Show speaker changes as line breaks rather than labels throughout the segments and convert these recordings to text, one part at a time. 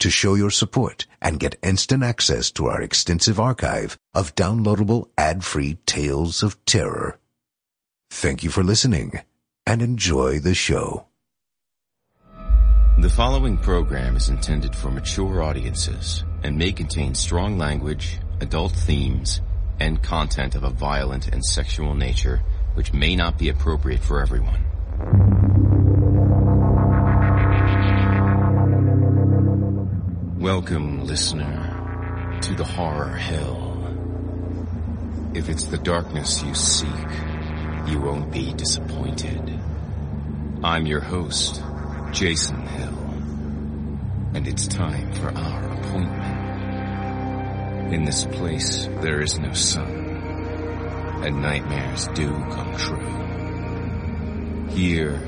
to show your support and get instant access to our extensive archive of downloadable ad-free tales of terror. Thank you for listening and enjoy the show.
The following program is intended for mature audiences and may contain strong language, adult themes, and content of a violent and sexual nature which may not be appropriate for everyone. Welcome, listener, to the Horror Hill. If it's the darkness you seek, you won't be disappointed. I'm your host, Jason Hill, and it's time for our appointment. In this place, there is no sun, and nightmares do come true. Here,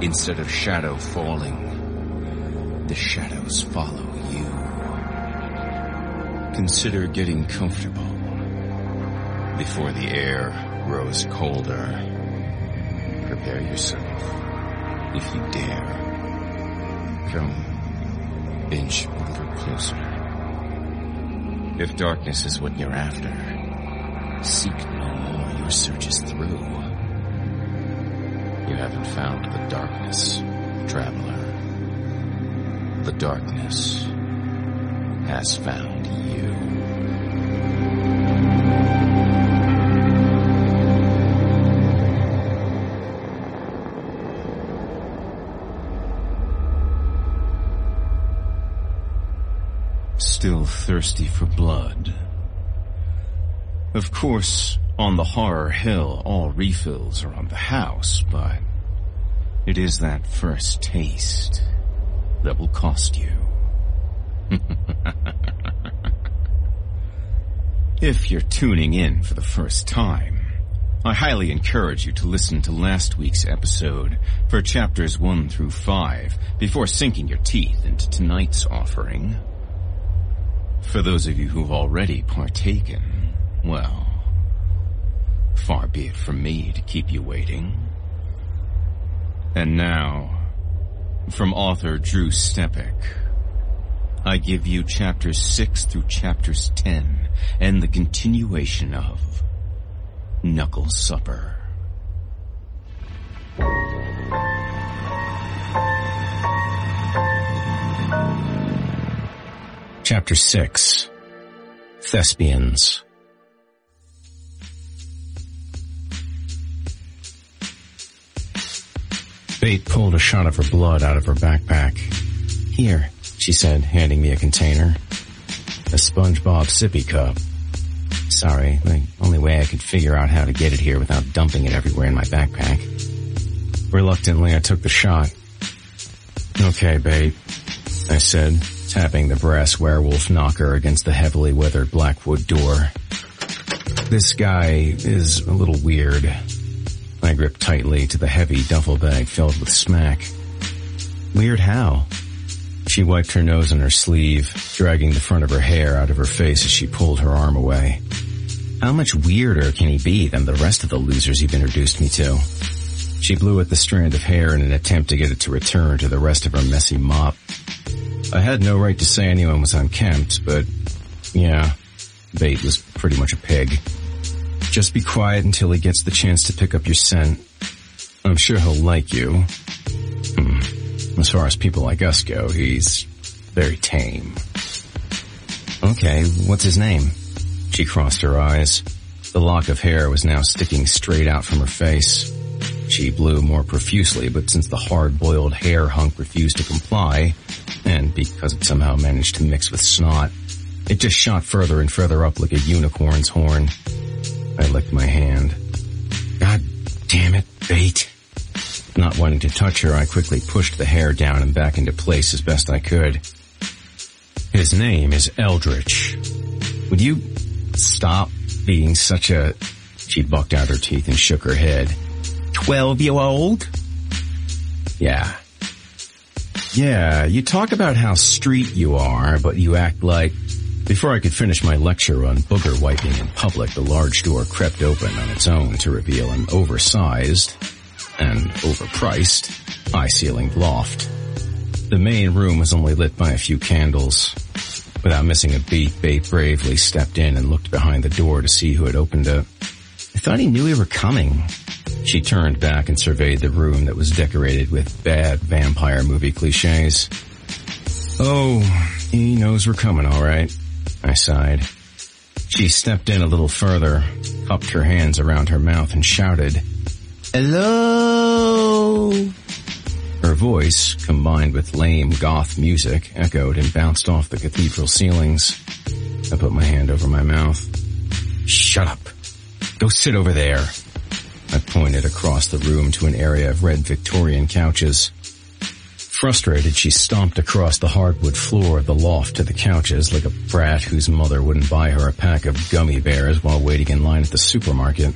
instead of shadow falling, the shadows follow. Consider getting comfortable before the air grows colder. Prepare yourself, if you dare. Come, inch a closer. If darkness is what you're after, seek no more. Your search is through. You haven't found the darkness, traveler. The darkness has found you. Still thirsty for blood. Of course, on the horror hill, all refills are on the house, but it is that first taste that will cost you. if you're tuning in for the first time, I highly encourage you to listen to last week's episode for chapters 1 through 5 before sinking your teeth into tonight's offering. For those of you who've already partaken, well, far be it from me to keep you waiting. And now, from author Drew Stepek, I give you chapters 6 through chapters 10 and the continuation of Knuckle Supper. Chapter 6 Thespians Bate pulled a shot of her blood out of her backpack. Here, she said, handing me a container. A SpongeBob sippy cup. Sorry, the only way I could figure out how to get it here without dumping it everywhere in my backpack. Reluctantly, I took the shot. Okay, babe, I said, tapping the brass werewolf knocker against the heavily weathered blackwood door. This guy is a little weird. I gripped tightly to the heavy duffel bag filled with smack. Weird how? She wiped her nose on her sleeve, dragging the front of her hair out of her face as she pulled her arm away. How much weirder can he be than the rest of the losers you've introduced me to? She blew at the strand of hair in an attempt to get it to return to the rest of her messy mop. I had no right to say anyone was unkempt, but yeah, Bate was pretty much a pig. Just be quiet until he gets the chance to pick up your scent. I'm sure he'll like you. As far as people like us go, he's very tame. Okay, what's his name? She crossed her eyes. The lock of hair was now sticking straight out from her face. She blew more profusely, but since the hard-boiled hair hunk refused to comply, and because it somehow managed to mix with snot, it just shot further and further up like a unicorn's horn. I licked my hand. God damn it, Bate. Not wanting to touch her, I quickly pushed the hair down and back into place as best I could. His name is Eldritch. Would you stop being such a... She bucked out her teeth and shook her head. Twelve-year-old? Yeah. Yeah, you talk about how street you are, but you act like before I could finish my lecture on booger wiping in public, the large door crept open on its own to reveal an oversized and overpriced high-ceilinged loft. The main room was only lit by a few candles. Without missing a beat, Bate bravely stepped in and looked behind the door to see who had opened it. I thought he knew we were coming. She turned back and surveyed the room that was decorated with bad vampire movie cliches. Oh, he knows we're coming all right. I sighed. She stepped in a little further, cupped her hands around her mouth and shouted, Hello! Her voice, combined with lame goth music, echoed and bounced off the cathedral ceilings. I put my hand over my mouth. Shut up. Go sit over there. I pointed across the room to an area of red Victorian couches. Frustrated, she stomped across the hardwood floor of the loft to the couches like a brat whose mother wouldn't buy her a pack of gummy bears while waiting in line at the supermarket.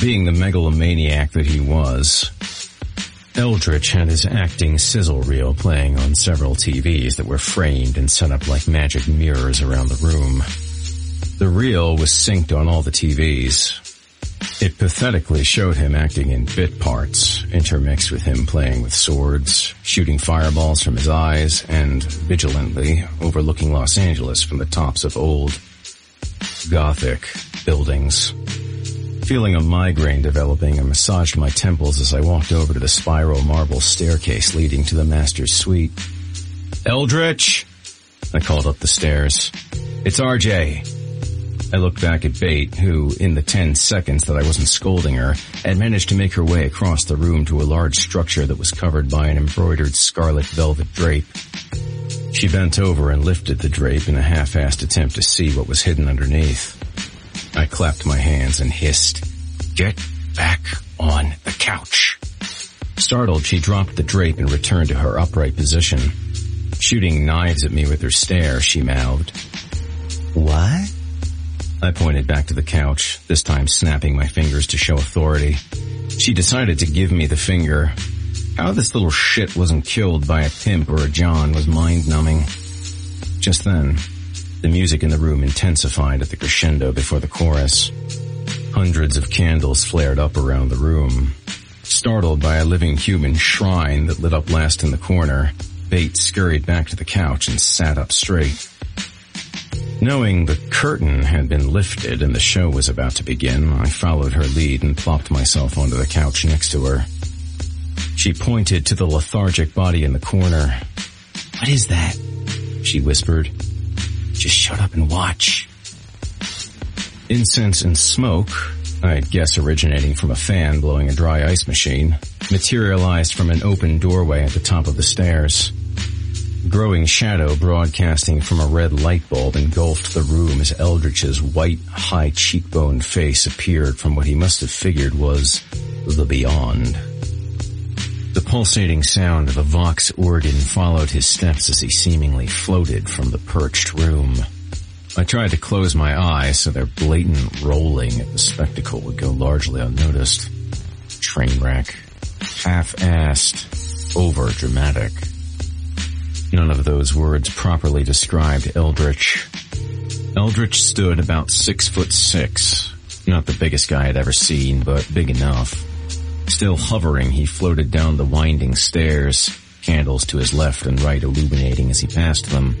Being the megalomaniac that he was, Eldritch had his acting sizzle reel playing on several TVs that were framed and set up like magic mirrors around the room. The reel was synced on all the TVs, it pathetically showed him acting in bit parts, intermixed with him playing with swords, shooting fireballs from his eyes, and vigilantly overlooking Los Angeles from the tops of old, gothic buildings. Feeling a migraine developing, I massaged my temples as I walked over to the spiral marble staircase leading to the master's suite. Eldritch! I called up the stairs. It's RJ. I looked back at Bate, who, in the ten seconds that I wasn't scolding her, had managed to make her way across the room to a large structure that was covered by an embroidered scarlet velvet drape. She bent over and lifted the drape in a half-assed attempt to see what was hidden underneath. I clapped my hands and hissed, Get back on the couch. Startled, she dropped the drape and returned to her upright position. Shooting knives at me with her stare, she mouthed, What? I pointed back to the couch, this time snapping my fingers to show authority. She decided to give me the finger. How this little shit wasn't killed by a pimp or a John was mind-numbing. Just then, the music in the room intensified at the crescendo before the chorus. Hundreds of candles flared up around the room. Startled by a living human shrine that lit up last in the corner, Bates scurried back to the couch and sat up straight. Knowing the curtain had been lifted and the show was about to begin, I followed her lead and plopped myself onto the couch next to her. She pointed to the lethargic body in the corner. What is that? She whispered. Just shut up and watch. Incense and smoke, I'd guess originating from a fan blowing a dry ice machine, materialized from an open doorway at the top of the stairs growing shadow broadcasting from a red light bulb engulfed the room as Eldritch's white, high cheekbone face appeared from what he must have figured was the beyond. The pulsating sound of a Vox organ followed his steps as he seemingly floated from the perched room. I tried to close my eyes so their blatant rolling at the spectacle would go largely unnoticed. Train wreck. Half-assed. Over-dramatic. None of those words properly described Eldritch. Eldritch stood about six foot six. Not the biggest guy I'd ever seen, but big enough. Still hovering, he floated down the winding stairs, candles to his left and right illuminating as he passed them.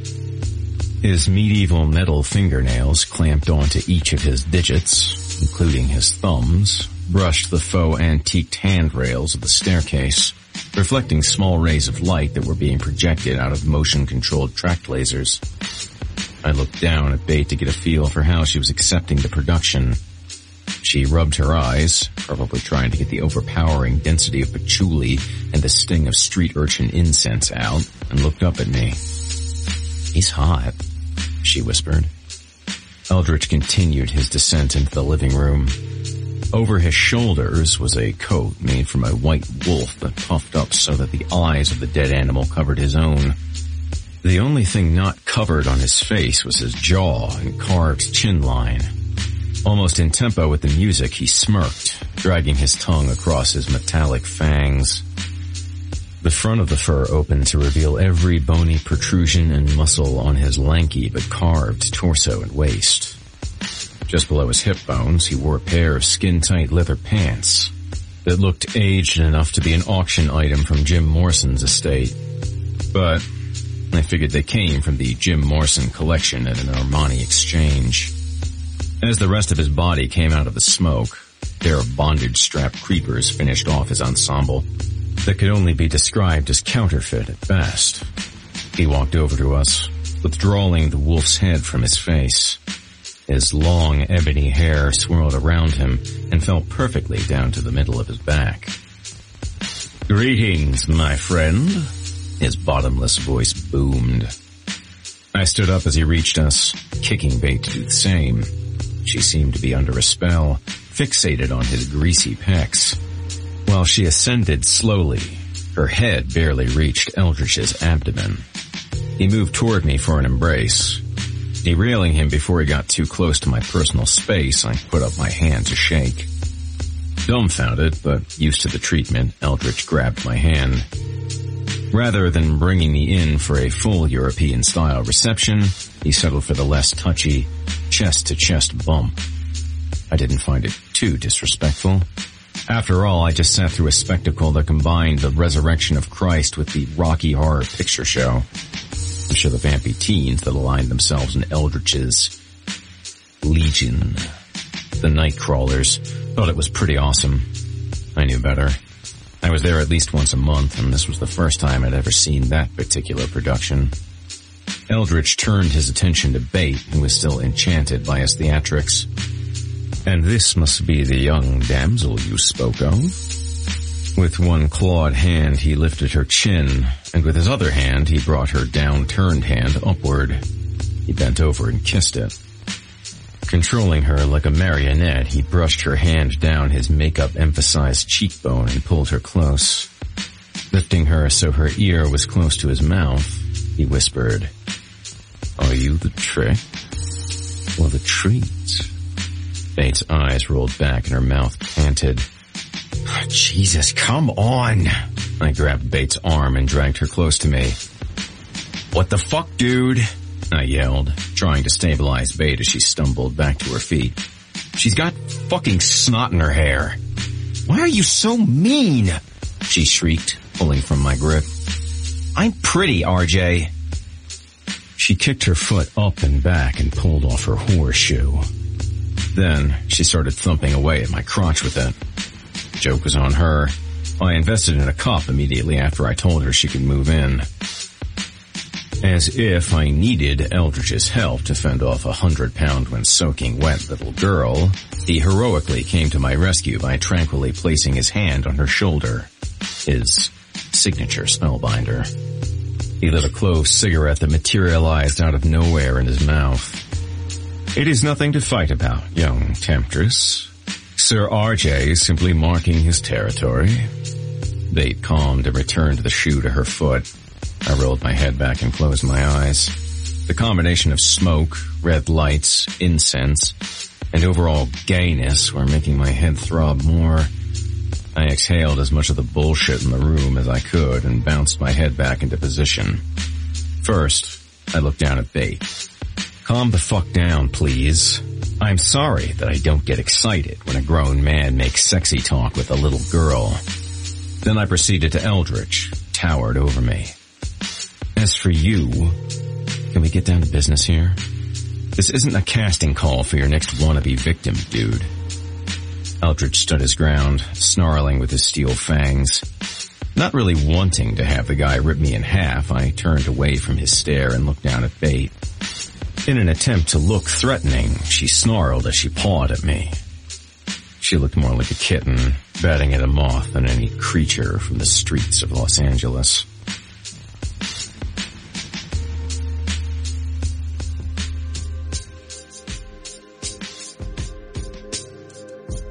His medieval metal fingernails clamped onto each of his digits, including his thumbs, brushed the faux antiqued handrails of the staircase, reflecting small rays of light that were being projected out of motion-controlled track lasers. I looked down at Bate to get a feel for how she was accepting the production. She rubbed her eyes, probably trying to get the overpowering density of patchouli and the sting of street urchin incense out, and looked up at me. He's hot she whispered. Eldritch continued his descent into the living room. Over his shoulders was a coat made from a white wolf that puffed up so that the eyes of the dead animal covered his own. The only thing not covered on his face was his jaw and carved chin line. Almost in tempo with the music, he smirked, dragging his tongue across his metallic fangs. The front of the fur opened to reveal every bony protrusion and muscle on his lanky but carved torso and waist. Just below his hip bones, he wore a pair of skin-tight leather pants that looked aged enough to be an auction item from Jim Morrison's estate. But I figured they came from the Jim Morrison collection at an Armani exchange. As the rest of his body came out of the smoke, pair of bondage-strapped creepers finished off his ensemble that could only be described as counterfeit at best. He walked over to us, withdrawing the wolf's head from his face. His long ebony hair swirled around him and fell perfectly down to the middle of his back. Greetings, my friend, his bottomless voice boomed. I stood up as he reached us, kicking Bate to do the same. She seemed to be under a spell, fixated on his greasy pecs. While she ascended slowly, her head barely reached Eldritch's abdomen. He moved toward me for an embrace. Derailing him before he got too close to my personal space, I put up my hand to shake. Dumbfounded, but used to the treatment, Eldritch grabbed my hand. Rather than bringing me in for a full European-style reception, he settled for the less touchy, chest-to-chest bump. I didn't find it too disrespectful. After all, I just sat through a spectacle that combined the resurrection of Christ with the Rocky Horror Picture Show. I'm sure the vampy teens that aligned themselves in Eldritch's Legion, the night crawlers, thought it was pretty awesome. I knew better. I was there at least once a month, and this was the first time I'd ever seen that particular production. Eldritch turned his attention to Bate, who was still enchanted by his theatrics. And this must be the young damsel you spoke of? With one clawed hand, he lifted her chin, and with his other hand, he brought her down-turned hand upward. He bent over and kissed it. Controlling her like a marionette, he brushed her hand down his makeup-emphasized cheekbone and pulled her close. Lifting her so her ear was close to his mouth, he whispered, Are you the trick? Or the treat? Bates' eyes rolled back and her mouth panted. Ah, Jesus, come on! I grabbed Bates' arm and dragged her close to me. What the fuck, dude? I yelled, trying to stabilize Bate as she stumbled back to her feet. She's got fucking snot in her hair. Why are you so mean? She shrieked, pulling from my grip. I'm pretty, RJ. She kicked her foot up and back and pulled off her horseshoe. Then she started thumping away at my crotch with it. Joke was on her. I invested in a cup immediately after I told her she could move in. As if I needed Eldritch's help to fend off a hundred pound when soaking wet little girl, he heroically came to my rescue by tranquilly placing his hand on her shoulder. His signature spellbinder. He lit a clove cigarette that materialized out of nowhere in his mouth. It is nothing to fight about, young temptress. Sir RJ is simply marking his territory. Bate calmed and returned the shoe to her foot. I rolled my head back and closed my eyes. The combination of smoke, red lights, incense, and overall gayness were making my head throb more. I exhaled as much of the bullshit in the room as I could and bounced my head back into position. First, I looked down at Bate. Calm the fuck down, please. I'm sorry that I don't get excited when a grown man makes sexy talk with a little girl. Then I proceeded to Eldritch, towered over me. As for you, can we get down to business here? This isn't a casting call for your next wannabe victim, dude. Eldritch stood his ground, snarling with his steel fangs. Not really wanting to have the guy rip me in half, I turned away from his stare and looked down at Bate. In an attempt to look threatening, she snarled as she pawed at me. She looked more like a kitten, batting at a moth than any creature from the streets of Los Angeles.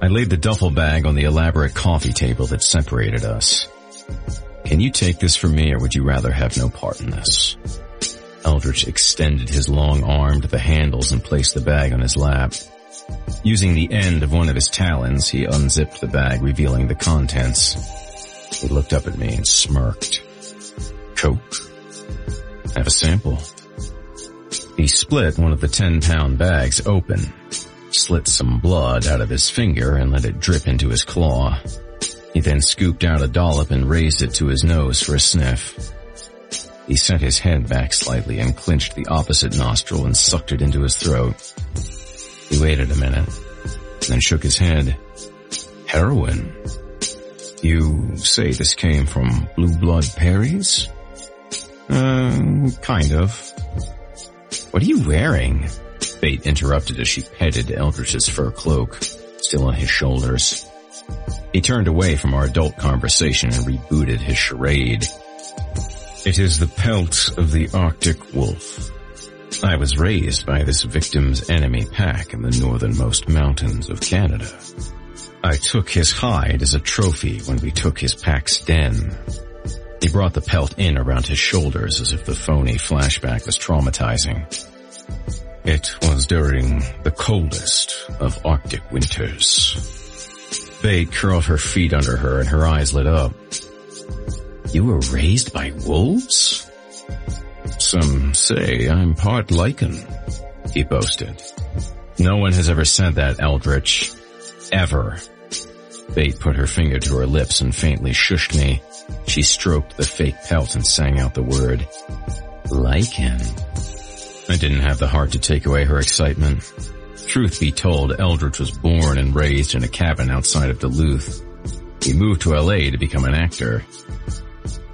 I laid the duffel bag on the elaborate coffee table that separated us. Can you take this from me or would you rather have no part in this? Eldritch extended his long arm to the handles and placed the bag on his lap. Using the end of one of his talons, he unzipped the bag, revealing the contents. He looked up at me and smirked. Coke? Have a sample. He split one of the 10 pound bags open, slit some blood out of his finger and let it drip into his claw. He then scooped out a dollop and raised it to his nose for a sniff. He sent his head back slightly and clinched the opposite nostril and sucked it into his throat. He waited a minute, then shook his head. Heroin? You say this came from Blue Blood Perry's? Uh, kind of. What are you wearing? Bate interrupted as she petted Eldritch's fur cloak, still on his shoulders. He turned away from our adult conversation and rebooted his charade. It is the pelt of the Arctic wolf. I was raised by this victim's enemy pack in the northernmost mountains of Canada. I took his hide as a trophy when we took his pack's den. He brought the pelt in around his shoulders as if the phony flashback was traumatizing. It was during the coldest of Arctic winters. Bate curled her feet under her and her eyes lit up. You were raised by wolves? Some say I'm part lycan, he boasted. No one has ever said that, Eldritch. Ever. Bate put her finger to her lips and faintly shushed me. She stroked the fake pelt and sang out the word, lycan. I didn't have the heart to take away her excitement. Truth be told, Eldritch was born and raised in a cabin outside of Duluth. He moved to LA to become an actor.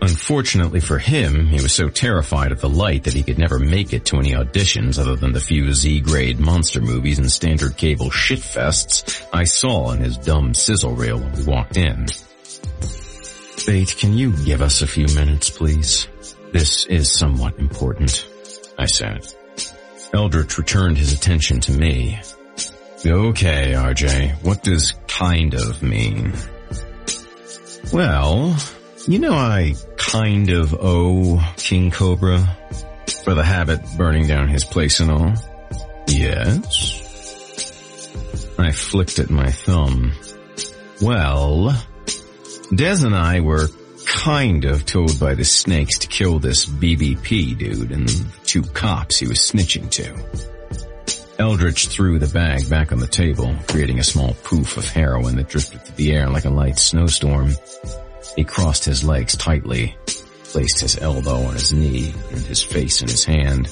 Unfortunately for him, he was so terrified of the light that he could never make it to any auditions other than the few Z-grade monster movies and standard cable shitfests I saw on his dumb sizzle reel when we walked in. Bate, can you give us a few minutes, please? This is somewhat important, I said. Eldritch returned his attention to me. Okay, RJ, what does kind of mean? Well, you know I kind of owe King Cobra for the habit burning down his place and all. Yes? I flicked at my thumb. Well, Des and I were kind of told by the snakes to kill this BBP dude and the two cops he was snitching to. Eldritch threw the bag back on the table, creating a small poof of heroin that drifted through the air like a light snowstorm. He crossed his legs tightly, placed his elbow on his knee and his face in his hand.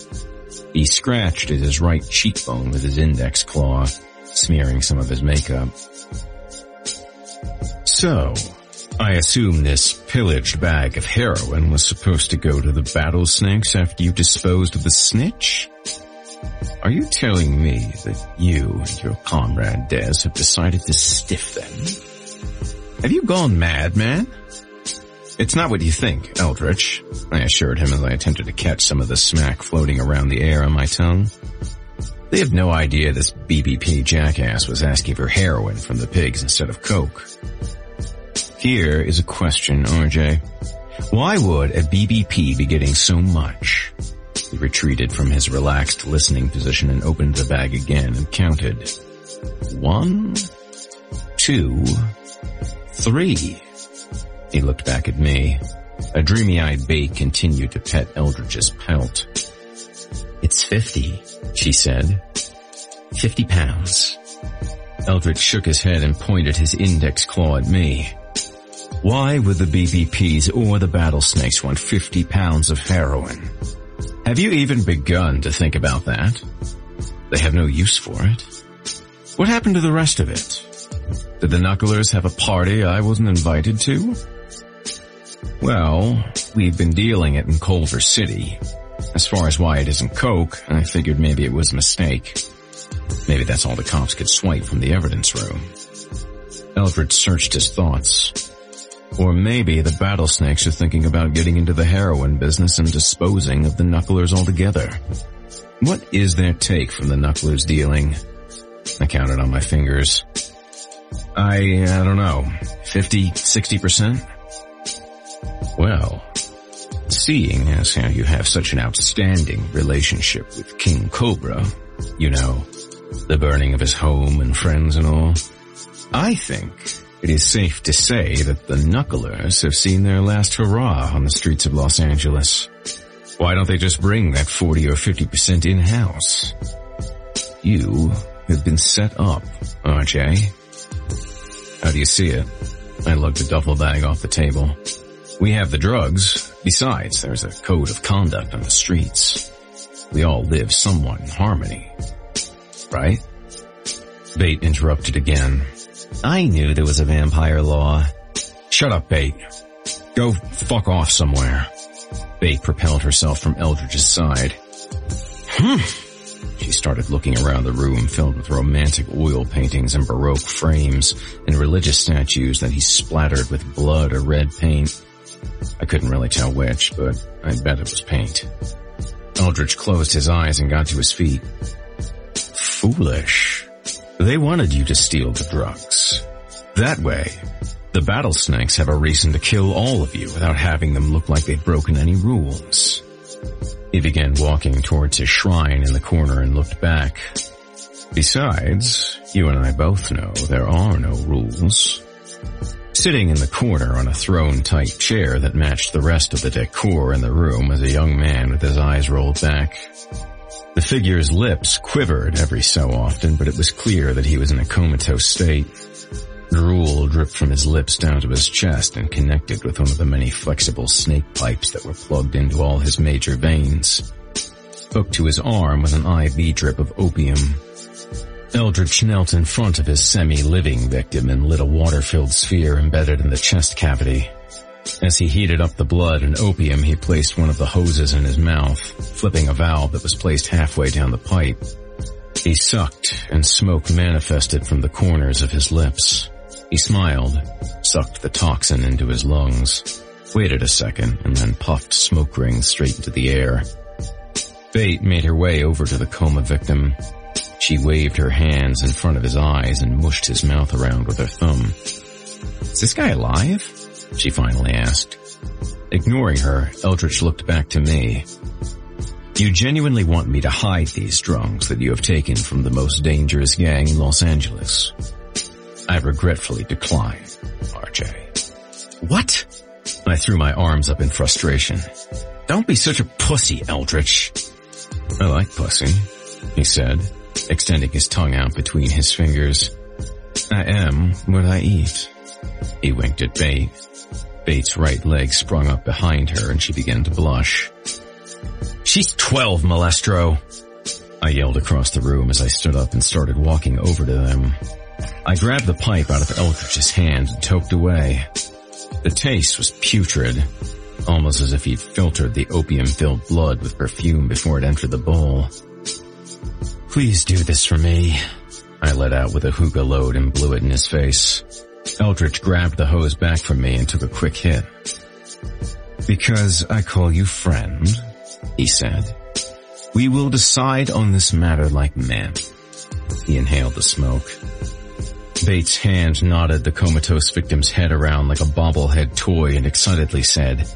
He scratched at his right cheekbone with his index claw, smearing some of his makeup. So, I assume this pillaged bag of heroin was supposed to go to the battle snakes after you disposed of the snitch? Are you telling me that you and your comrade Des have decided to stiff them? Have you gone mad, man? It's not what you think, Eldritch, I assured him as I attempted to catch some of the smack floating around the air on my tongue. They have no idea this BBP jackass was asking for heroin from the pigs instead of coke. Here is a question, RJ. Why would a BBP be getting so much? He retreated from his relaxed listening position and opened the bag again and counted. One, two, three. He looked back at me. A dreamy-eyed Bate continued to pet Eldritch's pelt. It's fifty, she said. Fifty pounds. Eldritch shook his head and pointed his index claw at me. Why would the BBPs or the Battlesnakes want 50 pounds of heroin? Have you even begun to think about that? They have no use for it. What happened to the rest of it? Did the Knucklers have a party I wasn't invited to? Well, we've been dealing it in Culver City. As far as why it isn't Coke, I figured maybe it was a mistake. Maybe that's all the cops could swipe from the evidence room. Eldritch searched his thoughts. Or maybe the Battlesnakes are thinking about getting into the heroin business and disposing of the Knucklers altogether. What is their take from the Knucklers dealing? I counted on my fingers. I, I don't know, 50, 60%? Well, seeing as how you have such an outstanding relationship with King Cobra, you know, the burning of his home and friends and all, I think it is safe to say that the Knucklers have seen their last hurrah on the streets of Los Angeles. Why don't they just bring that 40 or 50% in-house? You have been set up, RJ. Eh? How do you see it? I lugged the duffel bag off the table. We have the drugs. Besides, there's a code of conduct on the streets. We all live somewhat in harmony. Right? Bate interrupted again. I knew there was a vampire law. Shut up, Bate. Go fuck off somewhere. Bate propelled herself from Eldritch's side. Hmm. She started looking around the room filled with romantic oil paintings and baroque frames and religious statues that he splattered with blood or red paint. I couldn't really tell which, but I bet it was paint. Eldritch closed his eyes and got to his feet. Foolish. They wanted you to steal the drugs. That way, the Battlesnakes have a reason to kill all of you without having them look like they've broken any rules. He began walking towards his shrine in the corner and looked back. Besides, you and I both know there are no rules. Sitting in the corner on a throne-type chair that matched the rest of the decor in the room was a young man with his eyes rolled back. The figure's lips quivered every so often, but it was clear that he was in a comatose state. Drool dripped from his lips down to his chest and connected with one of the many flexible snake pipes that were plugged into all his major veins. Hooked to his arm was an IV drip of opium. Eldritch knelt in front of his semi-living victim and lit a water-filled sphere embedded in the chest cavity. As he heated up the blood and opium, he placed one of the hoses in his mouth, flipping a valve that was placed halfway down the pipe. He sucked, and smoke manifested from the corners of his lips. He smiled, sucked the toxin into his lungs, waited a second, and then puffed smoke rings straight into the air. Bate made her way over to the coma victim. She waved her hands in front of his eyes and mushed his mouth around with her thumb. Is this guy alive? She finally asked. Ignoring her, Eldritch looked back to me. You genuinely want me to hide these drugs that you have taken from the most dangerous gang in Los Angeles? I regretfully decline, RJ. What? I threw my arms up in frustration. Don't be such a pussy, Eldritch. I like pussy, he said, extending his tongue out between his fingers. I am what I eat. He winked at Bate. Bate's right leg sprung up behind her and she began to blush. She's 12, Malestro. I yelled across the room as I stood up and started walking over to them. I grabbed the pipe out of Eldritch's hand and toked away. The taste was putrid, almost as if he'd filtered the opium-filled blood with perfume before it entered the bowl. Please do this for me. I let out with a hookah load and blew it in his face. Eldritch grabbed the hose back from me and took a quick hit. Because I call you friend, he said. We will decide on this matter like men. He inhaled the smoke. Bates' hand nodded the comatose victim's head around like a bobblehead toy and excitedly said,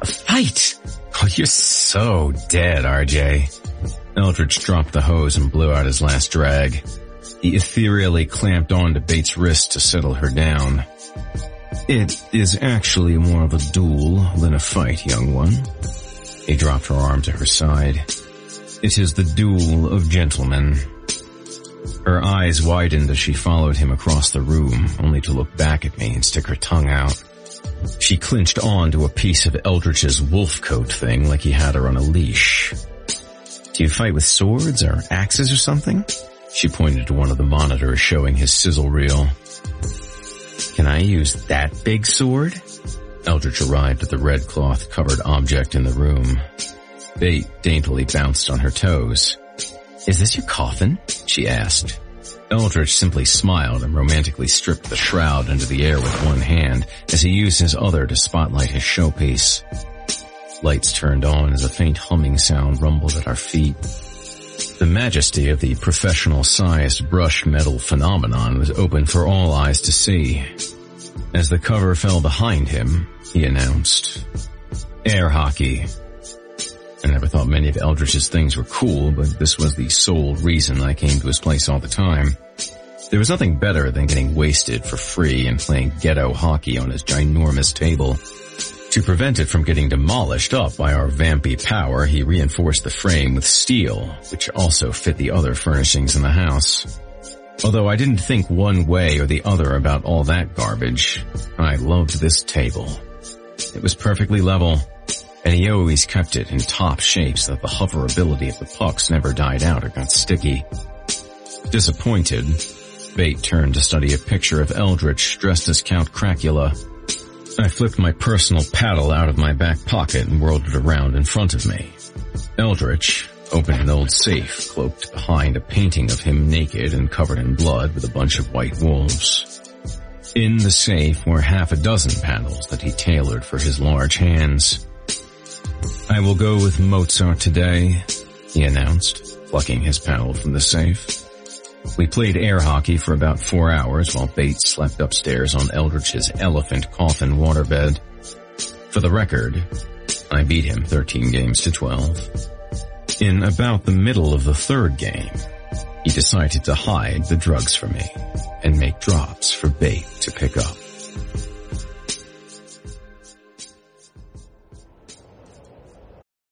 A fight! Oh, you're so dead, RJ. Eldritch dropped the hose and blew out his last drag. He ethereally clamped onto Bates' wrist to settle her down. It is actually more of a duel than a fight, young one. He dropped her arm to her side. It is the duel of gentlemen. Her eyes widened as she followed him across the room, only to look back at me and stick her tongue out. She clinched on to a piece of Eldritch's wolf coat thing like he had her on a leash. Do you fight with swords or axes or something? She pointed to one of the monitors showing his sizzle reel. Can I use that big sword? Eldritch arrived at the red cloth covered object in the room. Bate daintily bounced on her toes. Is this your coffin? She asked. Eldritch simply smiled and romantically stripped the shroud into the air with one hand as he used his other to spotlight his showpiece. Lights turned on as a faint humming sound rumbled at our feet. The majesty of the professional-sized brushed metal phenomenon was open for all eyes to see. As the cover fell behind him, he announced, Air hockey. I never thought many of Eldritch's things were cool, but this was the sole reason I came to his place all the time. There was nothing better than getting wasted for free and playing ghetto hockey on his ginormous table. To prevent it from getting demolished up by our vampy power, he reinforced the frame with steel, which also fit the other furnishings in the house. Although I didn't think one way or the other about all that garbage, I loved this table. It was perfectly level, and he always kept it in top shape so that the hoverability of the pucks never died out or got sticky. Disappointed, Bate turned to study a picture of Eldritch dressed as Count Cracula. I flipped my personal paddle out of my back pocket and whirled it around in front of me. Eldritch opened an old safe cloaked behind a painting of him naked and covered in blood with a bunch of white wolves. In the safe were half a dozen paddles that he tailored for his large hands. I will go with Mozart today, he announced, plucking his paddle from the safe. We played air hockey for about four hours while Bates slept upstairs on Eldritch's elephant coffin waterbed. For the record, I beat him 13 games to 12. In about the middle of the third game, he decided to hide the drugs from me and make drops for Bate to pick up.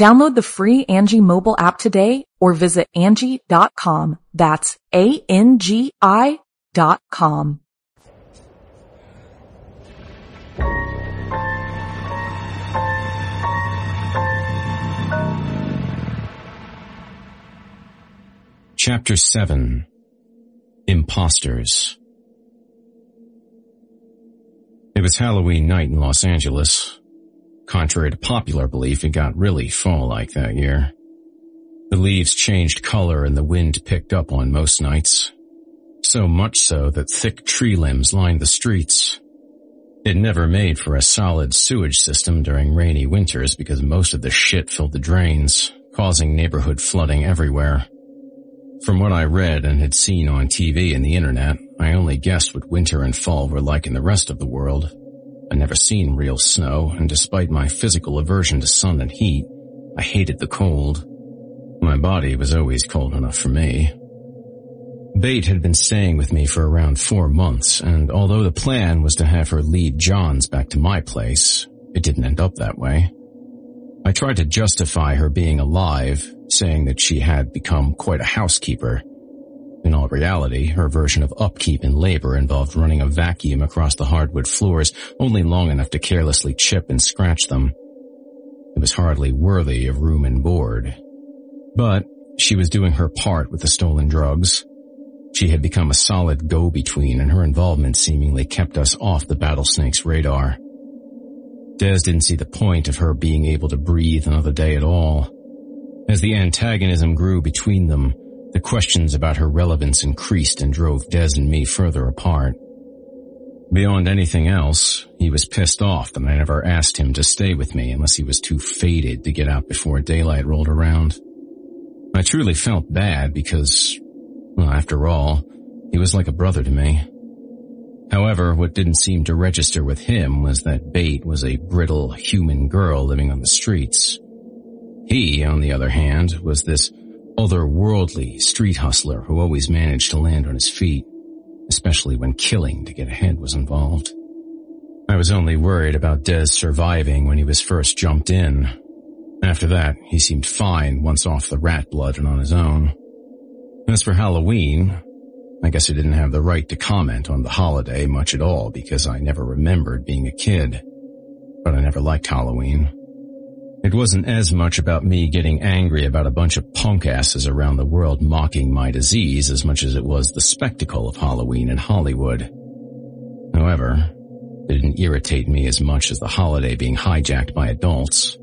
Download the free Angi mobile app today or visit Angi.com. That's A-N-G-I dot com.
Chapter 7 Imposters It was Halloween night in Los Angeles. Contrary to popular belief, it got really fall-like that year. The leaves changed color and the wind picked up on most nights. So much so that thick tree limbs lined the streets. It never made for a solid sewage system during rainy winters because most of the shit filled the drains, causing neighborhood flooding everywhere. From what I read and had seen on TV and the internet, I only guessed what winter and fall were like in the rest of the world. I'd never seen real snow, and despite my physical aversion to sun and heat, I hated the cold. My body was always cold enough for me. Bate had been staying with me for around four months, and although the plan was to have her lead Johns back to my place, it didn't end up that way. I tried to justify her being alive, saying that she had become quite a housekeeper, in all reality, her version of upkeep and labor involved running a vacuum across the hardwood floors only long enough to carelessly chip and scratch them. It was hardly worthy of room and board. But she was doing her part with the stolen drugs. She had become a solid go-between and her involvement seemingly kept us off the Battlesnake's radar. Des didn't see the point of her being able to breathe another day at all. As the antagonism grew between them, the questions about her relevance increased and drove Des and me further apart. Beyond anything else, he was pissed off that I never asked him to stay with me unless he was too faded to get out before daylight rolled around. I truly felt bad because, well, after all, he was like a brother to me. However, what didn't seem to register with him was that Bate was a brittle human girl living on the streets. He, on the other hand, was this otherworldly street hustler who always managed to land on his feet especially when killing to get ahead was involved. I was only worried about Des surviving when he was first jumped in. After that, he seemed fine once off the rat blood and on his own. As for Halloween, I guess I didn't have the right to comment on the holiday much at all because I never remembered being a kid. But I never liked Halloween. It wasn't as much about me getting angry about a bunch of punk asses around the world mocking my disease as much as it was the spectacle of Halloween in Hollywood. However, it didn't irritate me as much as the holiday being hijacked by adults.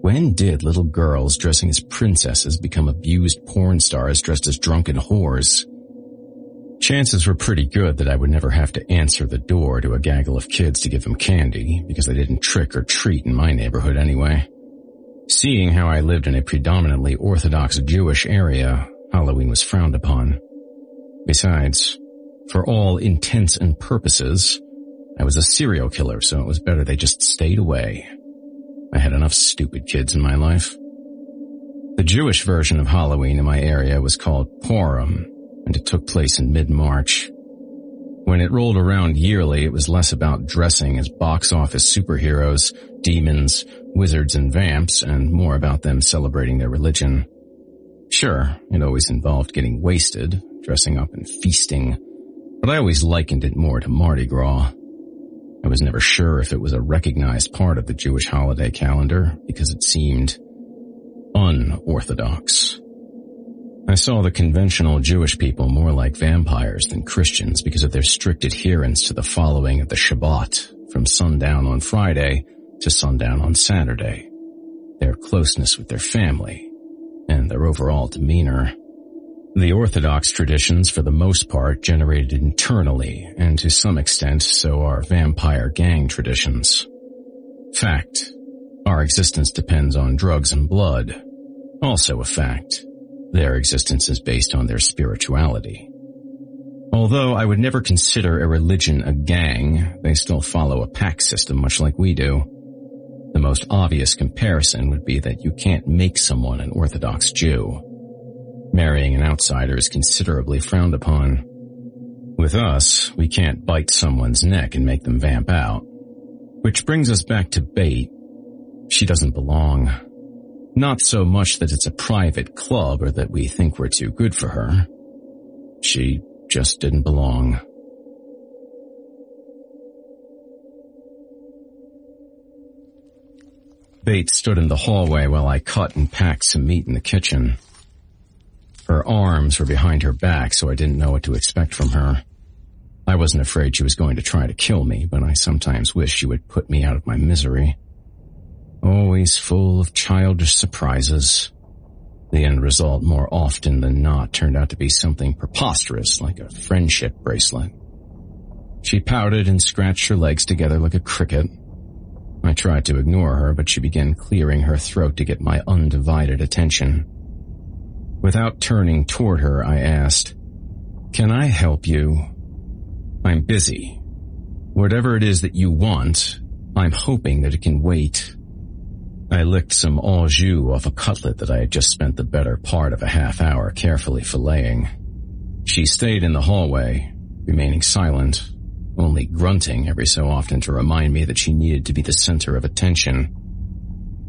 When did little girls dressing as princesses become abused porn stars dressed as drunken whores? Chances were pretty good that I would never have to answer the door to a gaggle of kids to give them candy, because they didn't trick or treat in my neighborhood anyway. Seeing how I lived in a predominantly Orthodox Jewish area, Halloween was frowned upon. Besides, for all intents and purposes, I was a serial killer, so it was better they just stayed away. I had enough stupid kids in my life. The Jewish version of Halloween in my area was called Purim, and it took place in mid-March. When it rolled around yearly, it was less about dressing as box office superheroes, demons, wizards, and vamps, and more about them celebrating their religion. Sure, it always involved getting wasted, dressing up and feasting, but I always likened it more to Mardi Gras. I was never sure if it was a recognized part of the Jewish holiday calendar because it seemed unorthodox. I saw the conventional Jewish people more like vampires than Christians because of their strict adherence to the following of the Shabbat from sundown on Friday to sundown on Saturday, their closeness with their family, and their overall demeanor. The Orthodox traditions, for the most part, generated internally, and to some extent, so are vampire gang traditions. Fact. Our existence depends on drugs and blood. Also a fact. Their existence is based on their spirituality. Although I would never consider a religion a gang, they still follow a pack system much like we do. The most obvious comparison would be that you can't make someone an Orthodox Jew. Marrying an outsider is considerably frowned upon. With us, we can't bite someone's neck and make them vamp out. Which brings us back to Bate. She doesn't belong. Not so much that it's a private club or that we think we're too good for her. She just didn't belong. Bates stood in the hallway while I cut and packed some meat in the kitchen. Her arms were behind her back, so I didn't know what to expect from her. I wasn't afraid she was going to try to kill me, but I sometimes wished she would put me out of my misery always full of childish surprises. The end result more often than not turned out to be something preposterous like a friendship bracelet. She pouted and scratched her legs together like a cricket. I tried to ignore her, but she began clearing her throat to get my undivided attention. Without turning toward her, I asked, Can I help you? I'm busy. Whatever it is that you want, I'm hoping that it can wait. I licked some au jus off a cutlet that I had just spent the better part of a half hour carefully filleting. She stayed in the hallway, remaining silent, only grunting every so often to remind me that she needed to be the center of attention.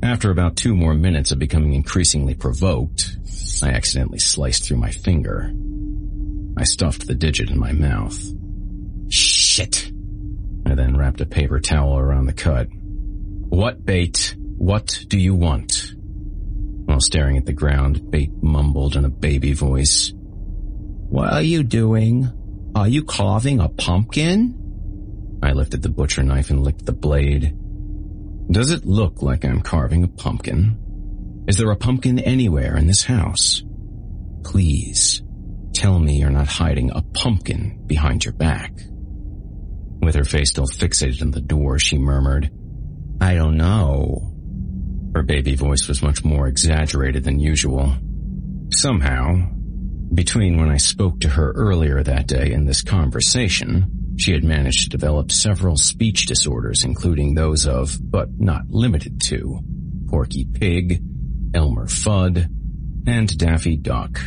After about two more minutes of becoming increasingly provoked, I accidentally sliced through my finger. I stuffed the digit in my mouth. Shit! I then wrapped a paper towel around the cut. What Bate? What do you want? While staring at the ground, Bate mumbled in a baby voice.
What are you doing? Are you carving a pumpkin?
I lifted the butcher knife and licked the blade. Does it look like I'm carving a pumpkin? Is there a pumpkin anywhere in this house? Please, tell me you're not hiding a pumpkin behind your back. With her face still fixated on the door, she murmured, I don't know. Her baby voice was much more exaggerated than usual. Somehow, between when I spoke to her earlier that day and this conversation, she had managed to develop several speech disorders, including those of, but not limited to, Porky Pig, Elmer Fudd, and Daffy Duck.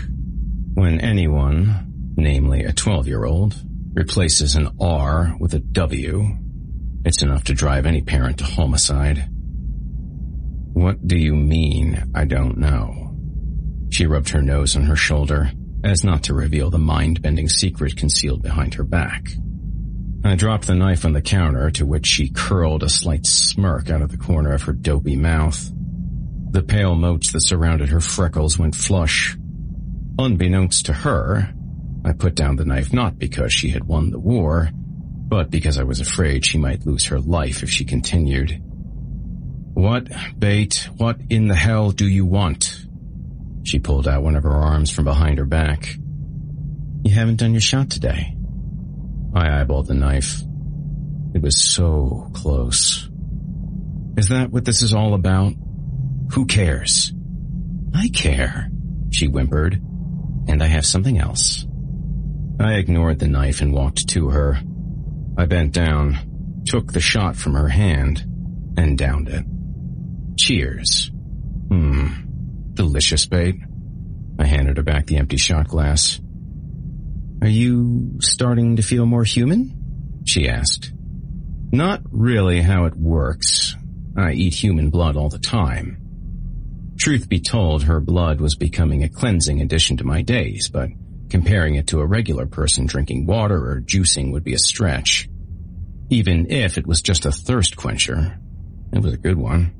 When anyone, namely a 12-year-old, replaces an R with a W, it's enough to drive any parent to homicide. What do you mean, I don't know? She rubbed her nose on her shoulder, as not to reveal the mind-bending secret concealed behind her back. I dropped the knife on the counter, to which she curled a slight smirk out of the corner of her dopey mouth. The pale motes that surrounded her freckles went flush. Unbeknownst to her, I put down the knife not because she had won the war, but because I was afraid she might lose her life if she continued. What, Bate, what in the hell do you want? She pulled out one of her arms from behind her back. You haven't done your shot today. I eyeballed the knife. It was so close. Is that what this is all about? Who cares? I care, she whimpered, and I have something else. I ignored the knife and walked to her. I bent down, took the shot from her hand, and downed it. Cheers. Hmm. Delicious, Bate. I handed her back the empty shot glass. Are you starting to feel more human? She asked. Not really how it works. I eat human blood all the time. Truth be told, her blood was becoming a cleansing addition to my days, but comparing it to a regular person drinking water or juicing would be a stretch. Even if it was just a thirst quencher, it was a good one.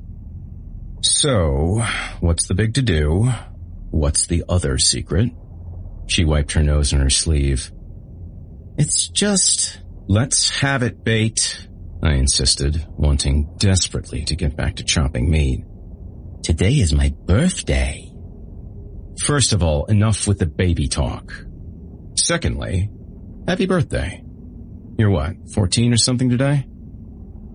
So, what's the big to do? What's the other secret? She wiped her nose on her sleeve. It's just, let's have it, Bate, I insisted, wanting desperately to get back to chopping meat. Today is my birthday. First of all, enough with the baby talk. Secondly, happy birthday. You're what, 14 or something today?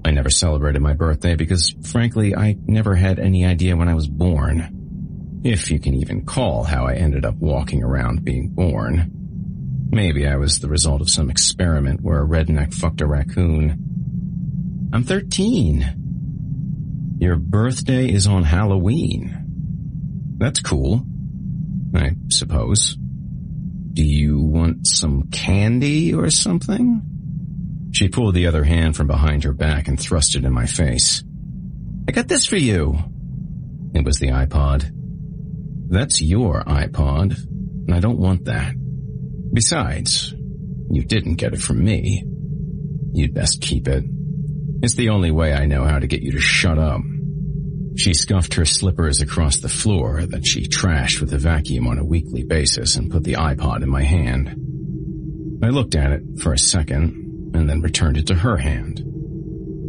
I never celebrated my birthday because, frankly, I never had any idea when I was born. If you can even call how I ended up walking around being born. Maybe I was the result of some experiment where a redneck fucked a raccoon. I'm 13. Your birthday is on Halloween. That's cool. I suppose. Do you want some candy or something? She pulled the other hand from behind her back and thrust it in my face. I got this for you. It was the iPod. That's your iPod, and I don't want that. Besides, you didn't get it from me. You'd best keep it. It's the only way I know how to get you to shut up. She scuffed her slippers across the floor that she trashed with a vacuum on a weekly basis and put the iPod in my hand. I looked at it for a second and then returned it to her hand.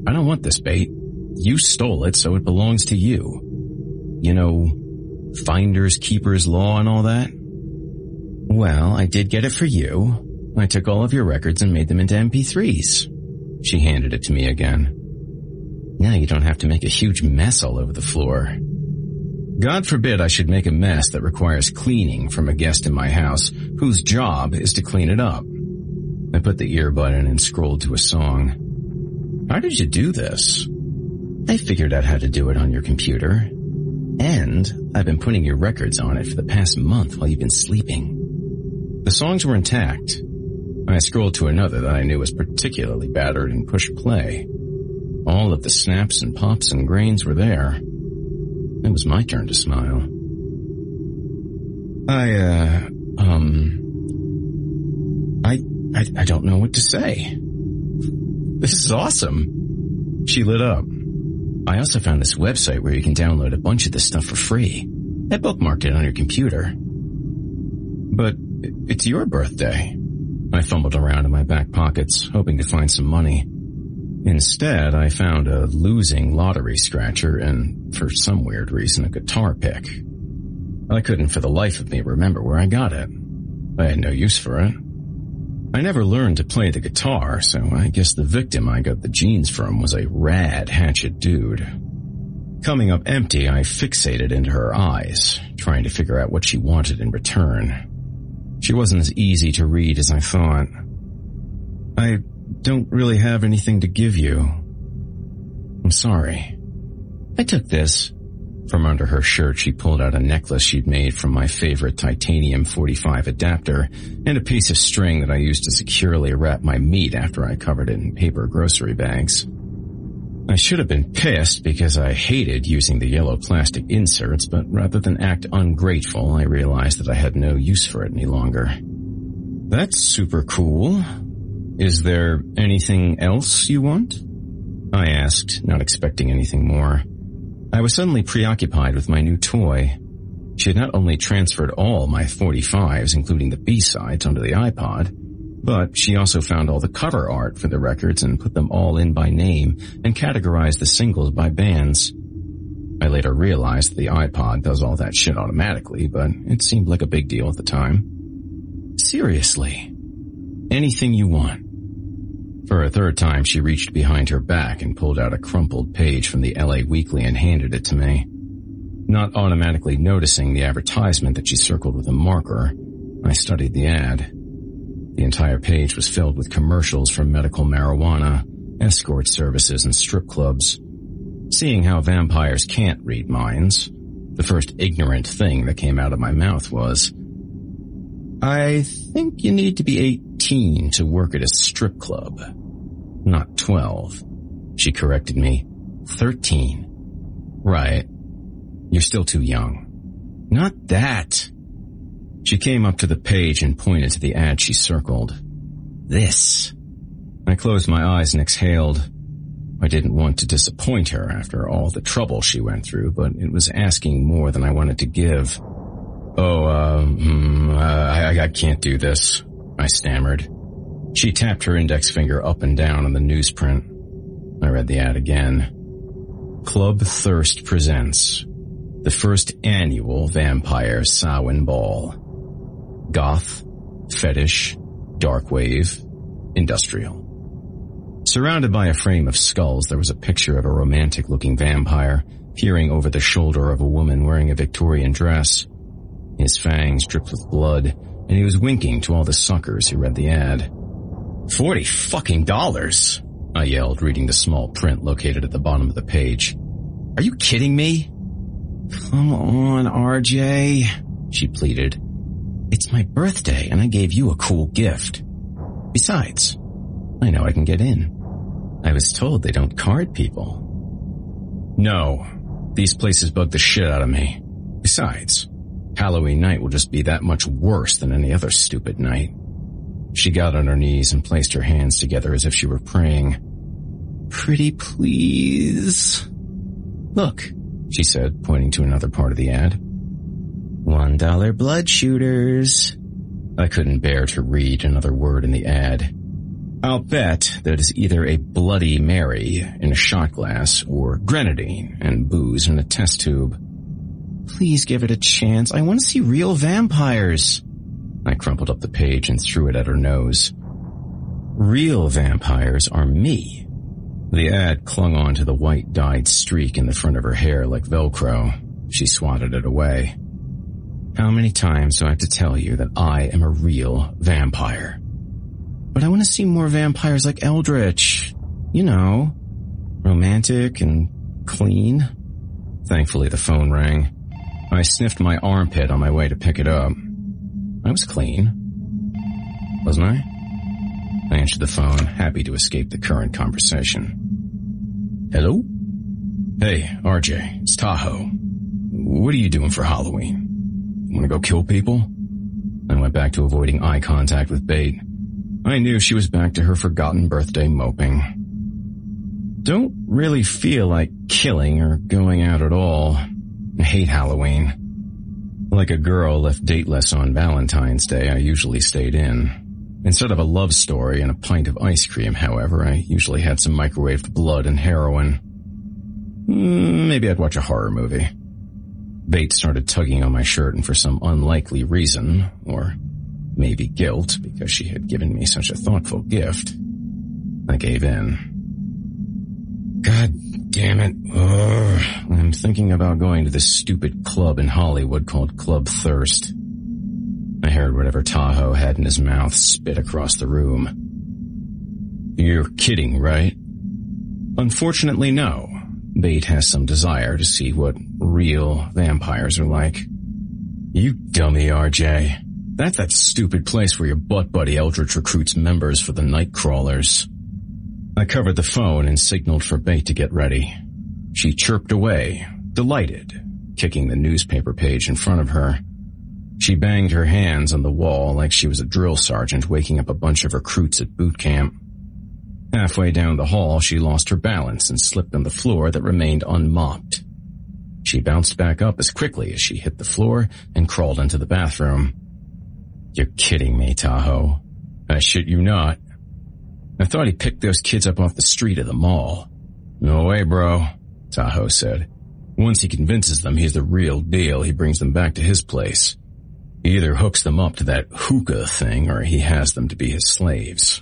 I don't want this Bate. You stole it, so it belongs to you. You know, finders keepers law and all that? Well, I did get it for you. I took all of your records and made them into MP3s. She handed it to me again. Now you don't have to make a huge mess all over the floor. God forbid I should make a mess that requires cleaning from a guest in my house whose job is to clean it up. I put the earbud in and scrolled to a song. How did you do this? I figured out how to do it on your computer. And I've been putting your records on it for the past month while you've been sleeping. The songs were intact. I scrolled to another that I knew was particularly battered and pushed play. All of the snaps and pops and grains were there. It was my turn to smile. I, uh, um, I I, don't know what to say. This is awesome. She lit up. I also found this website where you can download a bunch of this stuff for free. I bookmarked it on your computer. But it's your birthday. I fumbled around in my back pockets, hoping to find some money. Instead, I found a losing lottery scratcher and, for some weird reason, a guitar pick. I couldn't for the life of me remember where I got it. I had no use for it. I never learned to play the guitar, so I guess the victim I got the jeans from was a rad hatchet dude. Coming up empty, I fixated into her eyes, trying to figure out what she wanted in return. She wasn't as easy to read as I thought. I don't really have anything to give you. I'm sorry. I took this. From under her shirt, she pulled out a necklace she'd made from my favorite titanium 45 adapter and a piece of string that I used to securely wrap my meat after I covered it in paper grocery bags. I should have been pissed because I hated using the yellow plastic inserts, but rather than act ungrateful, I realized that I had no use for it any longer. That's super cool. Is there anything else you want? I asked, not expecting anything more. I was suddenly preoccupied with my new toy. She had not only transferred all my 45s, including the B-sides, onto the iPod, but she also found all the cover art for the records and put them all in by name and categorized the singles by bands. I later realized the iPod does all that shit automatically, but it seemed like a big deal at the time. Seriously. Anything you want. For a third time, she reached behind her back and pulled out a crumpled page from the LA Weekly and handed it to me. Not automatically noticing the advertisement that she circled with a marker, I studied the ad. The entire page was filled with commercials for medical marijuana, escort services, and strip clubs. Seeing how vampires can't read minds, the first ignorant thing that came out of my mouth was, I think you need to be 18 to work at a strip club. Not 12. She corrected me. 13. Right. You're still too young. Not that. She came up to the page and pointed to the ad she circled. This. I closed my eyes and exhaled. I didn't want to disappoint her after all the trouble she went through, but it was asking more than I wanted to give. Oh, uh, mm, I, I can't do this, I stammered. She tapped her index finger up and down on the newsprint. I read the ad again. Club Thirst presents the first annual Vampire Samhain Ball. Goth, fetish, dark wave, industrial. Surrounded by a frame of skulls, there was a picture of a romantic looking vampire peering over the shoulder of a woman wearing a Victorian dress. His fangs dripped with blood, and he was winking to all the suckers who read the ad. Forty fucking dollars! I yelled, reading the small print located at the bottom of the page. Are you kidding me? Come on, RJ, she pleaded. It's my birthday and I gave you a cool gift. Besides, I know I can get in. I was told they don't card people. No, these places bug the shit out of me. Besides, Halloween night will just be that much worse than any other stupid night. She got on her knees and placed her hands together as if she were praying. Pretty please. Look, she said, pointing to another part of the ad. One dollar blood shooters. I couldn't bear to read another word in the ad. I'll bet that it's either a Bloody Mary in a shot glass or grenadine and booze in a test tube. Please give it a chance. I want to see real vampires. I crumpled up the page and threw it at her nose. Real vampires are me. The ad clung on to the white dyed streak in the front of her hair like Velcro. She swatted it away. How many times do I have to tell you that I am a real vampire? But I want to see more vampires like Eldritch. You know, romantic and clean. Thankfully the phone rang. I sniffed my armpit on my way to pick it up. I was clean. Wasn't I? I answered the phone, happy to escape the current conversation. Hello? Hey, RJ, it's Tahoe. What are you doing for Halloween? Want to go kill people? I went back to avoiding eye contact with Bate. I knew she was back to her forgotten birthday moping. Don't really feel like killing or going out at all. Hate Halloween. Like a girl left dateless on Valentine's Day, I usually stayed in. Instead of a love story and a pint of ice cream, however, I usually had some microwaved blood and heroin. Mm, maybe I'd watch a horror movie. Bates started tugging on my shirt and for some unlikely reason, or maybe guilt because she had given me such a thoughtful gift, I gave in. God damn it. Ugh. I'm thinking about going to this stupid club in Hollywood called Club Thirst. I heard whatever Tahoe had in his mouth spit across the room. You're kidding, right? Unfortunately, no. Bate has some desire to see what real vampires are like. You dummy, RJ. That's that stupid place where your butt buddy Eldritch recruits members for the night crawlers. I covered the phone and signaled for Bate to get ready. She chirped away, delighted, kicking the newspaper page in front of her. She banged her hands on the wall like she was a drill sergeant waking up a bunch of recruits at boot camp. Halfway down the hall, she lost her balance and slipped on the floor that remained unmopped. She bounced back up as quickly as she hit the floor and crawled into the bathroom. You're kidding me, Tahoe. I shit you not. I thought he picked those kids up off the street of the mall. No way, bro, Tahoe said. Once he convinces them he's the real deal, he brings them back to his place. He either hooks them up to that hookah thing or he has them to be his slaves.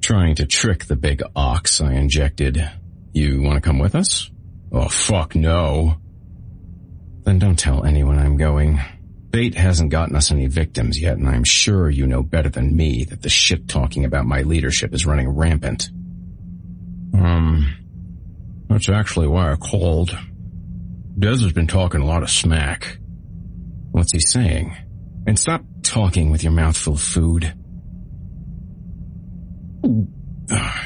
Trying to trick the big ox, I injected, You want to come with us? Oh, fuck no. Then don't tell anyone I'm going. Bate hasn't gotten us any victims yet, and I'm sure you know better than me that the shit talking about my leadership is running rampant. Um, that's actually why I called. Des has been talking a lot of smack. What's he saying? And stop talking with your mouth full of food.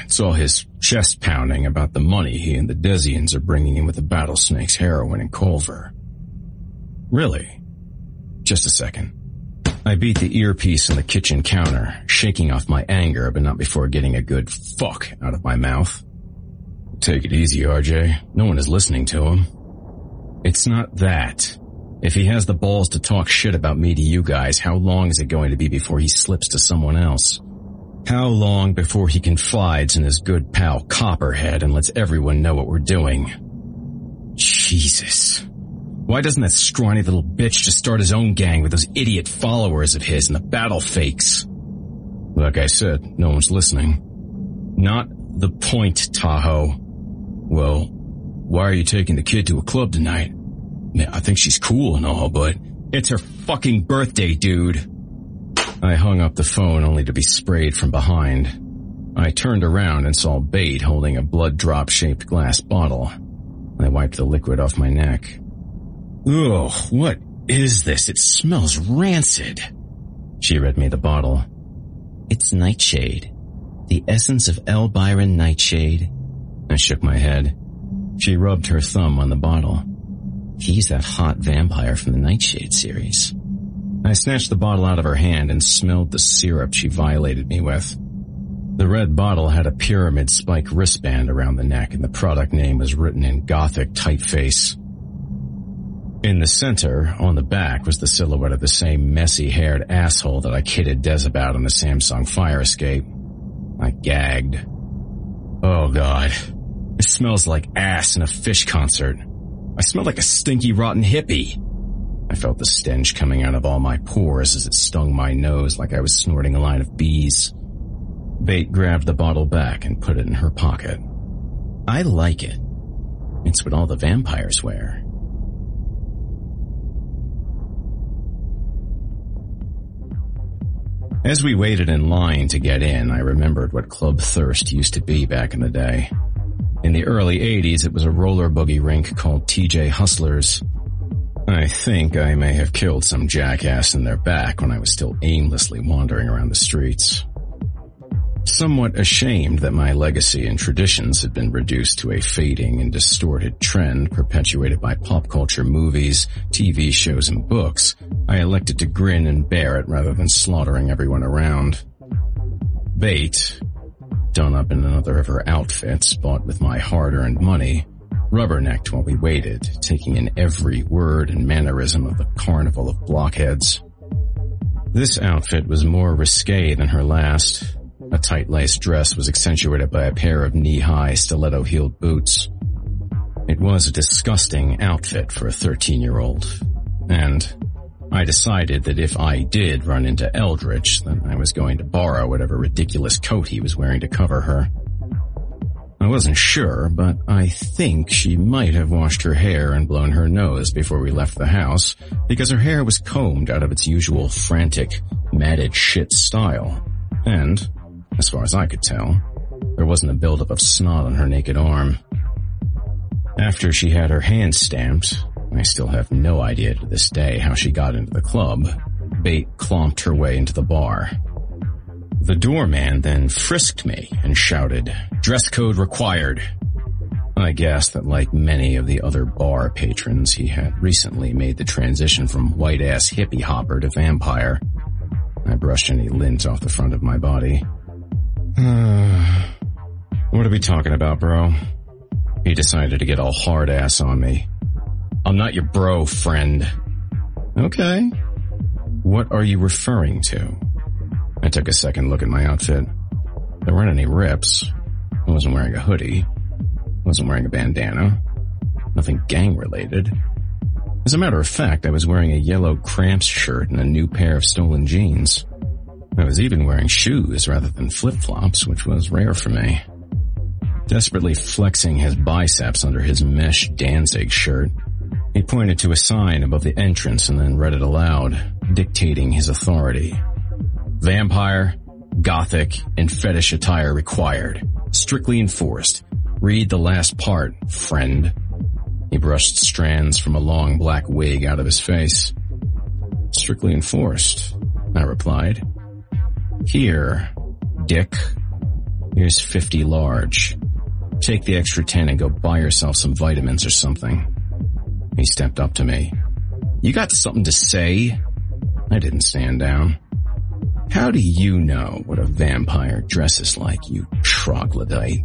It's all his chest pounding about the money he and the Desians are bringing in with the Battlesnakes heroin and Culver. Really? Just a second. I beat the earpiece on the kitchen counter, shaking off my anger, but not before getting a good fuck out of my mouth. Take it easy, RJ. No one is listening to him. It's not that. If he has the balls to talk shit about me to you guys, how long is it going to be before he slips to someone else? How long before he confides in his good pal Copperhead and lets everyone know what we're doing? Jesus. Why doesn't that scrawny little bitch just start his own gang with those idiot followers of his and the battle fakes? Like I said, no one's listening. Not the point, Tahoe. Well, why are you taking the kid to a club tonight? Man, I think she's cool and all, but it's her fucking birthday, dude. I hung up the phone only to be sprayed from behind. I turned around and saw Bate holding a blood drop shaped glass bottle. I wiped the liquid off my neck. Ugh, what is this? It smells rancid. She read me the bottle. It's Nightshade. The essence of L. Byron Nightshade. I shook my head. She rubbed her thumb on the bottle. He's that hot vampire from the Nightshade series. I snatched the bottle out of her hand and smelled the syrup she violated me with. The red bottle had a pyramid spike wristband around the neck and the product name was written in gothic typeface. In the center, on the back, was the silhouette of the same messy-haired asshole that I kidded Des about on the Samsung fire escape. I gagged. Oh god. It smells like ass in a fish concert. I smell like a stinky rotten hippie. I felt the stench coming out of all my pores as it stung my nose like I was snorting a line of bees. Bate grabbed the bottle back and put it in her pocket. I like it. It's what all the vampires wear. As we waited in line to get in, I remembered what Club Thirst used to be back in the day. In the early 80s, it was a roller boogie rink called TJ Hustlers. I think I may have killed some jackass in their back when I was still aimlessly wandering around the streets. Somewhat ashamed that my legacy and traditions had been reduced to a fading and distorted trend perpetuated by pop culture movies, TV shows, and books, I elected to grin and bear it rather than slaughtering everyone around. Bate, done up in another of her outfits bought with my hard-earned money, rubbernecked while we waited, taking in every word and mannerism of the carnival of blockheads. This outfit was more risque than her last. A tight-laced dress was accentuated by a pair of knee-high stiletto-heeled boots. It was a disgusting outfit for a 13-year-old, and I decided that if I did run into Eldritch, then I was going to borrow whatever ridiculous coat he was wearing to cover her. I wasn't sure, but I think she might have washed her hair and blown her nose before we left the house, because her hair was combed out of its usual frantic, matted shit style. And, as far as I could tell, there wasn't a buildup of snot on her naked arm. After she had her hand stamped, I still have no idea to this day how she got into the club, Bate clomped her way into the bar. The doorman then frisked me and shouted, dress code required. I guess that like many of the other bar patrons, he had recently made the transition from white-ass hippie hopper to vampire. I brushed any lint off the front of my body. Uh, what are we talking about, bro? He decided to get all hard ass on me. I'm not your bro, friend. Okay. What are you referring to? I took a second look at my outfit. There weren't any rips. I wasn't wearing a hoodie. I wasn't wearing a bandana. Nothing gang related. As a matter of fact, I was wearing a yellow cramps shirt and a new pair of stolen jeans. I was even wearing shoes rather than flip-flops, which was rare for me. Desperately flexing his biceps under his mesh Danzig shirt, he pointed to a sign above the entrance and then read it aloud, dictating his authority. Vampire, Gothic, and fetish attire required. Strictly enforced. Read the last part, friend. He brushed strands from a long black wig out of his face. Strictly enforced, I replied. Here, Dick. Here's 50 large. Take the extra 10 and go buy yourself some vitamins or something. He stepped up to me. You got something to say? I didn't stand down. How do you know what a vampire dresses like, you troglodyte?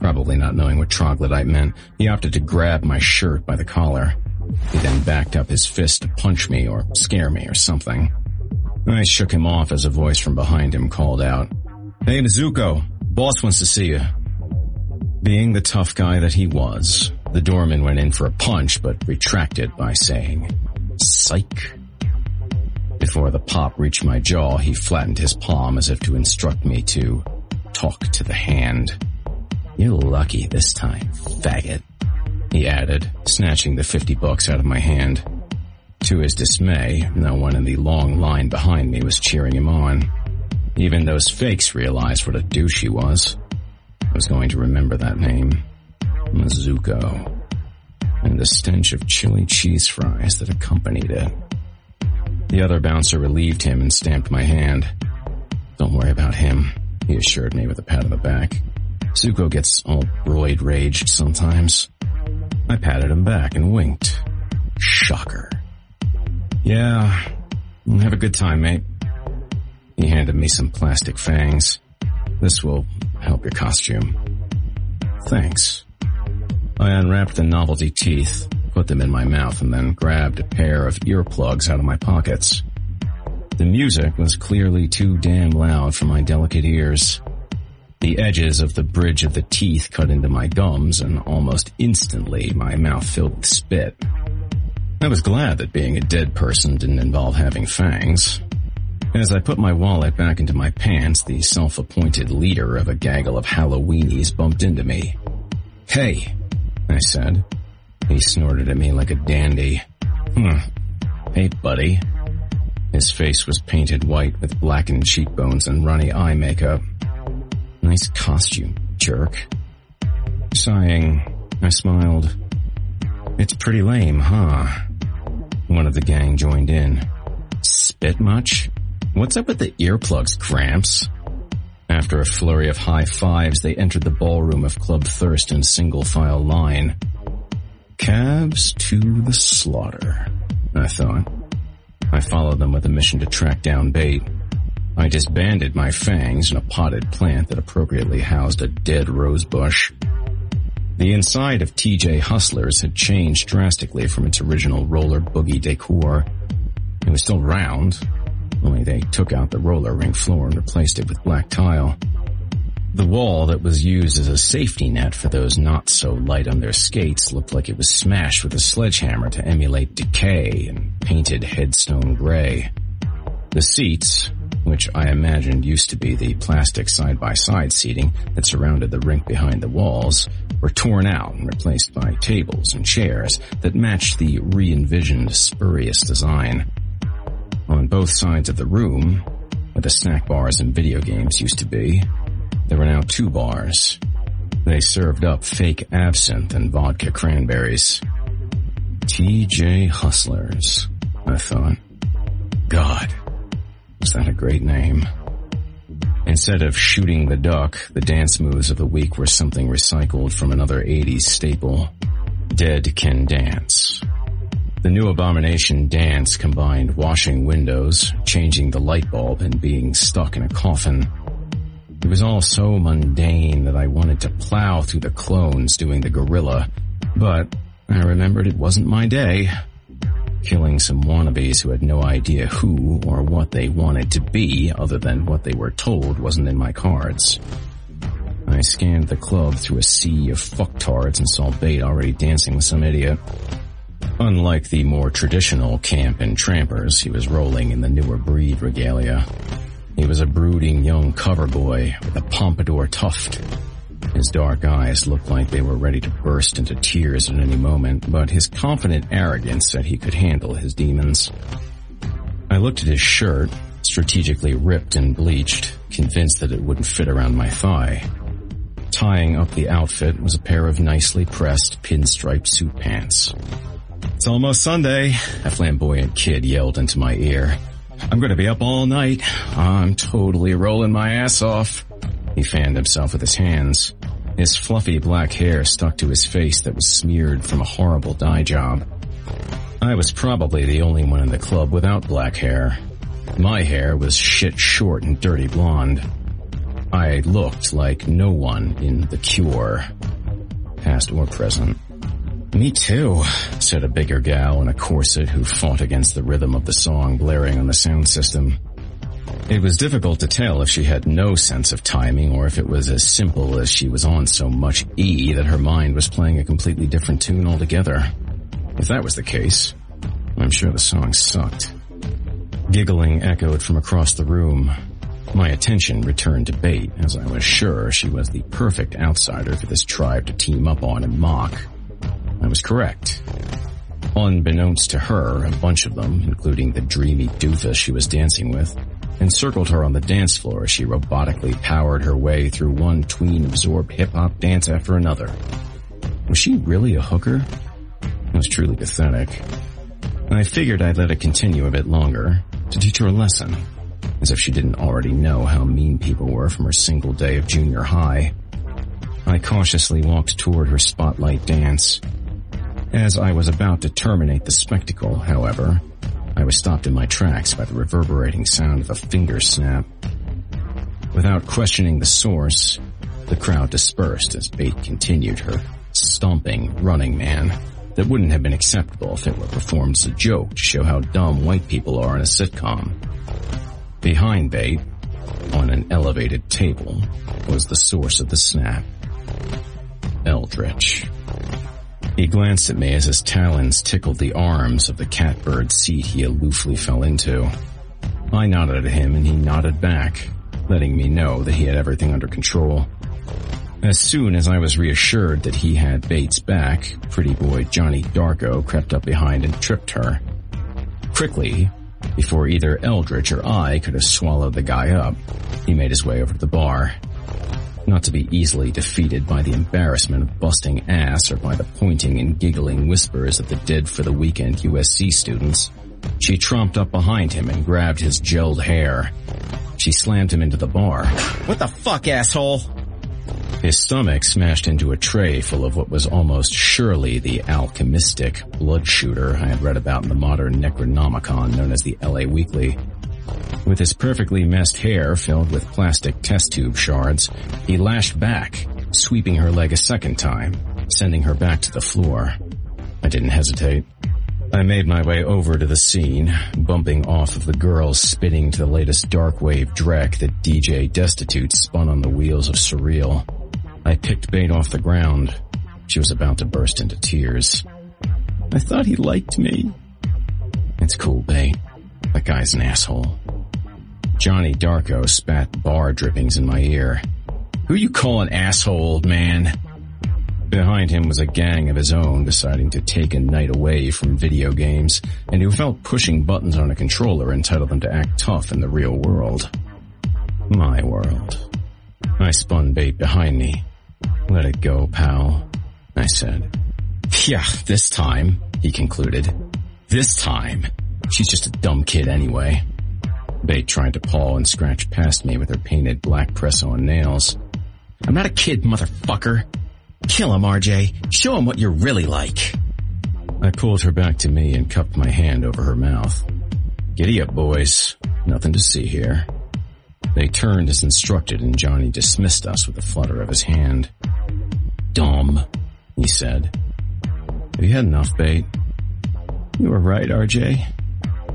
Probably not knowing what troglodyte meant, he opted to grab my shirt by the collar. He then backed up his fist to punch me or scare me or something. I shook him off as a voice from behind him called out, Hey Mizuko, boss wants to see you. Being the tough guy that he was, the doorman went in for a punch but retracted by saying, Psych. Before the pop reached my jaw, he flattened his palm as if to instruct me to talk to the hand. You're lucky this time, faggot, he added, snatching the fifty bucks out of my hand. To his dismay, no one in the long line behind me was cheering him on. Even those fakes realized what a douche he was. I was going to remember that name. Mizuko. And the stench of chili cheese fries that accompanied it. The other bouncer relieved him and stamped my hand. Don't worry about him, he assured me with a pat on the back. Zuko gets all roid raged sometimes. I patted him back and winked. Shocker. Yeah, mm, have a good time, mate. He handed me some plastic fangs. This will help your costume. Thanks. I unwrapped the novelty teeth, put them in my mouth, and then grabbed a pair of earplugs out of my pockets. The music was clearly too damn loud for my delicate ears. The edges of the bridge of the teeth cut into my gums, and almost instantly my mouth filled with spit. I was glad that being a dead person didn't involve having fangs. As I put my wallet back into my pants, the self-appointed leader of a gaggle of Halloweenies bumped into me. Hey, I said. He snorted at me like a dandy. Hmm. Hey, buddy. His face was painted white with blackened cheekbones and runny eye makeup. Nice costume, jerk. Sighing, I smiled. It's pretty lame, huh? One of the gang joined in. Spit much? What's up with the earplugs, Gramps? After a flurry of high fives, they entered the ballroom of Club Thirst in single file line. Cabs to the slaughter, I thought. I followed them with a mission to track down Bate. I disbanded my fangs in a potted plant that appropriately housed a dead rose bush. The inside of TJ Hustlers had changed drastically from its original roller boogie decor. It was still round, only they took out the roller ring floor and replaced it with black tile. The wall that was used as a safety net for those not so light on their skates looked like it was smashed with a sledgehammer to emulate decay and painted headstone gray. The seats, which I imagined used to be the plastic side-by-side seating that surrounded the rink behind the walls, were torn out and replaced by tables and chairs that matched the re-envisioned spurious design. On both sides of the room, where the snack bars and video games used to be, there were now two bars. They served up fake absinthe and vodka cranberries. TJ Hustlers, I thought. God, was that a great name? Instead of shooting the duck, the dance moves of the week were something recycled from another 80s staple. Dead Can Dance. The new abomination dance combined washing windows, changing the light bulb, and being stuck in a coffin. It was all so mundane that I wanted to plow through the clones doing the gorilla, but I remembered it wasn't my day. Killing some wannabes who had no idea who or what they wanted to be other than what they were told wasn't in my cards. I scanned the club through a sea of fucktards and saw Bate already dancing with some idiot. Unlike the more traditional camp and trampers, he was rolling in the newer breed regalia. He was a brooding young cover boy with a pompadour tuft. His dark eyes looked like they were ready to burst into tears at any moment, but his confident arrogance said he could handle his demons. I looked at his shirt, strategically ripped and bleached, convinced that it wouldn't fit around my thigh. Tying up the outfit was a pair of nicely pressed pinstripe suit pants. It's almost Sunday, a flamboyant kid yelled into my ear. I'm gonna be up all night. I'm totally rolling my ass off. He fanned himself with his hands. His fluffy black hair stuck to his face that was smeared from a horrible dye job. I was probably the only one in the club without black hair. My hair was shit short and dirty blonde. I looked like no one in The Cure, past or present. Me too, said a bigger gal in a corset who fought against the rhythm of the song blaring on the sound system. It was difficult to tell if she had no sense of timing or if it was as simple as she was on so much E that her mind was playing a completely different tune altogether. If that was the case, I'm sure the song sucked. Giggling echoed from across the room. My attention returned to Bate as I was sure she was the perfect outsider for this tribe to team up on and mock. I was correct. Unbeknownst to her, a bunch of them, including the dreamy doofus she was dancing with, encircled her on the dance floor as she robotically powered her way through one tween-absorbed hip-hop dance after another. Was she really a hooker? It was truly pathetic. I figured I'd let it continue a bit longer to teach her a lesson, as if she didn't already know how mean people were from her single day of junior high. I cautiously walked toward her spotlight dance. As I was about to terminate the spectacle, however, I was stopped in my tracks by the reverberating sound of a finger snap. Without questioning the source, the crowd dispersed as Bate continued her stomping running man that wouldn't have been acceptable if it were performed as a joke to show how dumb white people are in a sitcom. Behind Bate, on an elevated table, was the source of the snap. Eldritch. He glanced at me as his talons tickled the arms of the catbird seat he aloofly fell into. I nodded at him and he nodded back, letting me know that he had everything under control. As soon as I was reassured that he had Bate's back, pretty boy Johnny Darko crept up behind and tripped her. Quickly, before either Eldritch or I could have swallowed the guy up, he made his way over to the bar. Not to be easily defeated by the embarrassment of busting ass or by the pointing and giggling whispers of the dead for the weekend USC students, she tromped up behind him and grabbed his gelled hair. She slammed him into the bar.
What the fuck, asshole?
His stomach smashed into a tray full of what was almost surely the alchemistic blood shooter I had read about in the modern Necronomicon known as the LA Weekly. With his perfectly messed hair filled with plastic test tube shards, he lashed back, sweeping her leg a second time, sending her back to the floor. I didn't hesitate. I made my way over to the scene, bumping off of the girls spinning to the latest darkwave dreck that DJ Destitute spun on the wheels of Surreal. I picked Bate off the ground. She was about to burst into tears. I thought he liked me. It's cool, Bate. That guy's an asshole. Johnny Darko spat bar drippings in my ear. Who you call an asshole, old man? Behind him was a gang of his own deciding to take a night away from video games and who felt pushing buttons on a controller entitled them to act tough in the real world. My world. I spun Bate behind me. Let it go, pal, I said. Yeah, this time, he concluded. This time. She's just a dumb kid anyway. Bate tried to paw and scratch past me with her painted black press-on nails. I'm not a kid, motherfucker. Kill him, RJ. Show him what you're really like. I pulled her back to me and cupped my hand over her mouth. Giddy up, boys. Nothing to see here. They turned as instructed and Johnny dismissed us with a flutter of his hand. Dumb, he said. Have you had enough Bate? You were right, RJ.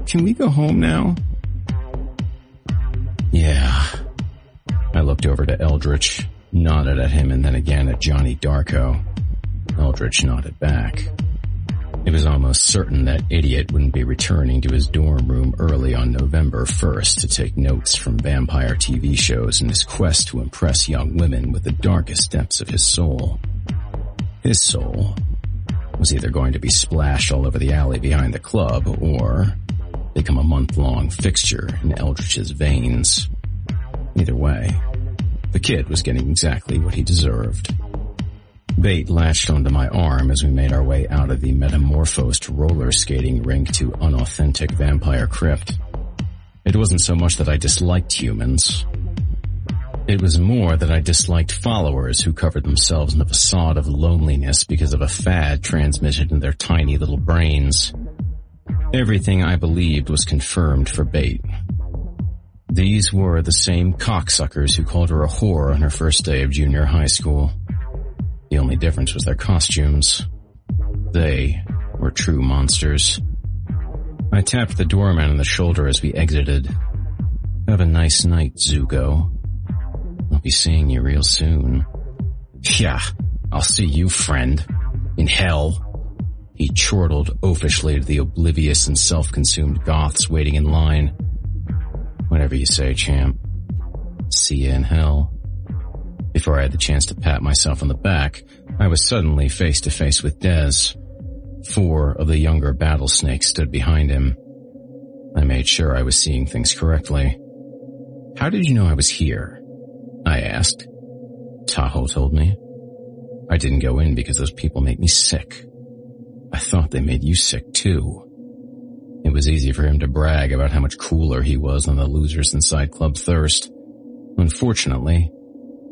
Can we go home now? Yeah. I looked over to Eldritch nodded at him and then again at Johnny Darko. Eldritch nodded back. It was almost certain that idiot wouldn't be returning to his dorm room early on November 1st to take notes from vampire TV shows in his quest to impress young women with the darkest depths of his soul. His soul was either going to be splashed all over the alley behind the club or become a month-long fixture in Eldritch's veins. Either way, the kid was getting exactly what he deserved. Bate latched onto my arm as we made our way out of the metamorphosed roller skating rink to unauthentic vampire crypt. It wasn't so much that I disliked humans. It was more that I disliked followers who covered themselves in the facade of loneliness because of a fad transmitted in their tiny little brains. Everything I believed was confirmed for Bate. These were the same cocksuckers who called her a whore on her first day of junior high school. The only difference was their costumes. They were true monsters. I tapped the doorman on the shoulder as we exited. Have a nice night, Zuko. I'll be seeing you real soon. Yeah, I'll see you, friend. In hell. He chortled oafishly to the oblivious and self-consumed goths waiting in line. Whatever you say, champ. See you in hell. Before I had the chance to pat myself on the back, I was suddenly face to face with Des. Four of the younger battle snakes stood behind him. I made sure I was seeing things correctly. How did you know I was here? I asked. Tahoe told me. I didn't go in because those people make me sick. I thought they made you sick too. It was easy for him to brag about how much cooler he was than the losers inside Club Thirst. Unfortunately,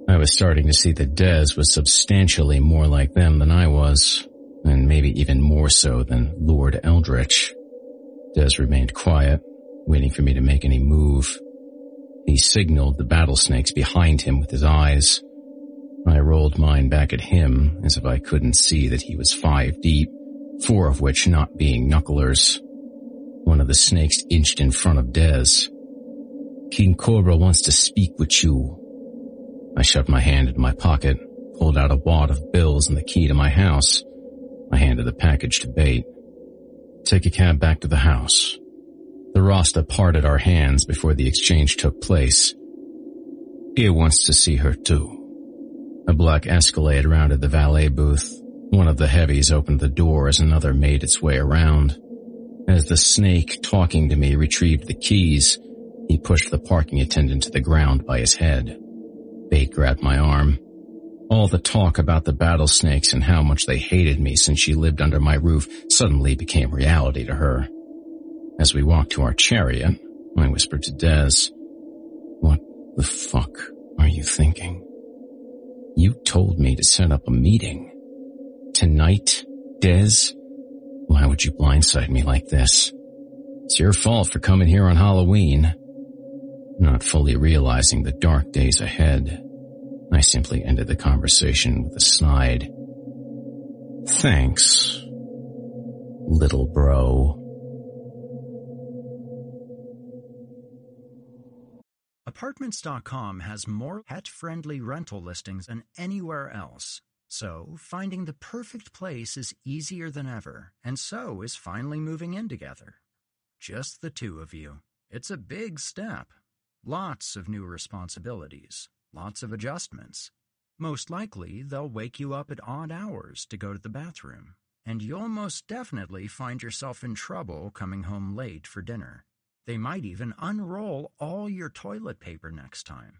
I was starting to see that Des was substantially more like them than I was, and maybe even more so than Lord Eldritch. Des remained quiet, waiting for me to make any move. He signaled the battle snakes behind him with his eyes. I rolled mine back at him as if I couldn't see that he was five deep, four of which not being knucklers. One of the snakes inched in front of Des. King Cobra wants to speak with you. I shoved my hand into my pocket, pulled out a wad of bills and the key to my house. I handed the package to Bate. Take a cab back to the house. The Rasta parted our hands before the exchange took place. He wants to see her too. A black Escalade rounded the valet booth. One of the heavies opened the door as another made its way around. As the snake talking to me retrieved the keys, he pushed the parking attendant to the ground by his head. Bate grabbed my arm. All the talk about the battle snakes and how much they hated me since she lived under my roof suddenly became reality to her. As we walked to our chariot, I whispered to Des, What the fuck are you thinking? You told me to set up a meeting. Tonight, Des? Why would you blindside me like this? It's your fault for coming here on Halloween. Not fully realizing the dark days ahead, I simply ended the conversation with a snide. Thanks. little bro.
Apartments.com has more pet friendly rental listings than anywhere else. So, finding the perfect place is easier than ever, and so is finally moving in together. Just the two of you. It's a big step. Lots of new responsibilities, lots of adjustments. Most likely, they'll wake you up at odd hours to go to the bathroom, and you'll most definitely find yourself in trouble coming home late for dinner. They might even unroll all your toilet paper next time.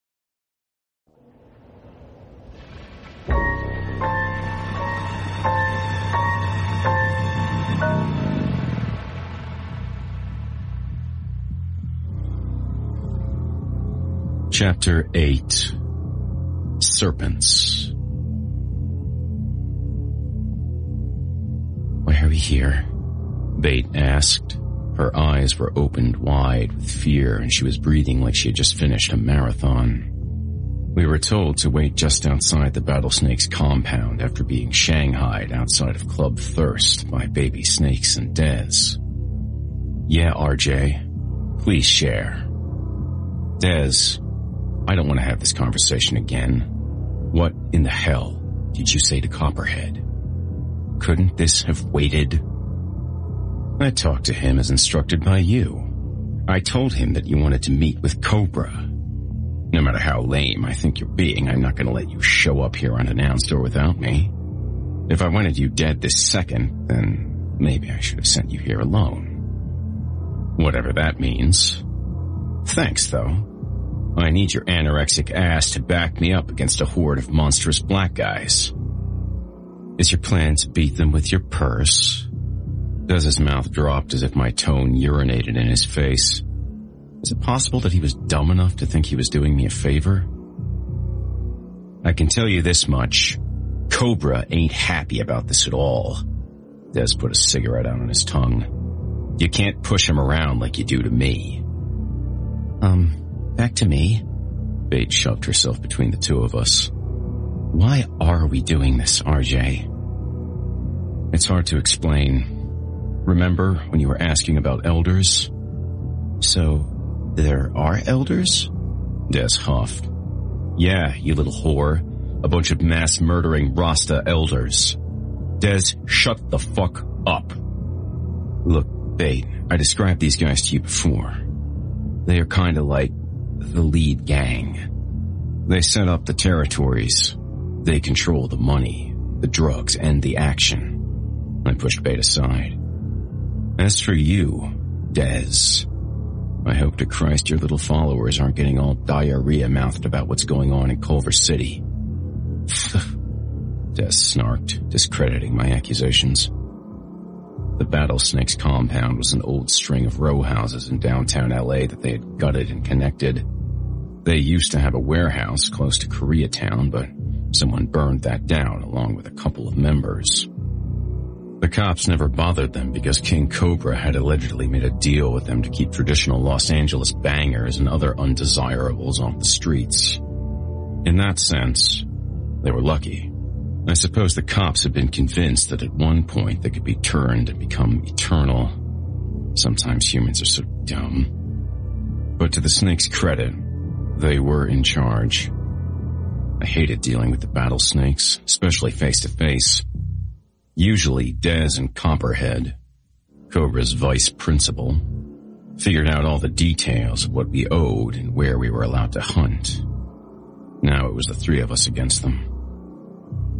Chapter 8 Serpents Why are we here? Bate asked. Her eyes were opened wide with fear and she was breathing like she had just finished a marathon. We were told to wait just outside the Battlesnake's compound after being shanghaied outside of Club Thirst by baby snakes and Des. Yeah, RJ. Please share. Des, I don't want to have this conversation again. What in the hell did you say to Copperhead? Couldn't this have waited? I talked to him as instructed by you. I told him that you wanted to meet with Cobra. No matter how lame I think you're being, I'm not going to let you show up here unannounced or without me. If I wanted you dead this second, then maybe I should have sent you here alone. Whatever that means. Thanks, though. I need your anorexic ass to back me up against a horde of monstrous black guys. Is your plan to beat them with your purse? His mouth dropped as if my tone urinated in his face. Is it possible that he was dumb enough to think he was doing me a favor? I can tell you this much. Cobra ain't happy about this at all. Des put a cigarette out on his tongue. You can't push him around like you do to me. Um, back to me. Bate shoved herself between the two of us. Why are we doing this, RJ? It's hard to explain. Remember when you were asking about elders? So, there are elders? Des huffed. Yeah, you little whore. A bunch of mass murdering Rasta elders. Des, shut the fuck up. Look, Bate, I described these guys to you before. They are kinda like the lead gang. They set up the territories. They control the money, the drugs, and the action. I pushed Bate aside. As for you, Des, I hope to Christ your little followers aren't getting all diarrhea-mouthed about what's going on in Culver City. Des snarked, discrediting my accusations. The Battlesnake's compound was an old string of row houses in downtown LA that they had gutted and connected. They used to have a warehouse close to Koreatown, but someone burned that down along with a couple of members. The cops never bothered them because King Cobra had allegedly made a deal with them to keep traditional Los Angeles bangers and other undesirables off the streets. In that sense, they were lucky. I suppose the cops had been convinced that at one point they could be turned and become eternal. Sometimes humans are so dumb. But to the snake's credit, they were in charge. I hated dealing with the battle snakes, especially face to face. Usually Dez and Copperhead, Cobra's vice principal, figured out all the details of what we owed and where we were allowed to hunt. Now it was the three of us against them.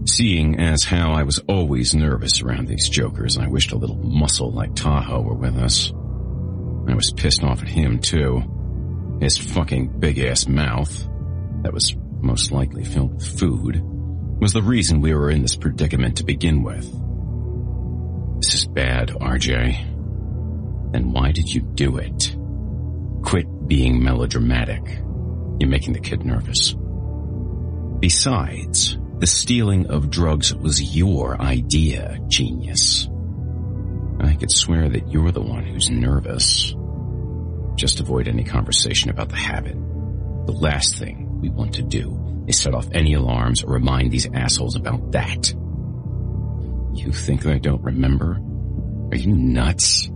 Seeing as how I was always nervous around these jokers, I wished a little muscle like Tahoe were with us. I was pissed off at him too. His fucking big ass mouth, that was most likely filled with food, was the reason we were in this predicament to begin with. This is bad, RJ. Then why did you do it? Quit being melodramatic. You're making the kid nervous. Besides, the stealing of drugs was your idea, genius. I could swear that you're the one who's nervous. Just avoid any conversation about the habit. The last thing we want to do is set off any alarms or remind these assholes about that. You think I don't remember? Are you nuts?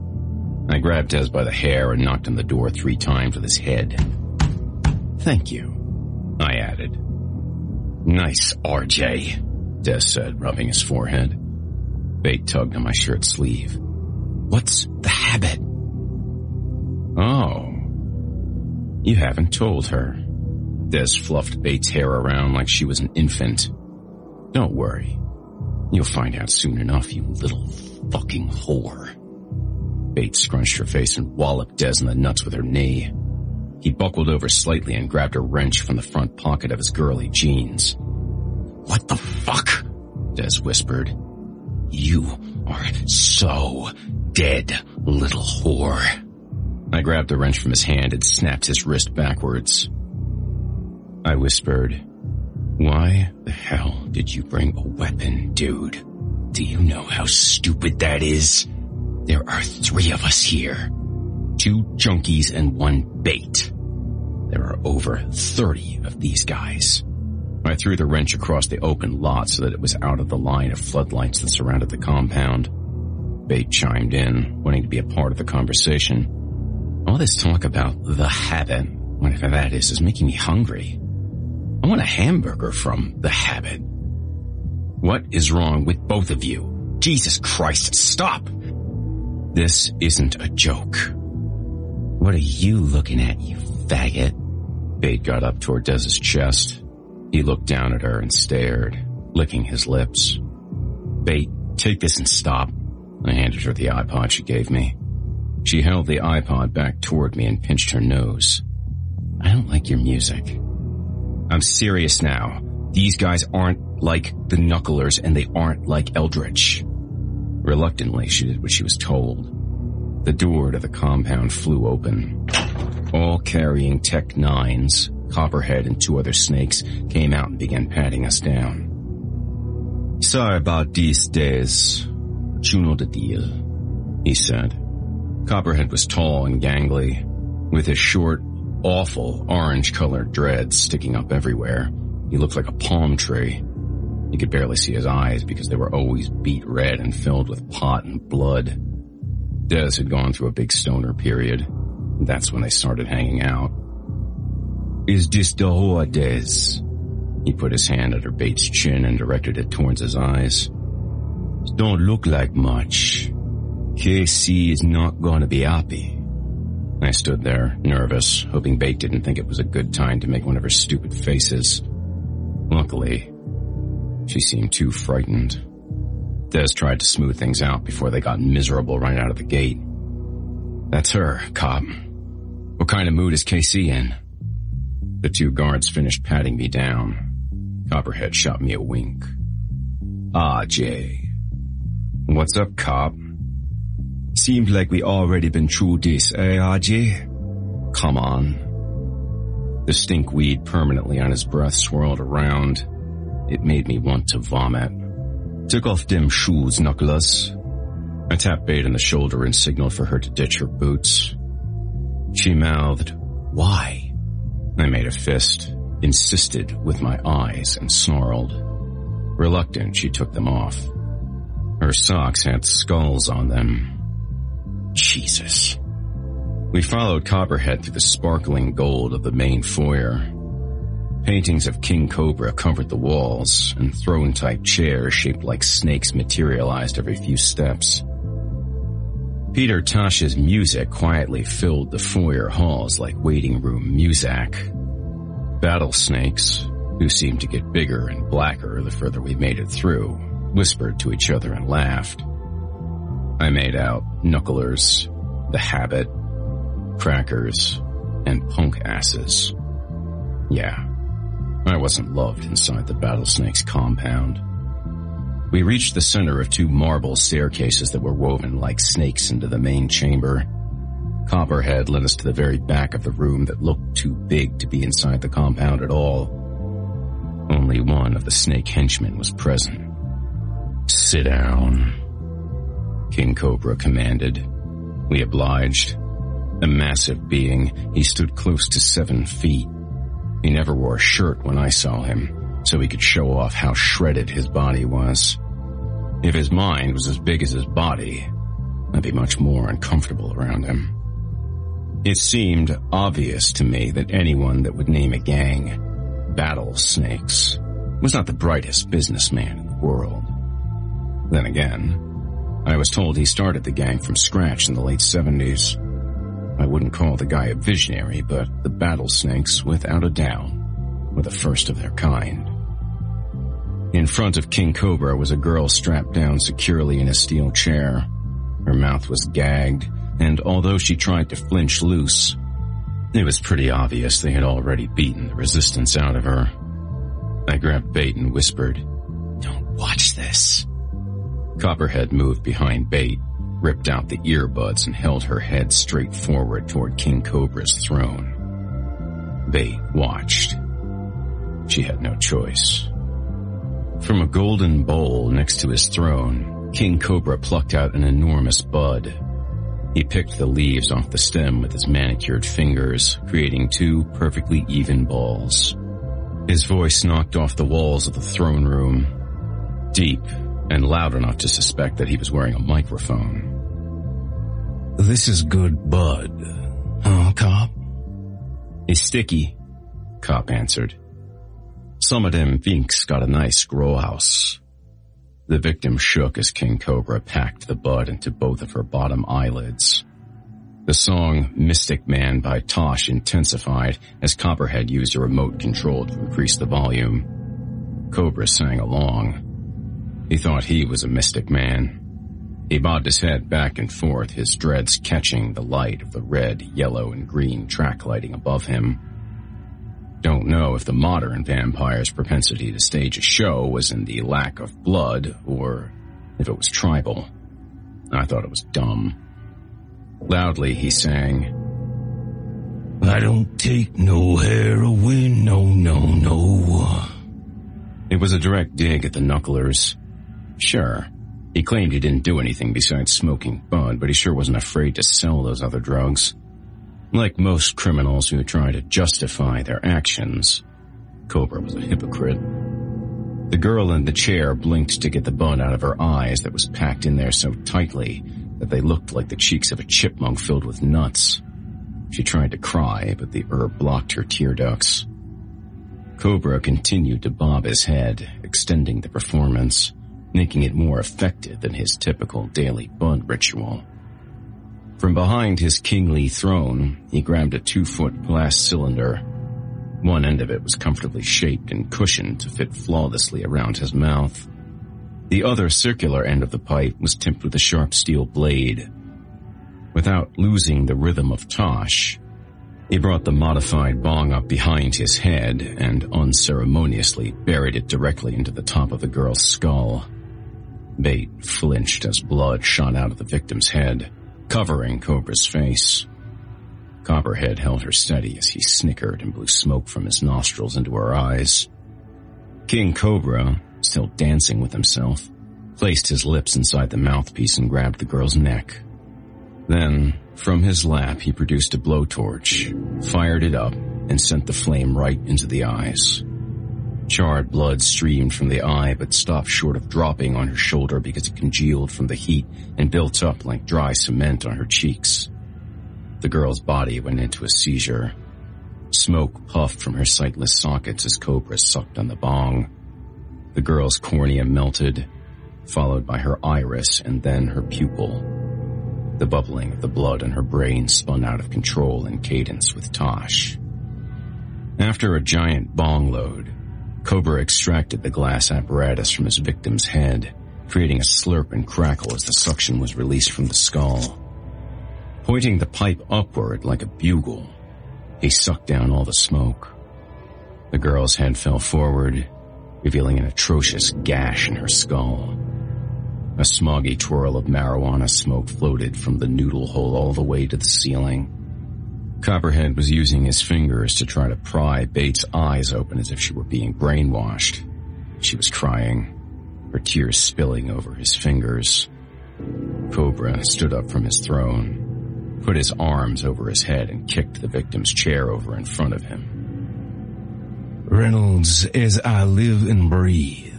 I grabbed Des by the hair and knocked on the door three times with his head. Thank you, I added. Nice, RJ, Des said, rubbing his forehead. Bate tugged on my shirt sleeve. What's the habit? Oh. You haven't told her. Des fluffed Bate's hair around like she was an infant. Don't worry. You'll find out soon enough, you little fucking whore. Bate scrunched her face and walloped Des in the nuts with her knee. He buckled over slightly and grabbed a wrench from the front pocket of his girly jeans. What the fuck? Des whispered. You are so dead, little whore. I grabbed the wrench from his hand and snapped his wrist backwards. I whispered, Why the hell did you bring a weapon, dude? Do you know how stupid that is? There are three of us here. Two junkies and one bait. There are over 30 of these guys. I threw the wrench across the open lot so that it was out of the line of floodlights that surrounded the compound. Bate chimed in, wanting to be a part of the conversation. All this talk about the habit, whatever that is, is making me hungry. I want a hamburger from the habit. What is wrong with both of you? Jesus Christ, stop! This isn't a joke. What are you looking at, you faggot? Bate got up toward Des's chest. He looked down at her and stared, licking his lips. Bate, take this and stop. I handed her the iPod she gave me. She held the iPod back toward me and pinched her nose. I don't like your music. I'm serious now. These guys aren't like the Knucklers and they aren't like Eldritch. Reluctantly, she did what she was told. The door to the compound flew open. All carrying Tech 9s, Copperhead and two other snakes came out and began patting us down. Sorry about these days. You know the deal, he said. Copperhead was tall and gangly, with his short, awful orange-colored dreads sticking up everywhere. He looked like a palm tree. You could barely see his eyes because they were always beet red and filled with pot and blood. Des had gone through a big stoner period. That's when they started hanging out. Is this the whore, Des? He put his hand under Bate's chin and directed it towards his eyes. Don't look like much. KC is not gonna be happy. I stood there, nervous, hoping Bate didn't think it was a good time to make one of her stupid faces. Luckily, she seemed too frightened. Des tried to smooth things out before they got miserable right out of the gate. That's her, cop. What kind of mood is KC in? The two guards finished patting me down. Copperhead shot me a wink. Ah, Jay. What's up, cop? Seems like we already been through this, eh, RJ? Come on. The stinkweed permanently on his breath swirled around. It made me want to vomit. Took off them shoes, Knuckles. I tapped Bate on the shoulder and signaled for her to ditch her boots. She mouthed, Why? I made a fist, insisted with my eyes, and snarled. Reluctant, she took them off. Her socks had skulls on them. Jesus. We followed Copperhead through the sparkling gold of the main foyer. Paintings of King Cobra covered the walls, and throne-type chairs shaped like snakes materialized every few steps. Peter Tosh's music quietly filled the foyer halls like waiting room music. Battle snakes, who seemed to get bigger and blacker the further we made it through, whispered to each other and laughed. I made out knucklers, the habit, crackers, and punk asses. Yeah, I wasn't loved inside the Battlesnake's compound. We reached the center of two marble staircases that were woven like snakes into the main chamber. Copperhead led us to the very back of the room that looked too big to be inside the compound at all. Only one of the snake henchmen was present. Sit down, King Cobra commanded. We obliged. A massive being, he stood close to seven feet. He never wore a shirt when I saw him, so he could show off how shredded his body was. If his mind was as big as his body, I'd be much more uncomfortable around him. It seemed obvious to me that anyone that would name a gang Battle Snakes was not the brightest businessman in the world. Then again, I was told he started the gang from scratch in the late 70s. I wouldn't call the guy a visionary, but the Battle Snakes, without a doubt, were the first of their kind. In front of King Cobra was a girl strapped down securely in a steel chair. Her mouth was gagged, and although she tried to flinch loose, it was pretty obvious they had already beaten the resistance out of her. I grabbed Bate and whispered, Don't watch this. Copperhead moved behind Bate, ripped out the earbuds and held her head straight forward toward King Cobra's throne. Bate watched. She had no choice. From a golden bowl next to his throne, King Cobra plucked out an enormous bud he picked the leaves off the stem with his manicured fingers, creating two perfectly even balls. His voice knocked off the walls of the throne room, deep and loud enough to suspect that he was wearing a microphone.
This is good bud, huh, Cop?
It's sticky, Cop answered. Some of them vinks got a nice grow house. The victim shook as King Cobra packed the bud into both of her bottom eyelids. The song Mystic Man by Tosh intensified as Copperhead used a remote control to increase the volume. Cobra sang along. He thought he was a mystic man. He bobbed his head back and forth, his dreads catching the light of the red, yellow, and green track lighting above him. Don't know if the modern vampire's propensity to stage a show was in the lack of blood or if it was tribal. I thought it was dumb. Loudly he sang,
I don't take no heroin, no, no, no.
It was a direct dig at the knucklers. Sure, he claimed he didn't do anything besides smoking bud, but he sure wasn't afraid to sell those other drugs. Like most criminals who try to justify their actions, Cobra was a hypocrite. The girl in the chair blinked to get the bun out of her eyes that was packed in there so tightly that they looked like the cheeks of a chipmunk filled with nuts. She tried to cry, but the herb blocked her tear ducts. Cobra continued to bob his head, extending the performance, making it more effective than his typical daily bun ritual. From behind his kingly throne, he grabbed a two-foot glass cylinder. One end of it was comfortably shaped and cushioned to fit flawlessly around his mouth. The other circular end of the pipe was tipped with a sharp steel blade. Without losing the rhythm of Tosh, he brought the modified bong up behind his head and unceremoniously buried it directly into the top of the girl's skull. Bate flinched as blood shot out of the victim's head covering Cobra's face. Copperhead held her steady as he snickered and blew smoke from his nostrils into her eyes. King Cobra, still dancing with himself, placed his lips inside the mouthpiece and grabbed the girl's neck. Then, from his lap, he produced a blowtorch, fired it up, and sent the flame right into the eyes. Charred blood streamed from the eye but stopped short of dropping on her shoulder because it congealed from the heat and built up like dry cement on her cheeks. The girl's body went into a seizure. Smoke puffed from her sightless sockets as Cobra sucked on the bong. The girl's cornea melted, followed by her iris and then her pupil. The bubbling of the blood in her brain spun out of control in cadence with Tosh. After a giant bong load, Cobra extracted the glass apparatus from his victim's head, creating a slurp and crackle as the suction was released from the skull. Pointing the pipe upward like a bugle, he sucked down all the smoke. The girl's head fell forward, revealing an atrocious gash in her skull. A smoggy twirl of marijuana smoke floated from the noodle hole all the way to the ceiling. Copperhead was using his fingers to try to pry Bate's eyes open as if she were being brainwashed. She was crying, her tears spilling over his fingers. Cobra stood up from his throne, put his arms over his head and kicked the victim's chair over in front of him.
Reynolds, as I live and breathe,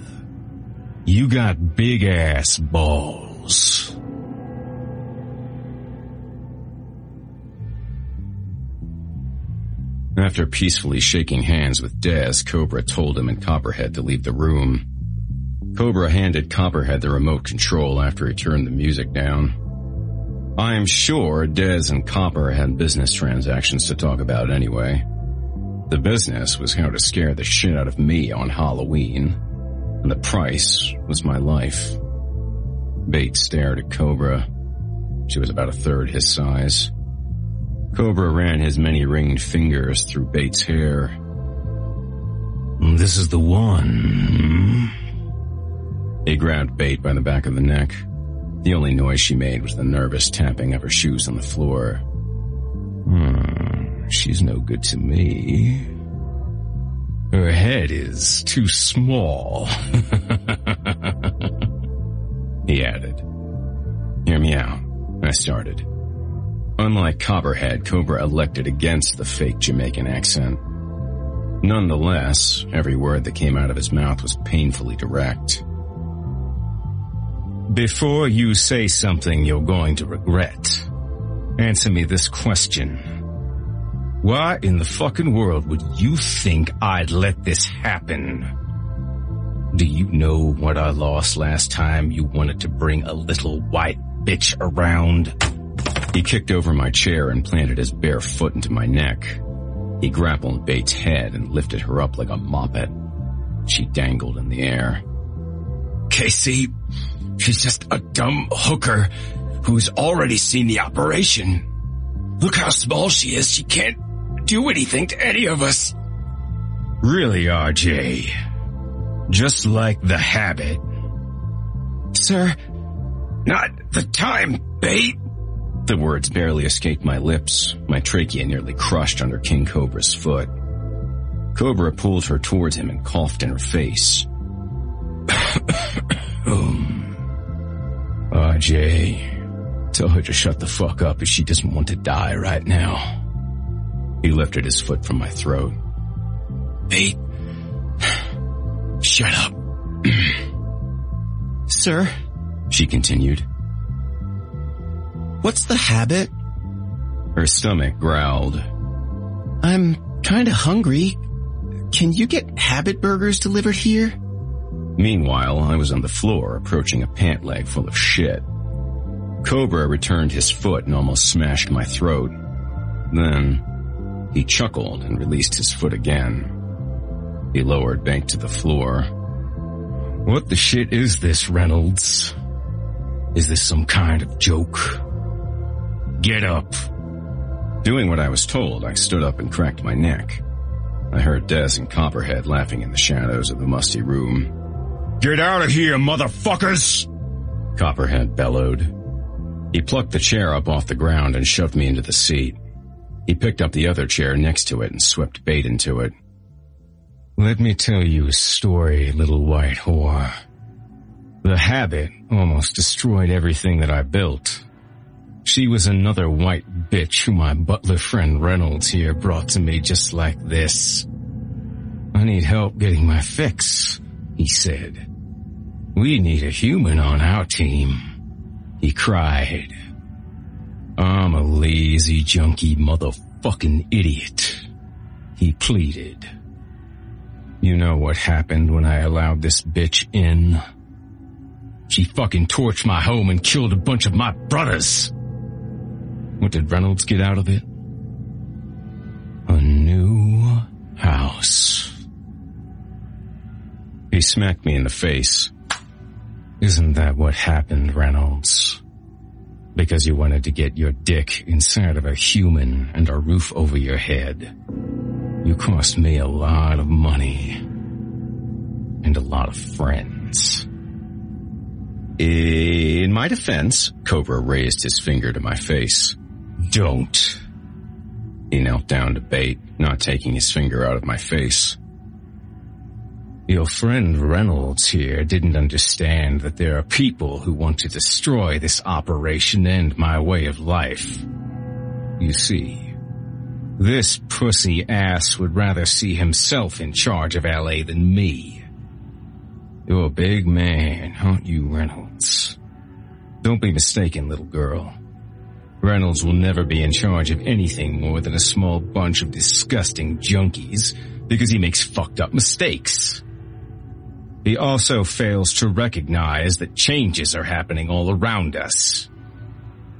you got big ass balls.
After peacefully shaking hands with Des, Cobra told him and Copperhead to leave the room. Cobra handed Copperhead the remote control after he turned the music down. I am sure Des and Copper had business transactions to talk about anyway. The business was how to scare the shit out of me on Halloween, and the price was my life. Bates stared at Cobra. She was about a third his size. Cobra ran his many ringed fingers through Bate's hair.
This is the one.
He grabbed Bate by the back of the neck. The only noise she made was the nervous tapping of her shoes on the floor.
Hmm, she's no good to me. Her head is too small.
he added. Hear me out. I started. Unlike Copperhead, Cobra elected against the fake Jamaican accent. Nonetheless, every word that came out of his mouth was painfully direct.
Before you say something you're going to regret, answer me this question. Why in the fucking world would you think I'd let this happen? Do you know what I lost last time you wanted to bring a little white bitch around?
He kicked over my chair and planted his bare foot into my neck. He grappled Bate's head and lifted her up like a moppet. She dangled in the air.
KC, she's just a dumb hooker who's already seen the operation. Look how small she is. She can't do anything to any of us. Really, RJ? Just like the habit. Sir, not the time, Bate.
The words barely escaped my lips, my trachea nearly crushed under King Cobra's foot. Cobra pulled her towards him and coughed in her face.
um, RJ, tell her to shut the fuck up if she doesn't want to die right now.
He lifted his foot from my throat.
Pete, shut up.
Sir,
she continued.
What's the habit?
Her stomach growled.
I'm kinda hungry. Can you get habit burgers delivered here?
Meanwhile, I was on the floor approaching a pant leg full of shit. Cobra returned his foot and almost smashed my throat. Then, he chuckled and released his foot again. He lowered Bate to the floor.
What the shit is this, Reynolds? Is this some kind of joke? Get up.
Doing what I was told, I stood up and cracked my neck. I heard Des and Copperhead laughing in the shadows of the musty room.
Get out of here, motherfuckers!
Copperhead bellowed. He plucked the chair up off the ground and shoved me into the seat. He picked up the other chair next to it and swept Bate into it.
Let me tell you a story, little white whore. The habit almost destroyed everything that I built. She was another white bitch who my butler friend Reynolds here brought to me just like this. I need help getting my fix, he said. We need a human on our team. He cried. I'm a lazy, junky motherfucking idiot. He pleaded. You know what happened when I allowed this bitch in? She fucking torched my home and killed a bunch of my brothers. What did Reynolds get out of it? A new house. He smacked me in the face. Isn't that what happened, Reynolds? Because you wanted to get your dick inside of a human and a roof over your head. You cost me a lot of money. And a lot of friends.
In my defense, Cobra raised his finger to my face. Don't. He knelt down to Bate, not taking his finger out of my face. Your friend Reynolds here didn't understand that there are people who want to destroy this operation and my way of life. You see, this pussy ass would rather see himself in charge of LA than me. You're a big man, aren't you, Reynolds? Don't be mistaken, little girl. Reynolds will never be in charge of anything more than a small bunch of disgusting junkies because he makes fucked up mistakes. He also fails to recognize that changes are happening all around us.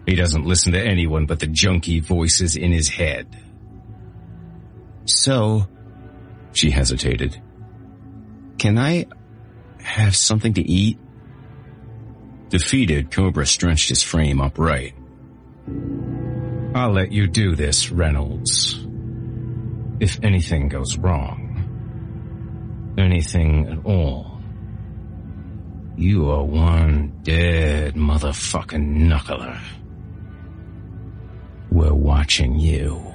He doesn't listen to anyone but the junkie voices in his head.
So,
She hesitated.
can I have something to eat?
Defeated, Cobra stretched his frame upright. I'll let you do this, Reynolds. If anything goes wrong, anything at all, you are one dead motherfucking knuckler. We're watching you.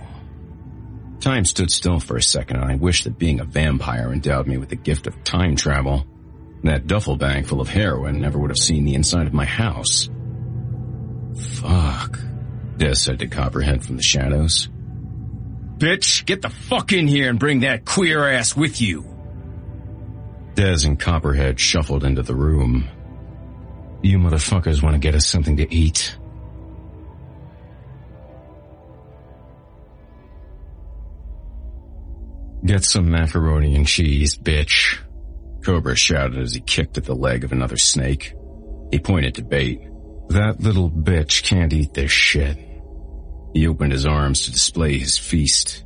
Time stood still for a second and I wished that being a vampire endowed me with the gift of time travel. That duffel bag full of heroin never would have seen the inside of my house. Fuck, Des said to Copperhead from the shadows. Bitch, get the fuck in here and bring that queer ass with you. Des and Copperhead shuffled into the room. You motherfuckers want to get us something to eat? Get some macaroni and cheese, bitch. Cobra shouted as he kicked at the leg of another snake. He pointed to Bate. That little bitch can't eat this shit. He opened his arms to display his feast.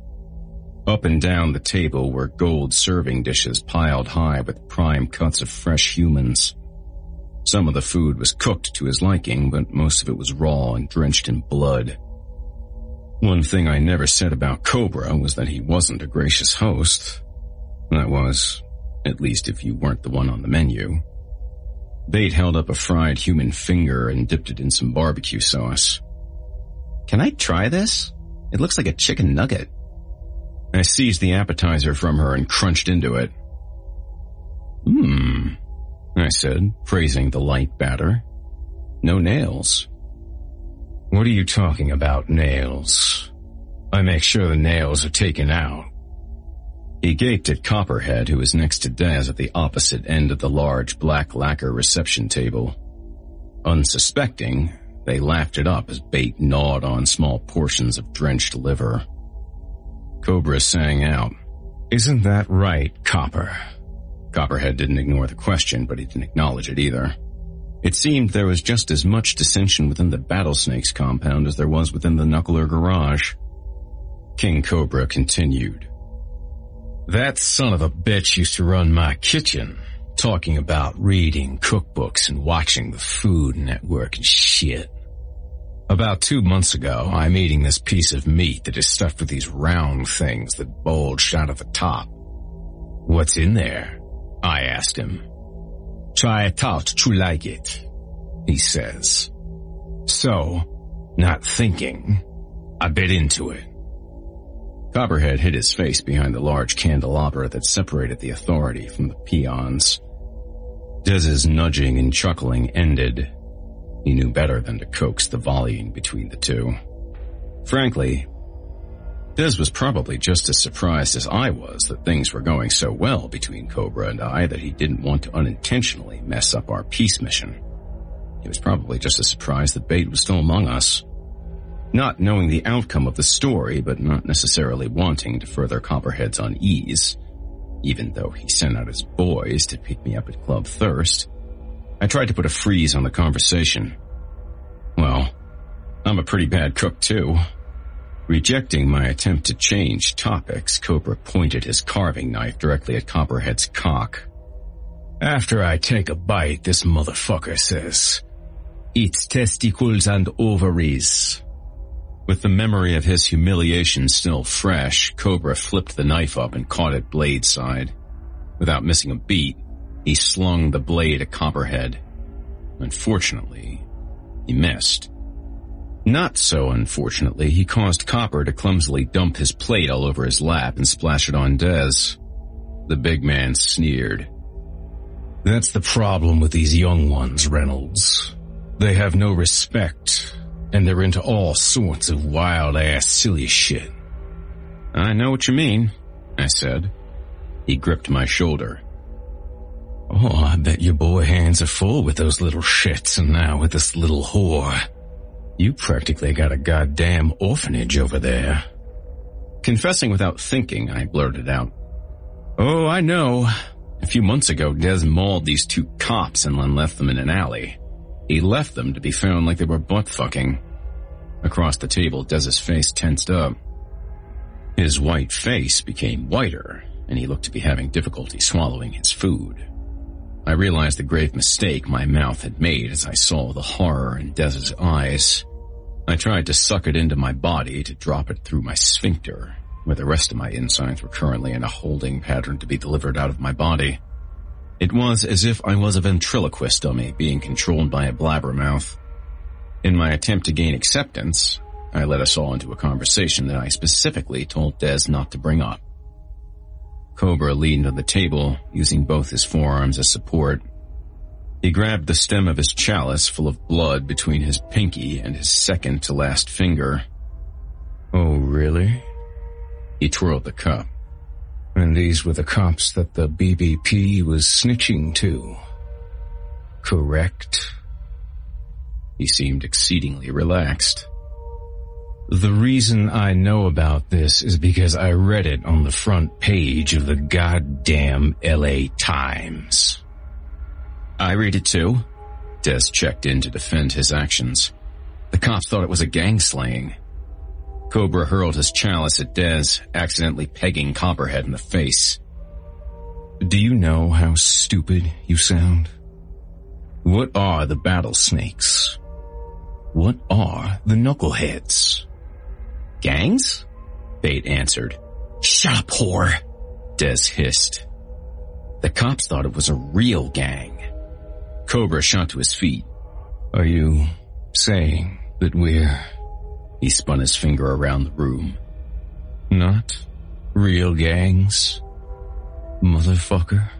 Up and down the table were gold serving dishes piled high with prime cuts of fresh humans. Some of the food was cooked to his liking, but most of it was raw and drenched in blood. One thing I never said about Cobra was that he wasn't a gracious host. That was, at least if you weren't the one on the menu. Bate held up a fried human finger and dipped it in some barbecue sauce.
Can I try this? It looks like a chicken nugget.
I seized the appetizer from her and crunched into it. Hmm, I said, praising the light batter. No nails. What are you talking about, nails? I make sure the nails are taken out. He gaped at Copperhead, who was next to Des at the opposite end of the large black lacquer reception table. Unsuspecting, they laughed it up as Bate gnawed on small portions of drenched liver. Cobra sang out, Isn't that right, Copper? Copperhead didn't ignore the question, but he didn't acknowledge it either. It seemed there was just as much dissension within the Battlesnakes compound as there was within the Knuckler garage. King Cobra continued. That son of a bitch used to run my kitchen, talking about reading cookbooks and watching the Food Network and shit. About two months ago, I'm eating this piece of meat that is stuffed with these round things that bulged out of the top. What's in there? I asked him. Try it out to like it, he says. So, not thinking, I bit into it. Copperhead hid his face behind the large candelabra that separated the authority from the peons. Des's nudging and chuckling ended. He knew better than to coax the volleying between the two. Frankly, Dez was probably just as surprised as I was that things were going so well between Cobra and I that he didn't want to unintentionally mess up our peace mission. He was probably just as surprised that Bate was still among us. Not knowing the outcome of the story, but not necessarily wanting to further Copperhead's unease, even though he sent out his boys to pick me up at Club Thirst, I tried to put a freeze on the conversation. Well, I'm a pretty bad cook too. Rejecting my attempt to change topics, Cobra pointed his carving knife directly at Copperhead's cock. After I take a bite, this motherfucker says, It's testicles and ovaries. With the memory of his humiliation still fresh, Cobra flipped the knife up and caught it blade side. Without missing a beat, he slung the blade at Copperhead. Unfortunately, he missed. Not so unfortunately, he caused Copper to clumsily dump his plate all over his lap and splash it on Des. The big man sneered.
That's the problem with these young ones, Reynolds. They have no respect, and they're into all sorts of wild ass silly shit.
I know what you mean, I said. He gripped my shoulder.
Oh, I bet your boy hands are full with those little shits and now with this little whore. You practically got a goddamn orphanage over there.
Confessing without thinking, I blurted out. Oh, I know. A few months ago, Des mauled these two cops and then left them in an alley. He left them to be found like they were butt fucking. Across the table, Dez's face tensed up. His white face became whiter, and he looked to be having difficulty swallowing his food. I realized the grave mistake my mouth had made as I saw the horror in Dez's eyes. I tried to suck it into my body to drop it through my sphincter, where the rest of my insides were currently in a holding pattern to be delivered out of my body. It was as if I was a ventriloquist dummy being controlled by a blabbermouth. In my attempt to gain acceptance, I led us all into a conversation that I specifically told Dez not to bring up. Cobra leaned on the table, using both his forearms as support. He grabbed the stem of his chalice full of blood between his pinky and his second to last finger.
Oh, really?
He twirled the cup.
And these were the cops that the BBP was snitching to. Correct?
He seemed exceedingly relaxed.
The reason I know about this is because I read it on the front page of the goddamn LA Times.
I read it too. Des checked in to defend his actions. The cops thought it was a gang slaying. Cobra hurled his chalice at Dez, accidentally pegging Copperhead in the face.
Do you know how stupid you sound? What are the battle snakes? What are the knuckleheads?
Gangs? Bate answered.
Shut up, whore!
Des hissed. The cops thought it was a real gang. Cobra shot to his feet.
Are you saying that we're
he spun his finger around the room.
Not real gangs, motherfucker.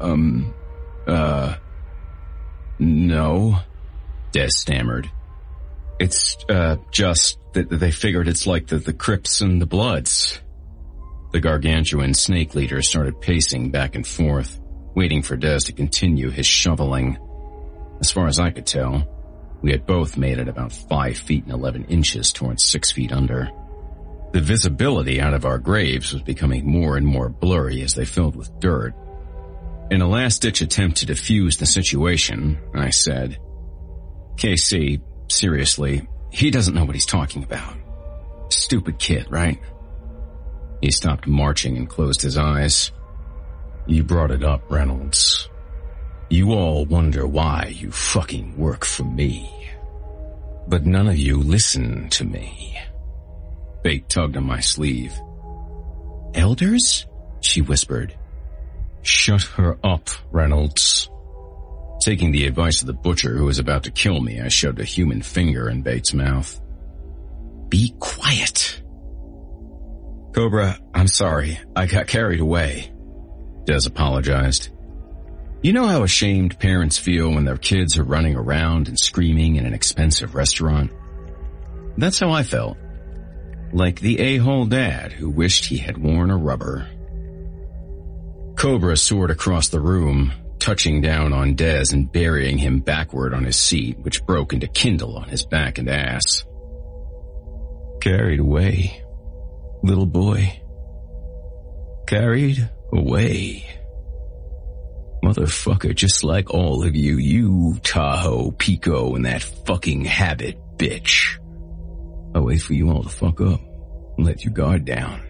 Um, uh, no, Des stammered. It's, uh, just that they figured it's like the, the Crips and the Bloods. The gargantuan snake leader started pacing back and forth, waiting for Des to continue his shoveling. As far as I could tell, we had both made it about five feet and 11 inches towards six feet under. The visibility out of our graves was becoming more and more blurry as they filled with dirt. In a last-ditch attempt to defuse the situation, I said, KC, seriously, he doesn't know what he's talking about. Stupid kid, right? He stopped marching and closed his eyes.
You brought it up, Reynolds. You all wonder why you fucking work for me. But none of you listen to me.
Bate tugged on my sleeve. Elders? She whispered.
Shut her up, Reynolds.
Taking the advice of the butcher who was about to kill me, I shoved a human finger in Bate's mouth.
Be quiet.
Cobra, I'm sorry. I got carried away. Des apologized. You know how ashamed parents feel when their kids are running around and screaming in an expensive restaurant? That's how I felt. Like the a-hole dad who wished he had worn a rubber. Cobra soared across the room, touching down on Dez and burying him backward on his seat, which broke into kindle on his back and ass.
Carried away. Little boy. Carried away. Motherfucker, just like all of you, you, Tahoe, Pico, and that fucking habit, bitch. I wait for you all to fuck up and let your guard down.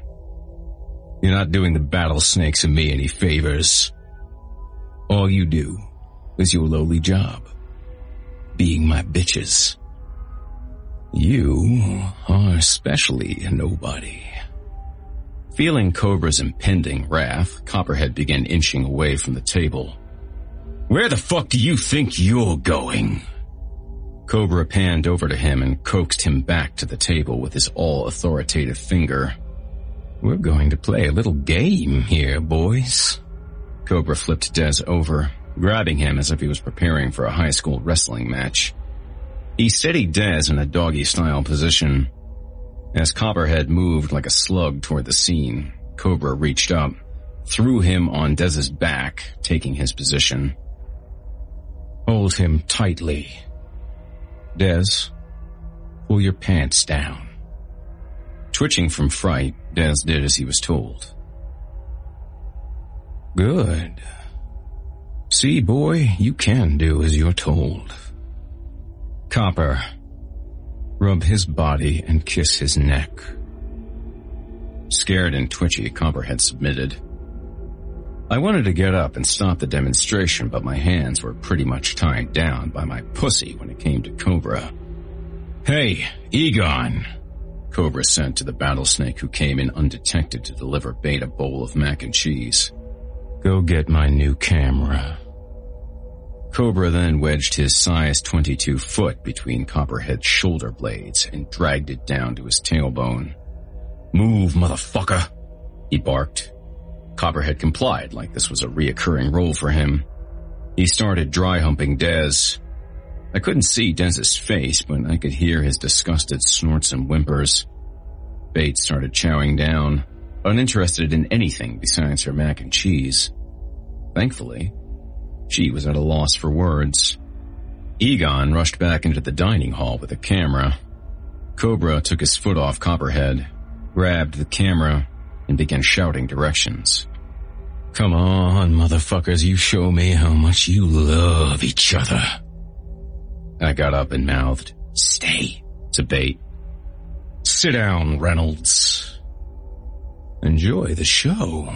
You're not doing the battle snakes and me any favors. All you do is your lowly job. Being my bitches. You are especially a nobody.
Feeling Cobra's impending wrath, Copperhead began inching away from the table. Where the fuck do you think you're going? Cobra panned over to him and coaxed him back to the table with his all-authoritative finger. We're going to play a little game here, boys. Cobra flipped Dez over, grabbing him as if he was preparing for a high school wrestling match. He steadied Dez in a doggy-style position. As Copperhead moved like a slug toward the scene, Cobra reached up, threw him on Dez's back, taking his position. Hold him tightly. Dez, pull your pants down. Twitching from fright, Dez did as he was told. Good. See, boy, you can do as you're told. Copper, rub his body and kiss his neck. Scared and twitchy, Copper had submitted. I wanted to get up and stop the demonstration, but my hands were pretty much tied down by my pussy when it came to Cobra. Hey, Egon! Cobra sent to the battlesnake who came in undetected to deliver Bate a bowl of mac and cheese. Go get my new camera. Cobra then wedged his size 22 foot between Copperhead's shoulder blades and dragged it down to his tailbone. Move, motherfucker, he barked. Copperhead complied like this was a reoccurring role for him. He started dry humping Dez. I couldn't see Dez's face, but I could hear his disgusted snorts and whimpers. Bates started chowing down, uninterested in anything besides her mac and cheese. Thankfully, she was at a loss for words. Egon rushed back into the dining hall with a camera. Cobra took his foot off Copperhead, grabbed the camera, and began shouting directions. Come on, motherfuckers, you show me how much you love each other. I got up and mouthed, stay, to Bate. Sit down, Reynolds. Enjoy the show.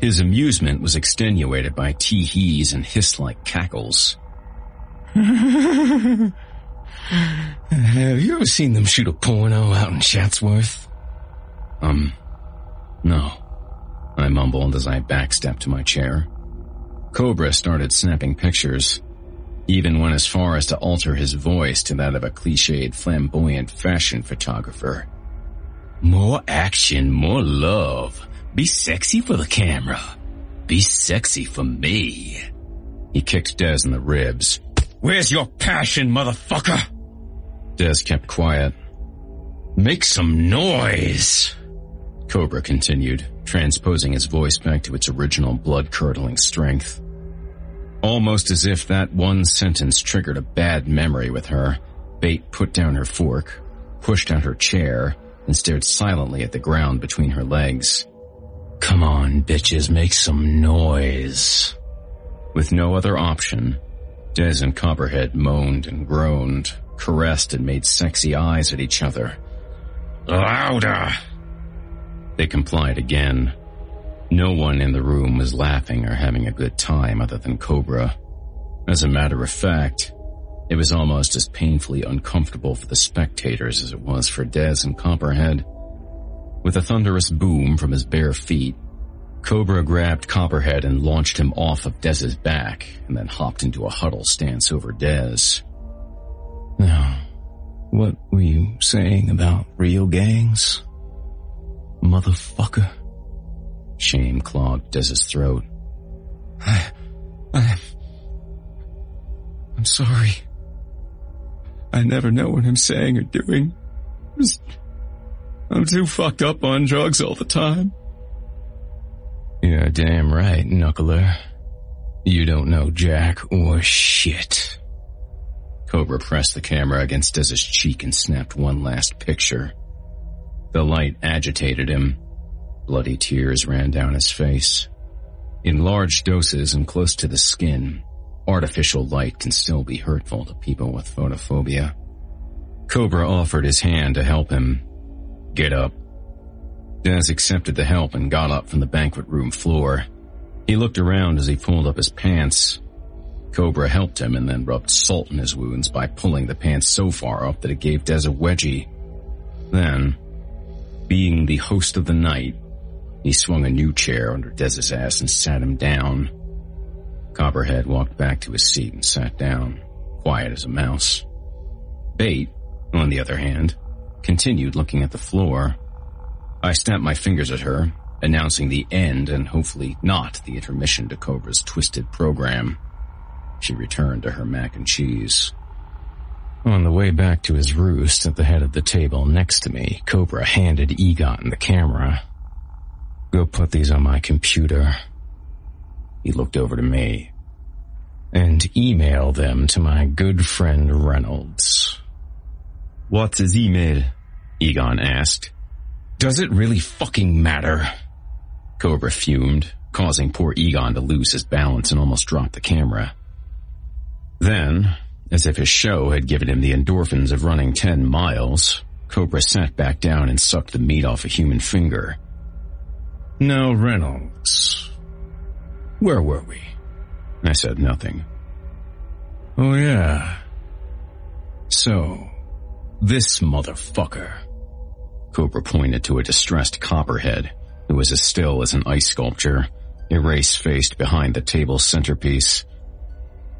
His amusement was extenuated by tee-hees and hiss-like cackles. Have you ever seen them shoot a porno out in Chatsworth? Um, no. I mumbled as I backstepped to my chair. Cobra started snapping pictures, even went as far as to alter his voice to that of a cliched flamboyant fashion photographer. More action, more love. Be sexy for the camera. Be sexy for me. He kicked Dez in the ribs. Where's your passion, motherfucker? Dez kept quiet. Make some noise. Cobra continued, transposing his voice back to its original blood-curdling strength. Almost as if that one sentence triggered a bad memory with her, Bate put down her fork, pushed out her chair, and stared silently at the ground between her legs. Come on, bitches, make some noise. With no other option, Dez and Copperhead moaned and groaned, caressed and made sexy eyes at each other. Louder! They complied again. No one in the room was laughing or having a good time other than Cobra. As a matter of fact, it was almost as painfully uncomfortable for the spectators as it was for Dez and Copperhead. With a thunderous boom from his bare feet, Cobra grabbed Copperhead and launched him off of Dez's back, and then hopped into a huddle stance over Dez. Now, what were you saying about real gangs? Motherfucker. Shame clogged Dez's throat. I, I, I'm sorry. I never know what I'm saying or doing. I'm too fucked up on drugs all the time. You're damn right, Knuckler. You don't know jack or shit. Cobra pressed the camera against Dez's cheek and snapped one last picture. The light agitated him. Bloody tears ran down his face. In large doses and close to the skin, artificial light can still be hurtful to people with photophobia. Cobra offered his hand to help him. Get up. Dez accepted the help and got up from the banquet room floor. He looked around as he pulled up his pants. Cobra helped him and then rubbed salt in his wounds by pulling the pants so far up that it gave Dez a wedgie. Then, being the host of the night, he swung a new chair under Dez's ass and sat him down. Copperhead walked back to his seat and sat down, quiet as a mouse. Bate, on the other hand, continued looking at the floor. I snapped my fingers at her, announcing the end and hopefully not the intermission to Cobra's twisted program. She returned to her mac and cheese. On the way back to his roost at the head of the table next to me, Cobra handed Egon the camera. Go put these on my computer. He looked over to me. And email them to my good friend Reynolds.
What's his email?
Egon asked. Does it really fucking matter? Cobra fumed, causing poor Egon to lose his balance and almost drop the camera. Then, as if his show had given him the endorphins of running ten miles, Cobra sat back down and sucked the meat off a human finger.
Now, Reynolds. Where were we?
I said nothing.
Oh yeah. So, this motherfucker.
Cobra pointed to a distressed copperhead who was as still as an ice sculpture, erase-faced behind the table centerpiece.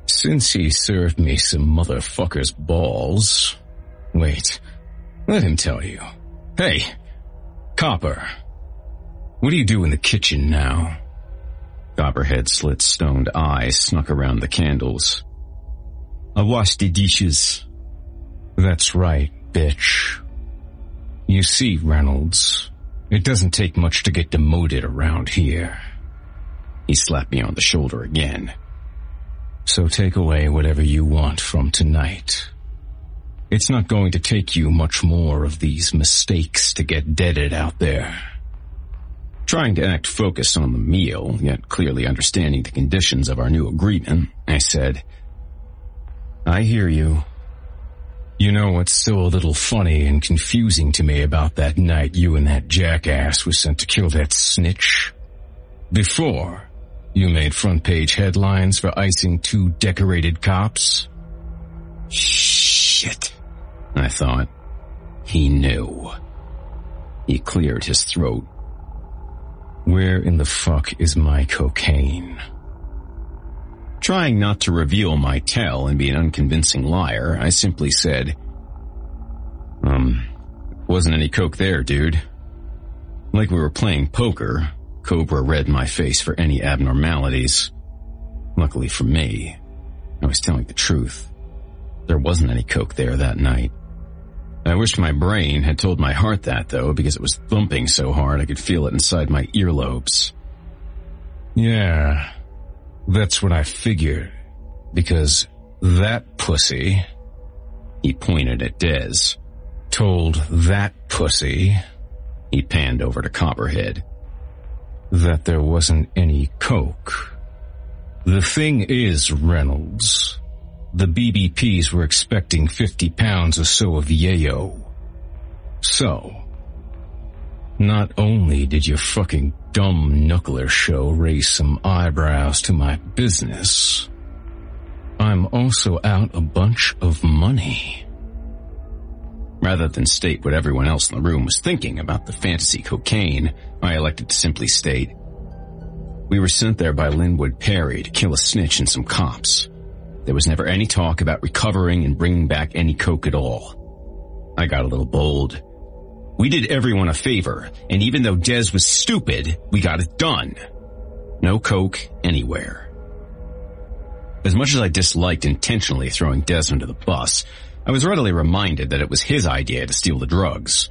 Since he served me some motherfucker's balls. Wait, let him tell you. Hey, Copper. What do you do in the kitchen now?
Copperhead slit stoned eyes snuck around the candles.
I the dishes. That's right, bitch. You see, Reynolds, it doesn't take much to get demoted around here.
He slapped me on the shoulder again.
So take away whatever you want from tonight. It's not going to take you much more of these mistakes to get deaded out there.
Trying to act focused on the meal, yet clearly understanding the conditions of our new agreement, I said,
I hear you. You know what's still a little funny and confusing to me about that night you and that jackass was sent to kill that snitch? Before, you made front page headlines for icing two decorated cops?
Shit, I thought. He knew. He cleared his throat.
Where in the fuck is my cocaine?
Trying not to reveal my tell and be an unconvincing liar, I simply said, Um, wasn't any coke there, dude. Like we were playing poker, Cobra read my face for any abnormalities. Luckily for me, I was telling the truth. There wasn't any coke there that night. I wished my brain had told my heart that though, because it was thumping so hard I could feel it inside my earlobes.
Yeah, that's what I figured. Because that pussy,
he pointed at Dez,
told that pussy,
he panned over to Copperhead,
that there wasn't any coke. The thing is, Reynolds, the BBPs were expecting 50 pounds or so of yayo. So, not only did your fucking dumb knuckler show raise some eyebrows to my business, I'm also out a bunch of money.
Rather than state what everyone else in the room was thinking about the fantasy cocaine, I elected to simply state, we were sent there by Linwood Perry to kill a snitch and some cops. There was never any talk about recovering and bringing back any coke at all. I got a little bold. We did everyone a favor, and even though Dez was stupid, we got it done. No coke anywhere. As much as I disliked intentionally throwing Dez under the bus, I was readily reminded that it was his idea to steal the drugs.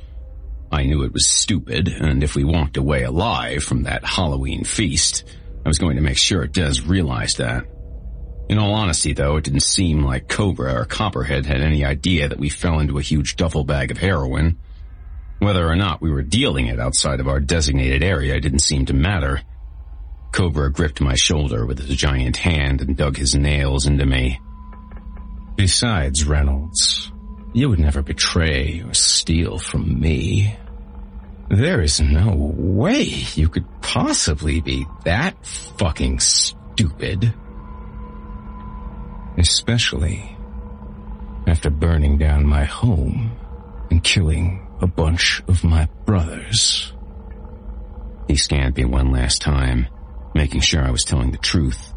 I knew it was stupid, and if we walked away alive from that Halloween feast, I was going to make sure Dez realized that. In all honesty, though, it didn't seem like Cobra or Copperhead had any idea that we fell into a huge duffel bag of heroin. Whether or not we were dealing it outside of our designated area didn't seem to matter. Cobra gripped my shoulder with his giant hand and dug his nails into me.
Besides, Reynolds, you would never betray or steal from me. There is no way you could possibly be that fucking stupid. Especially after burning down my home and killing a bunch of my brothers.
He scanned me one last time, making sure I was telling the truth.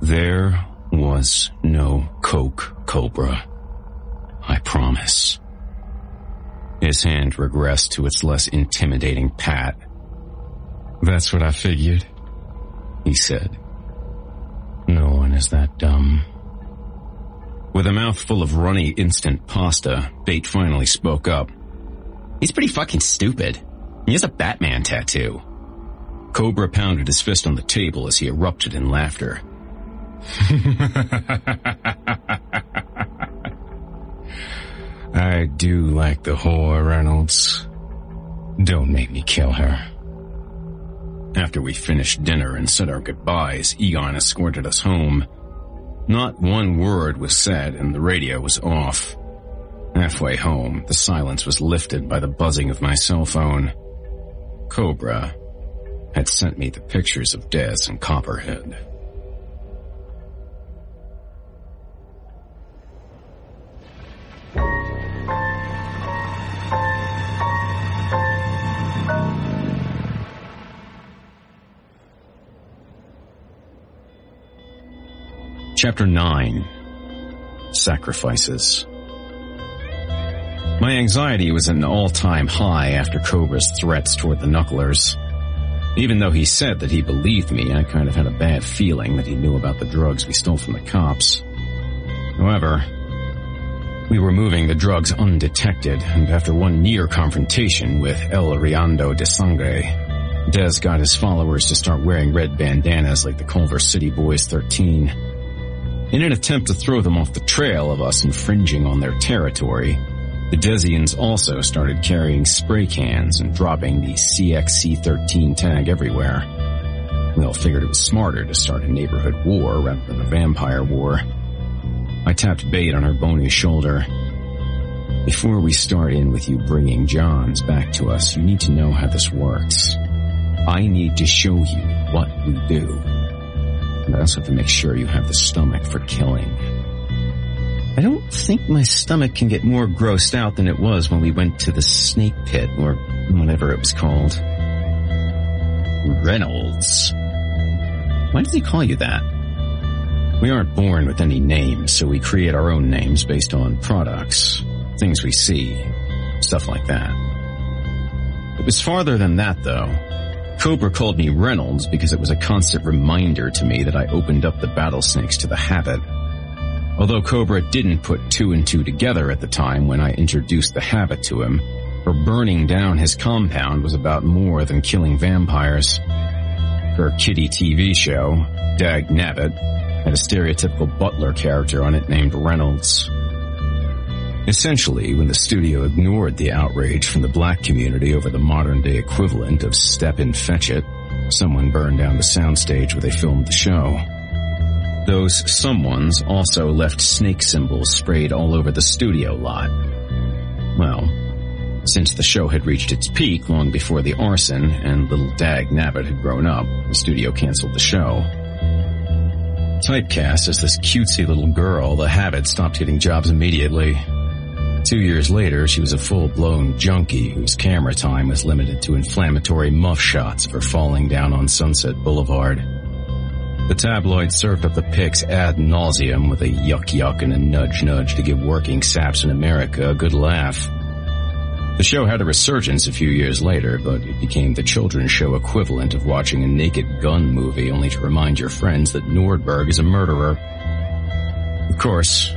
There was no Coke Cobra. I promise. His hand regressed to its less intimidating pat. That's what I figured, he said. No one is that dumb. With a mouth full of runny instant pasta, Bate finally spoke up.
He's pretty fucking stupid. He has a Batman tattoo.
Cobra pounded his fist on the table as he erupted in laughter. I do like the whore, Reynolds. Don't make me kill her. After we finished dinner and said our goodbyes, Egon escorted us home. Not one word was said and the radio was off. Halfway home, the silence was lifted by the buzzing of my cell phone. Cobra had sent me the pictures of Dez and Copperhead. Chapter 9 Sacrifices My anxiety was at an all-time high after Cobra's threats toward the Knucklers. Even though he said that he believed me, I kind of had a bad feeling that he knew about the drugs we stole from the cops. However, we were moving the drugs undetected, and after one near confrontation with El Riando de Sangre, Dez got his followers to start wearing red bandanas like the Culver City Boys 13. In an attempt to throw them off the trail of us infringing on their territory, the Desians also started carrying spray cans and dropping the CXC-13 tag everywhere. We all figured it was smarter to start a neighborhood war rather than a vampire war. I tapped Bate on her bony shoulder. Before we start in with you bringing Johns back to us, you need to know how this works. I need to show you what we do. I also have to make sure you have the stomach for killing.
I don't think my stomach can get more grossed out than it was when we went to the snake pit or whatever it was called. Reynolds. Why does he call you that?
We aren't born with any names, so we create our own names based on products, things we see, stuff like that. It was farther than that though. Cobra called me Reynolds because it was a constant reminder to me that I opened up the battlesnakes to the habit. Although Cobra didn't put two and two together at the time when I introduced the habit to him, her burning down his compound was about more than killing vampires. Her kiddie TV show, Dag Nabbit, had a stereotypical butler character on it named Reynolds. Essentially, when the studio ignored the outrage from the black community over the modern day equivalent of Stepin Fetchit, someone burned down the soundstage where they filmed the show. Those someones also left snake symbols sprayed all over the studio lot. Well, since the show had reached its peak long before the arson and little Dag Nabbit had grown up, the studio canceled the show. Typecast as this cutesy little girl, the habit stopped getting jobs immediately. Two years later, she was a full-blown junkie whose camera time was limited to inflammatory muff shots for falling down on Sunset Boulevard. The tabloid served up the pics ad nauseum with a yuck yuck and a nudge nudge to give working saps in America a good laugh. The show had a resurgence a few years later, but it became the children's show equivalent of watching a naked gun movie only to remind your friends that Nordberg is a murderer. Of course,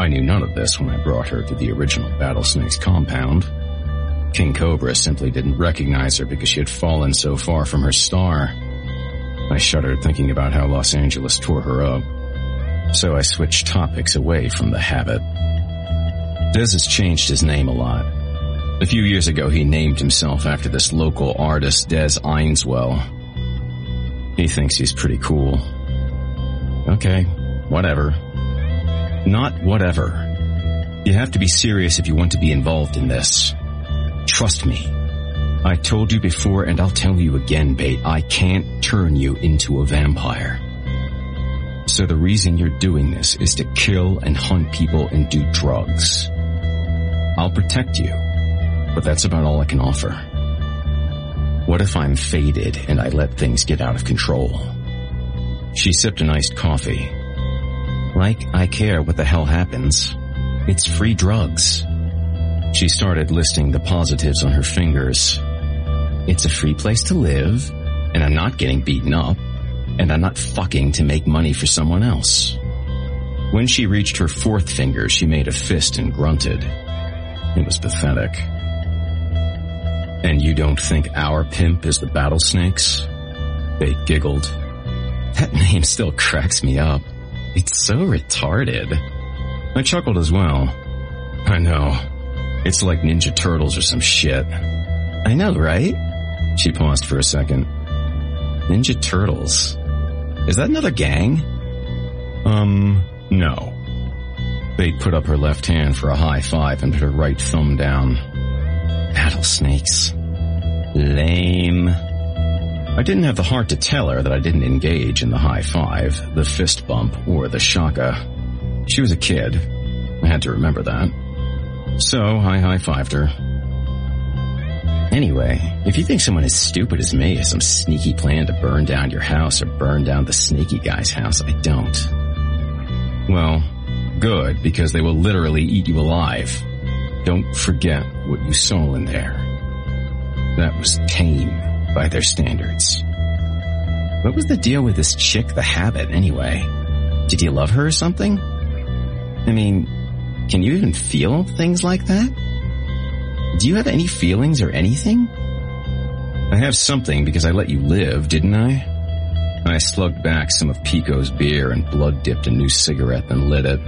I knew none of this when I brought her to the original Battlesnakes compound. King Cobra simply didn't recognize her because she had fallen so far from her star. I shuddered thinking about how Los Angeles tore her up. So I switched topics away from the habit. Dez has changed his name a lot. A few years ago, he named himself after this local artist, Des Einswell. He thinks he's pretty cool. Okay, whatever. Not whatever. You have to be serious if you want to be involved in this. Trust me. I told you before and I'll tell you again, Bate, I can't turn you into a vampire. So the reason you're doing this is to kill and hunt people and do drugs. I'll protect you but that's about all I can offer. What if I'm faded and I let things get out of control? She sipped an iced coffee. Like I care what the hell happens. It's free drugs. She started listing the positives on her fingers. It's a free place to live, and I'm not getting beaten up, and I'm not fucking to make money for someone else. When she reached her fourth finger, she made a fist and grunted. It was pathetic. And you don't think our pimp is the Battlesnakes? They giggled. That name still cracks me up. It's so retarded. I chuckled as well. I know. It's like Ninja Turtles or some shit. I know, right? She paused for a second. Ninja Turtles. Is that another gang? Um, no. Bate put up her left hand for a high five and put her right thumb down. Battlesnakes. Lame. I didn't have the heart to tell her that I didn't engage in the high five, the fist bump, or the shaka. She was a kid. I had to remember that. So I high-fived her. Anyway, if you think someone as stupid as me has some sneaky plan to burn down your house or burn down the snaky guy's house, I don't. Well, good, because they will literally eat you alive. Don't forget what you saw in there. That was tame by their standards. What was the deal with this chick, the habit, anyway? Did you love her or something? I mean, can you even feel things like that? Do you have any feelings or anything? I have something because I let you live, didn't I? I slugged back some of Pico's beer and blood dipped a new cigarette and lit it.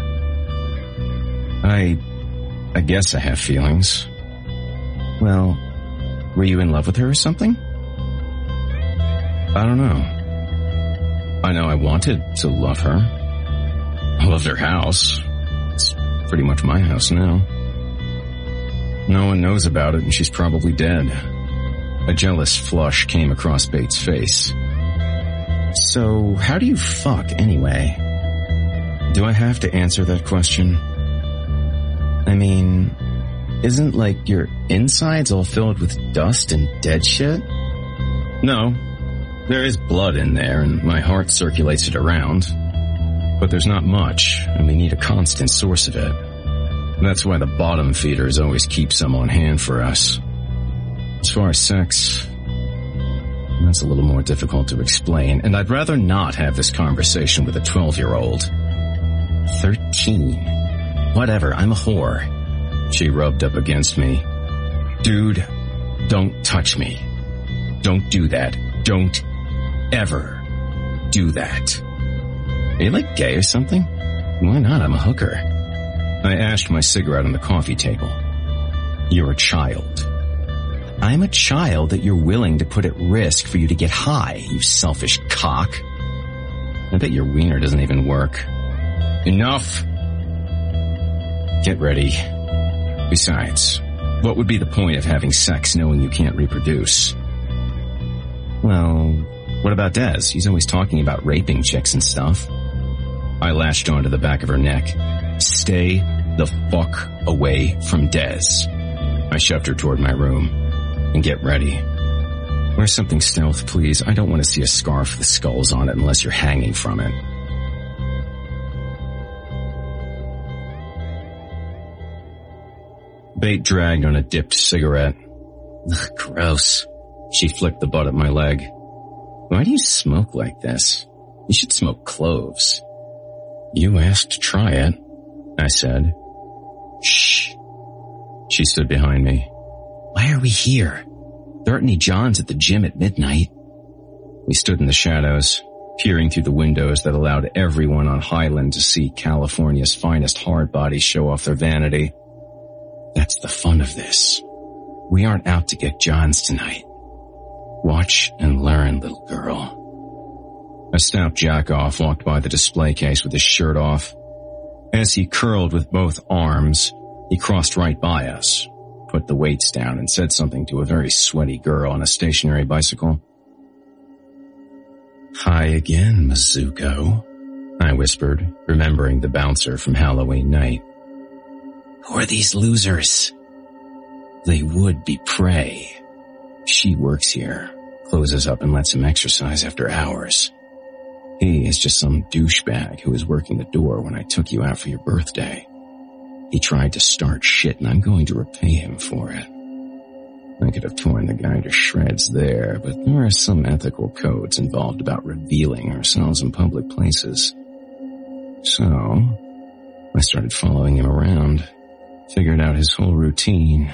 I, I guess I have feelings. Well, were you in love with her or something? I don't know. I know I wanted to love her. I loved her house. It's pretty much my house now. No one knows about it and she's probably dead. A jealous flush came across Bate's face. So, how do you fuck anyway? Do I have to answer that question? I mean, isn't like your insides all filled with dust and dead shit? No. There is blood in there and my heart circulates it around. But there's not much and we need a constant source of it. That's why the bottom feeders always keep some on hand for us. As far as sex, that's a little more difficult to explain, and I'd rather not have this conversation with a 12 year old. 13. Whatever, I'm a whore. She rubbed up against me. Dude, don't touch me. Don't do that. Don't ever do that. Are you like gay or something? Why not? I'm a hooker. I ashed my cigarette on the coffee table. You're a child. I'm a child that you're willing to put at risk for you to get high, you selfish cock. I bet your wiener doesn't even work. Enough! Get ready. Besides, what would be the point of having sex knowing you can't reproduce? Well, what about Dez? He's always talking about raping chicks and stuff. I lashed onto the back of her neck. Stay the fuck away from Dez. I shoved her toward my room. And get ready. Wear something stealth, please. I don't want to see a scarf with skulls on it unless you're hanging from it. Bate dragged on a dipped cigarette. Ugh, gross. She flicked the butt at my leg. Why do you smoke like this? You should smoke cloves. You asked to try it, I said. Shh. She stood behind me. Why are we here? There aren't any Johns at the gym at midnight. We stood in the shadows, peering through the windows that allowed everyone on Highland to see California's finest hard bodies show off their vanity. That's the fun of this. We aren't out to get Johns tonight. Watch and learn, little girl. A stout jack-off walked by the display case with his shirt off. As he curled with both arms, he crossed right by us, put the weights down and said something to a very sweaty girl on a stationary bicycle. Hi again, Mizuko, I whispered, remembering the bouncer from Halloween night. Who are these losers? They would be prey. She works here, closes up and lets him exercise after hours. He is just some douchebag who was working the door when I took you out for your birthday. He tried to start shit and I'm going to repay him for it. I could have torn the guy to shreds there, but there are some ethical codes involved about revealing ourselves in public places. So, I started following him around, figured out his whole routine.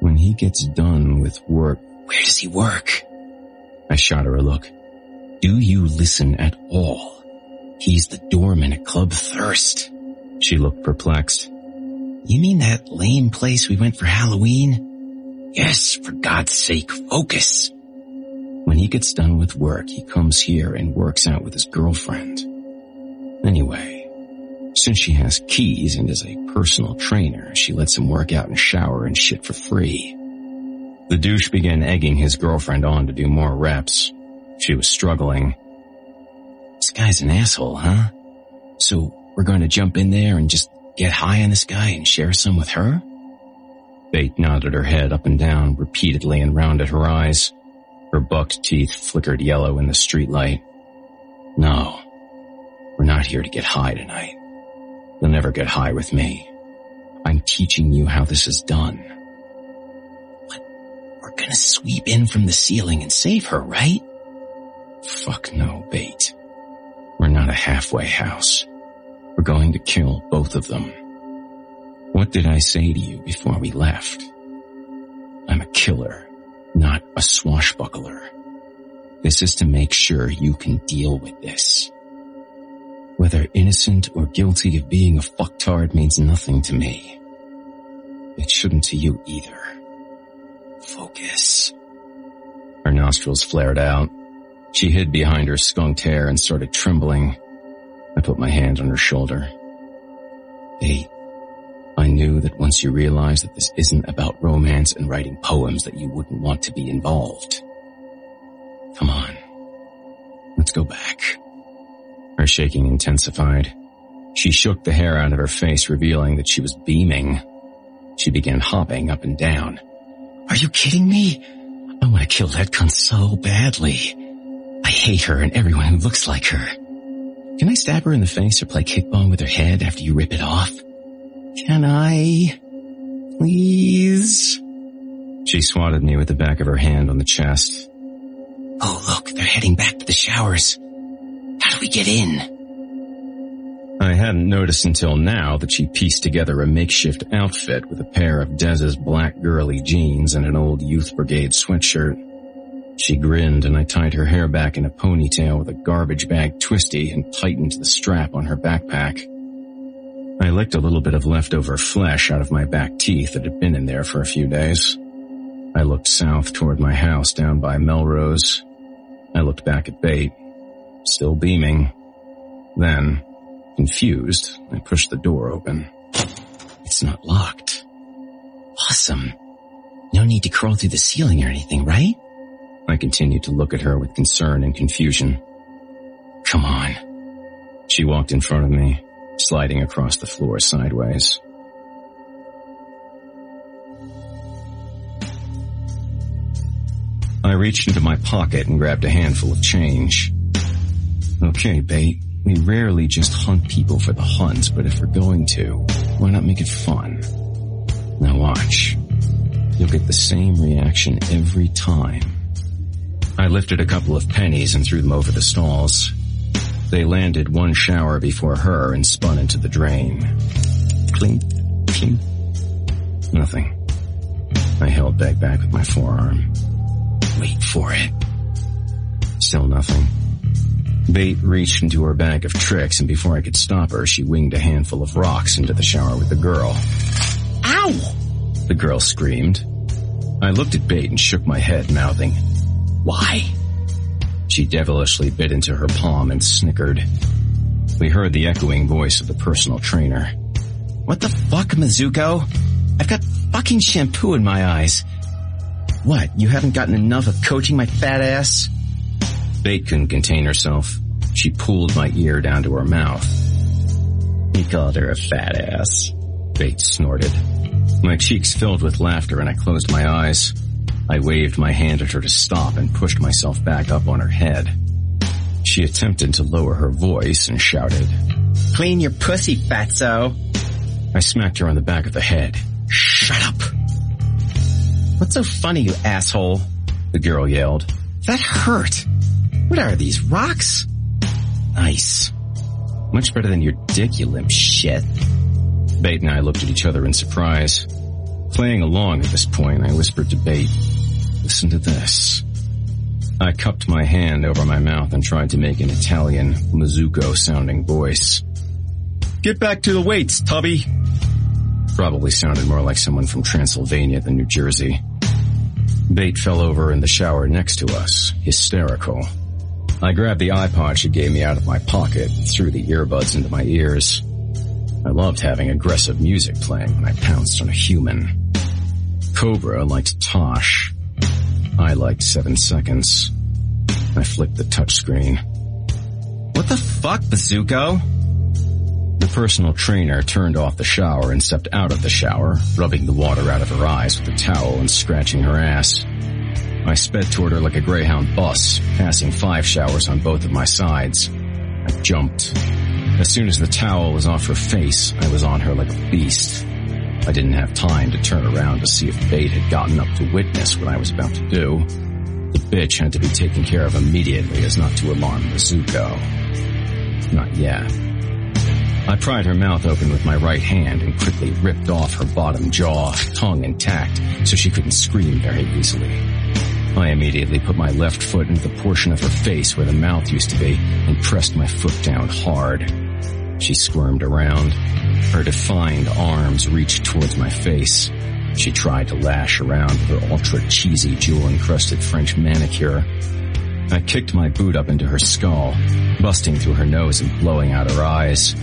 When he gets done with work, where does he work? I shot her a look. Do you listen at all? He's the doorman at Club Thirst. She looked perplexed. You mean that lame place we went for Halloween? Yes, for God's sake, focus. When he gets done with work, he comes here and works out with his girlfriend. Anyway, since she has keys and is a personal trainer, she lets him work out and shower and shit for free. The douche began egging his girlfriend on to do more reps. She was struggling. This guy's an asshole, huh? So we're going to jump in there and just get high on this guy and share some with her? Bate nodded her head up and down repeatedly and rounded her eyes. Her bucked teeth flickered yellow in the streetlight. No, we're not here to get high tonight. You'll never get high with me. I'm teaching you how this is done. But we're gonna sweep in from the ceiling and save her, right? Fuck no, Bate. We're not a halfway house. We're going to kill both of them. What did I say to you before we left? I'm a killer, not a swashbuckler. This is to make sure you can deal with this. Whether innocent or guilty of being a fucktard means nothing to me. It shouldn't to you either. Focus. Her nostrils flared out. She hid behind her skunked hair and started trembling. I put my hand on her shoulder. Hey, I knew that once you realized that this isn't about romance and writing poems that you wouldn't want to be involved. Come on. Let's go back. Her shaking intensified. She shook the hair out of her face, revealing that she was beaming. She began hopping up and down. Are you kidding me? I want to kill that cunt so badly. I hate her and everyone who looks like her. Can I stab her in the face or play kickball with her head after you rip it off? Can I? Please? She swatted me with the back of her hand on the chest. Oh, look, they're heading back to the showers. How do we get in? I hadn't noticed until now that she pieced together a makeshift outfit with a pair of Dez's black girly jeans and an old youth brigade sweatshirt. She grinned and I tied her hair back in a ponytail with a garbage bag twisty and tightened the strap on her backpack. I licked a little bit of leftover flesh out of my back teeth that had been in there for a few days. I looked south toward my house down by Melrose. I looked back at Bate still beaming. Then, confused, I pushed the door open. It's not locked. Awesome. No need to crawl through the ceiling or anything, right? I continued to look at her with concern and confusion. Come on. She walked in front of me, sliding across the floor sideways. I reached into my pocket and grabbed a handful of change. Okay, Bate. We rarely just hunt people for the hunt, but if we're going to, why not make it fun? Now watch. You'll get the same reaction every time. I lifted a couple of pennies and threw them over the stalls. They landed one shower before her and spun into the drain. Clink, clink. Nothing. I held Beg back with my forearm. Wait for it. Still nothing. Bate reached into her bag of tricks and before I could stop her, she winged a handful of rocks into the shower with the girl. Ow! The girl screamed. I looked at Bate and shook my head, mouthing, Why? She devilishly bit into her palm and snickered. We heard the echoing voice of the personal trainer. What the fuck, Mizuko? I've got fucking shampoo in my eyes. What, you haven't gotten enough of coaching my fat ass? Bate couldn't contain herself. She pulled my ear down to her mouth. He called her a fat ass. Bate snorted. My cheeks filled with laughter and I closed my eyes. I waved my hand at her to stop and pushed myself back up on her head. She attempted to lower her voice and shouted,
Clean your pussy, fatso.
I smacked her on the back of the head.
Shut up. What's so funny, you asshole?
The girl yelled.
That hurt. What are these, rocks?
Nice. Much better than your dick, you limp shit. Bate and I looked at each other in surprise. Playing along at this point, I whispered to Bate, listen to this. I cupped my hand over my mouth and tried to make an Italian, Mizuko sounding voice. Get back to the weights, Tubby. Probably sounded more like someone from Transylvania than New Jersey. Bate fell over in the shower next to us, hysterical. I grabbed the iPod she gave me out of my pocket threw the earbuds into my ears. I loved having aggressive music playing when I pounced on a human. Cobra liked Tosh. I liked seven seconds. I flicked the touchscreen.
What the fuck, Bazooko?
The personal trainer turned off the shower and stepped out of the shower, rubbing the water out of her eyes with a towel and scratching her ass. I sped toward her like a Greyhound bus, passing five showers on both of my sides. I jumped. As soon as the towel was off her face, I was on her like a beast. I didn't have time to turn around to see if Bate had gotten up to witness what I was about to do. The bitch had to be taken care of immediately as not to alarm Mizuko. Not yet. I pried her mouth open with my right hand and quickly ripped off her bottom jaw, tongue intact, so she couldn't scream very easily. I immediately put my left foot into the portion of her face where the mouth used to be and pressed my foot down hard. She squirmed around. Her defined arms reached towards my face. She tried to lash around with her ultra cheesy jewel-encrusted French manicure. I kicked my boot up into her skull, busting through her nose and blowing out her eyes.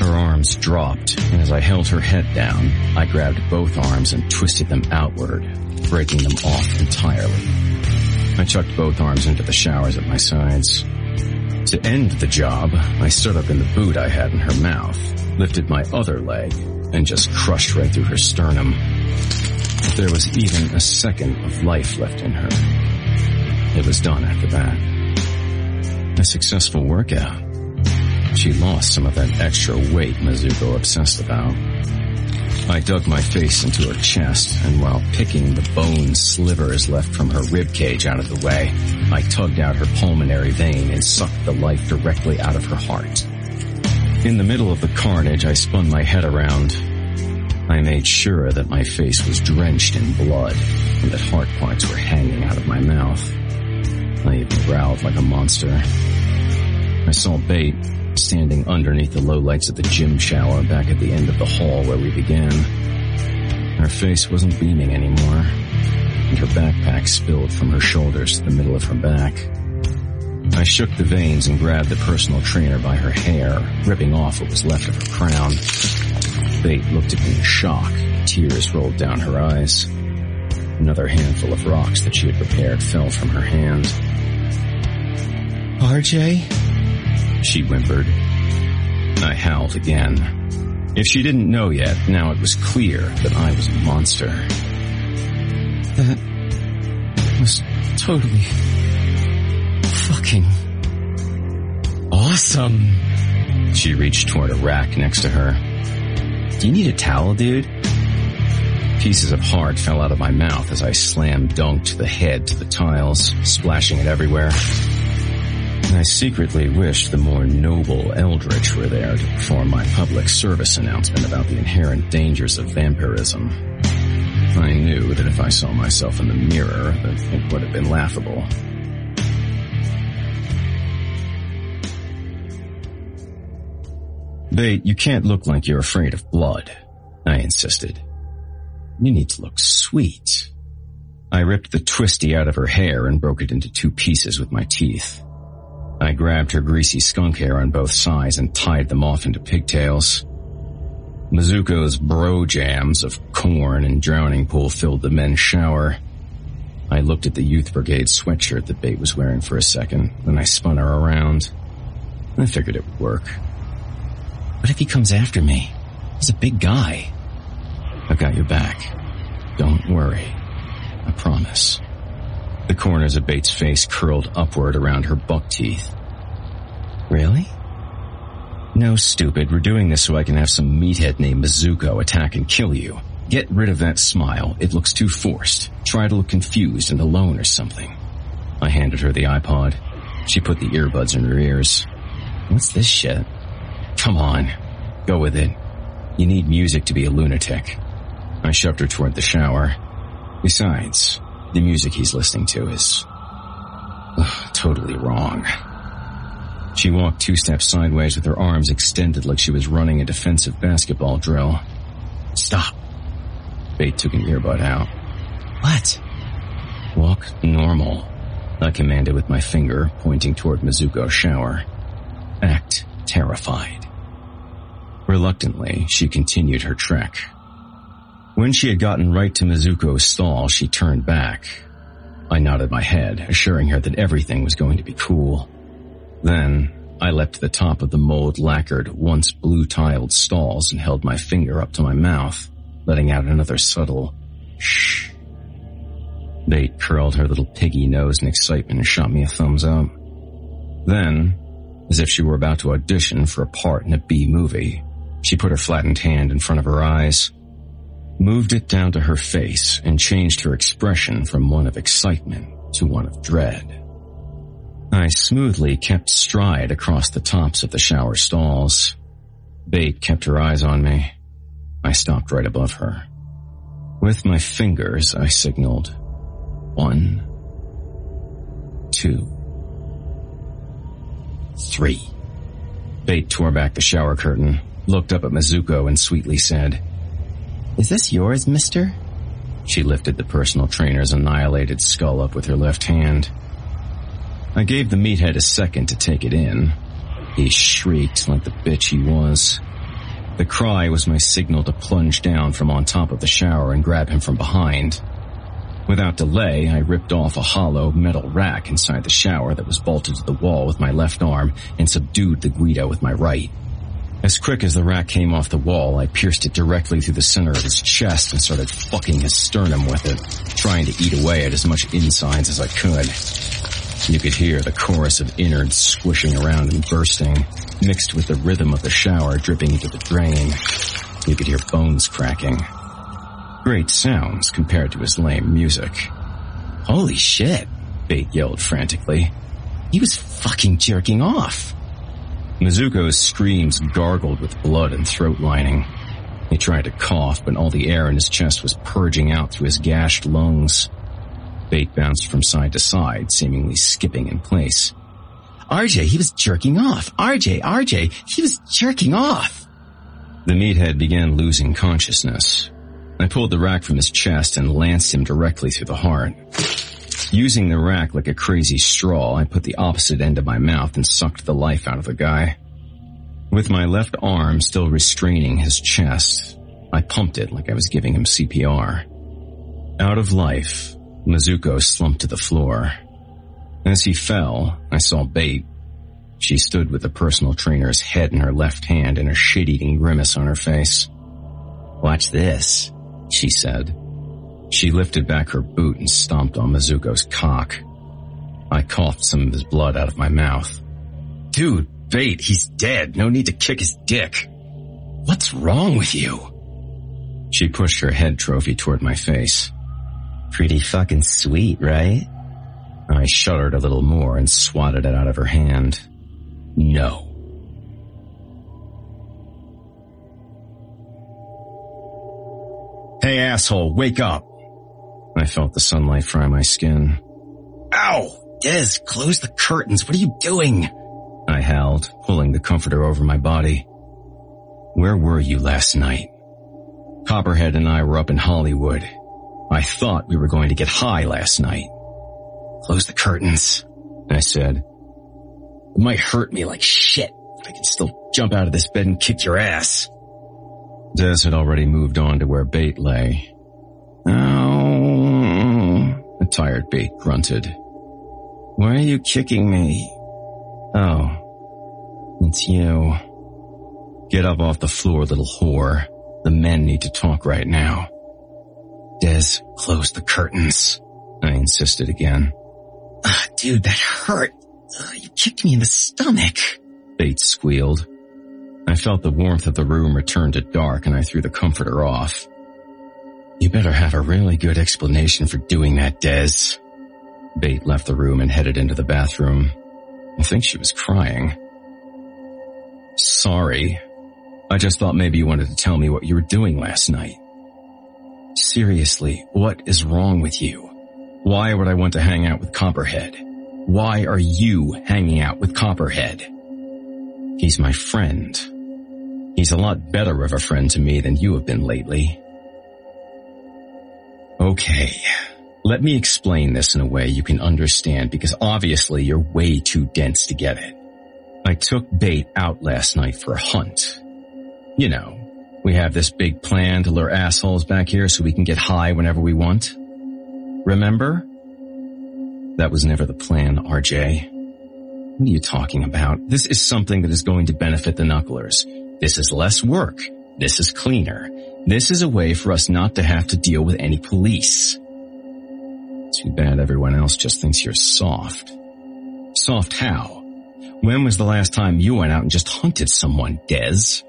Her arms dropped, and as I held her head down, I grabbed both arms and twisted them outward, breaking them off entirely. I chucked both arms into the showers at my sides. To end the job, I stood up in the boot I had in her mouth, lifted my other leg, and just crushed right through her sternum. If There was even a second of life left in her. It was done after that. A successful workout. She lost some of that extra weight Mizuko obsessed about. I dug my face into her chest, and while picking the bone slivers left from her rib cage out of the way, I tugged out her pulmonary vein and sucked the life directly out of her heart. In the middle of the carnage, I spun my head around. I made sure that my face was drenched in blood and that heart parts were hanging out of my mouth. I even growled like a monster. I saw Bate standing underneath the low lights of the gym shower back at the end of the hall where we began. Her face wasn't beaming anymore, and her backpack spilled from her shoulders to the middle of her back. I shook the veins and grabbed the personal trainer by her hair, ripping off what was left of her crown. Bate looked at me in shock. Tears rolled down her eyes. Another handful of rocks that she had prepared fell from her hand.
RJ?
She whimpered. I howled again. If she didn't know yet, now it was clear that I was a monster.
That was totally fucking awesome.
She reached toward a rack next to her.
Do you need a towel, dude?
Pieces of heart fell out of my mouth as I slam dunked the head to the tiles, splashing it everywhere. I secretly wished the more noble Eldritch were there to perform my public service announcement about the inherent dangers of vampirism. I knew that if I saw myself in the mirror, that it would have been laughable. Bate, you can't look like you're afraid of blood, I insisted. You need to look sweet. I ripped the twisty out of her hair and broke it into two pieces with my teeth. I grabbed her greasy skunk hair on both sides and tied them off into pigtails. Mizuko's bro jams of Korn and drowning pool filled the men's shower. I looked at the youth brigade sweatshirt that Bate was wearing for a second, then I spun her around. I figured it would work.
What if he comes after me? He's a big guy.
I've got your back. Don't worry. I promise. The corners of Bate's face curled upward around her buck teeth. Really? No, stupid. We're doing this so I can have some meathead named Mizuko attack and kill you. Get rid of that smile. It looks too forced. Try to look confused and alone or something. I handed her the iPod. She put the earbuds in her ears. What's this shit? Come on. Go with it. You need music to be a lunatic. I shoved her toward the shower. Besides, the music he's listening to is totally wrong. She walked two steps sideways with her arms extended like she was running a defensive basketball drill. Stop. Bate took an earbud out. What? Walk normal. I commanded with my finger, pointing toward Mizuko's shower. Act terrified. Reluctantly, she continued her trek. When she had gotten right to Mizuko's stall, she turned back. I nodded my head, assuring her that everything was going to be cool. Then, I leapt to the top of the mold lacquered, once blue tiled stalls and held my finger up to my mouth, letting out another subtle shh. Bate curled her little piggy nose in excitement and shot me a thumbs up. Then, as if she were about to audition for a part in a B movie, she put her flattened hand in front of her eyes, moved it down to her face, and changed her expression from one of excitement to one of dread. I smoothly kept stride across the tops of the shower stalls. Bate kept her eyes on me. I stopped right above her. With my fingers, I signaled one, two, three. Bate tore back the shower curtain, looked up at Mizuko and sweetly said, Is this yours, mister? She lifted the personal trainer's annihilated skull up with her left hand. I gave the meathead a second to take it in. He shrieked like the bitch he was. The cry was my signal to plunge down from on top of the shower and grab him from behind. Without delay, I ripped off a hollow metal rack inside the shower that was bolted to the wall with my left arm and subdued the Guido with my right. As quick as the rack came off the wall, I pierced it directly through the center of his chest and started fucking his sternum with it, trying to eat away at as much insides as I could. You could hear the chorus of innards squishing around and bursting, mixed with the rhythm of the shower dripping into the drain. You could hear bones cracking. Great sounds compared to his lame music. Holy shit, Bate yelled frantically. He was fucking jerking off. Mizuko's screams gargled with blood and throat lining. He tried to cough, but all the air in his chest was purging out through his gashed lungs. Bate bounced from side to side, seemingly skipping in place. RJ, he was jerking off. RJ, RJ, he was jerking off. The meathead began losing consciousness. I pulled the rack from his chest and lanced him directly through the heart. Using the rack like a crazy straw, I put the opposite end of my mouth and sucked the life out of the guy. With my left arm still restraining his chest, I pumped it like I was giving him CPR. Out of life, Mizuko slumped to the floor. As he fell, I saw Bate. She stood with the personal trainer's head in her left hand and a shit-eating grimace on her face. Watch this, she said. She lifted back her boot and stomped on Mizuko's cock. I coughed some of his blood out of my mouth. Dude, Bate, he's dead. No need to kick his dick. What's wrong with you? She pushed her head trophy toward my face. Pretty fucking sweet, right? I shuddered a little more and swatted it out of her hand. No. Hey asshole, wake up! I felt the sunlight fry my skin. Ow! Des, close the curtains. What are you doing? I howled, pulling the comforter over my body. Where were you last night? Copperhead and I were up in Hollywood. I thought we were going to get high last night. Close the curtains, I said. It might hurt me like shit, but I can still jump out of this bed and kick your ass. Des had already moved on to where Bate lay. Oh, a tired Bate grunted. Why are you kicking me? Oh, it's you. Get up off the floor, little whore. The men need to talk right now. Des, close the curtains. I insisted again. Uh, dude, that hurt. Uh, you kicked me in the stomach. Bates squealed. I felt the warmth of the room return to dark and I threw the comforter off. You better have a really good explanation for doing that, Des. Bate left the room and headed into the bathroom. I think she was crying. Sorry. I just thought maybe you wanted to tell me what you were doing last night. Seriously, what is wrong with you? Why would I want to hang out with Copperhead? Why are you hanging out with Copperhead? He's my friend. He's a lot better of a friend to me than you have been lately. Okay, let me explain this in a way you can understand because obviously you're way too dense to get it. I took Bate out last night for a hunt. You know, we have this big plan to lure assholes back here so we can get high whenever we want. Remember? That was never the plan, RJ. What are you talking about? This is something that is going to benefit the knucklers. This is less work. This is cleaner. This is a way for us not to have to deal with any police. Too bad everyone else just thinks you're soft. Soft how? When was the last time you went out and just hunted someone, Des?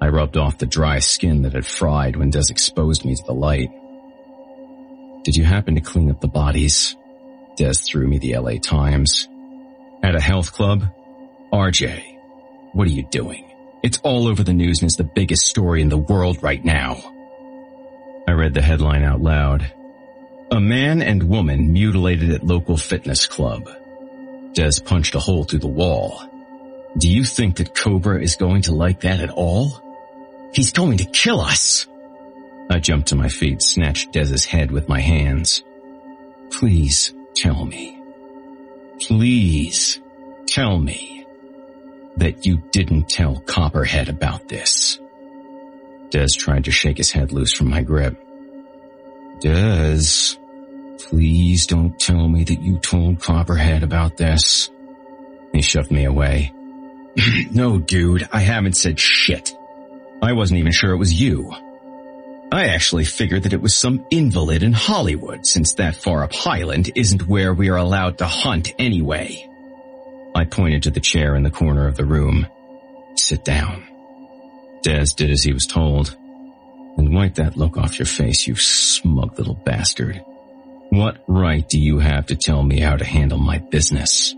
I rubbed off the dry skin that had fried when Des exposed me to the light. Did you happen to clean up the bodies? Des threw me the LA Times. At a health club? RJ, what are you doing? It's all over the news and it's the biggest story in the world right now. I read the headline out loud. A man and woman mutilated at local fitness club. Des punched a hole through the wall. Do you think that Cobra is going to like that at all? He's going to kill us. I jumped to my feet, snatched Des's head with my hands. Please tell me. Please tell me that you didn't tell Copperhead about this. Des tried to shake his head loose from my grip. Des, please don't tell me that you told Copperhead about this. He shoved me away. no, dude, I haven't said shit. I wasn't even sure it was you. I actually figured that it was some invalid in Hollywood since that far up Highland isn't where we are allowed to hunt anyway. I pointed to the chair in the corner of the room. Sit down. Des did as he was told. And wipe that look off your face, you smug little bastard. What right do you have to tell me how to handle my business?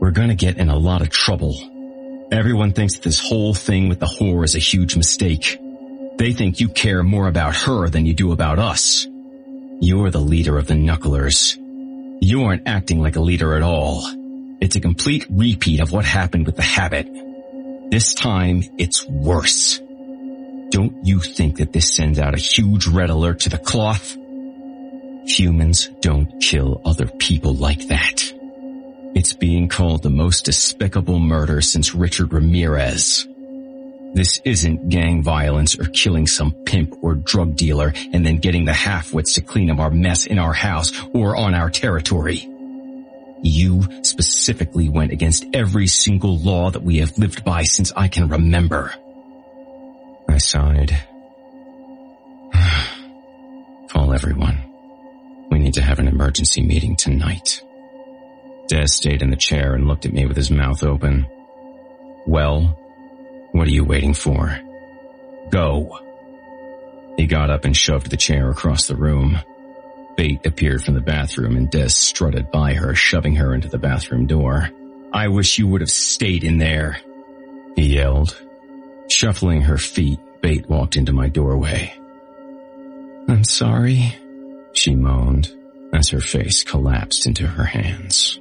We're gonna get in a lot of trouble. Everyone thinks that this whole thing with the whore is a huge mistake. They think you care more about her than you do about us. You're the leader of the knucklers. You aren't acting like a leader at all. It's a complete repeat of what happened with the habit. This time, it's worse. Don't you think that this sends out a huge red alert to the cloth? Humans don't kill other people like that. It's being called the most despicable murder since Richard Ramirez. This isn't gang violence or killing some pimp or drug dealer and then getting the half-wits to clean up our mess in our house or on our territory. You specifically went against every single law that we have lived by since I can remember. I sighed. Call everyone. We need to have an emergency meeting tonight. Des stayed in the chair and looked at me with his mouth open. Well, what are you waiting for? Go. He got up and shoved the chair across the room. Bate appeared from the bathroom and Des strutted by her, shoving her into the bathroom door. I wish you would have stayed in there, he yelled. Shuffling her feet, Bate walked into my doorway. I'm sorry, she moaned as her face collapsed into her hands.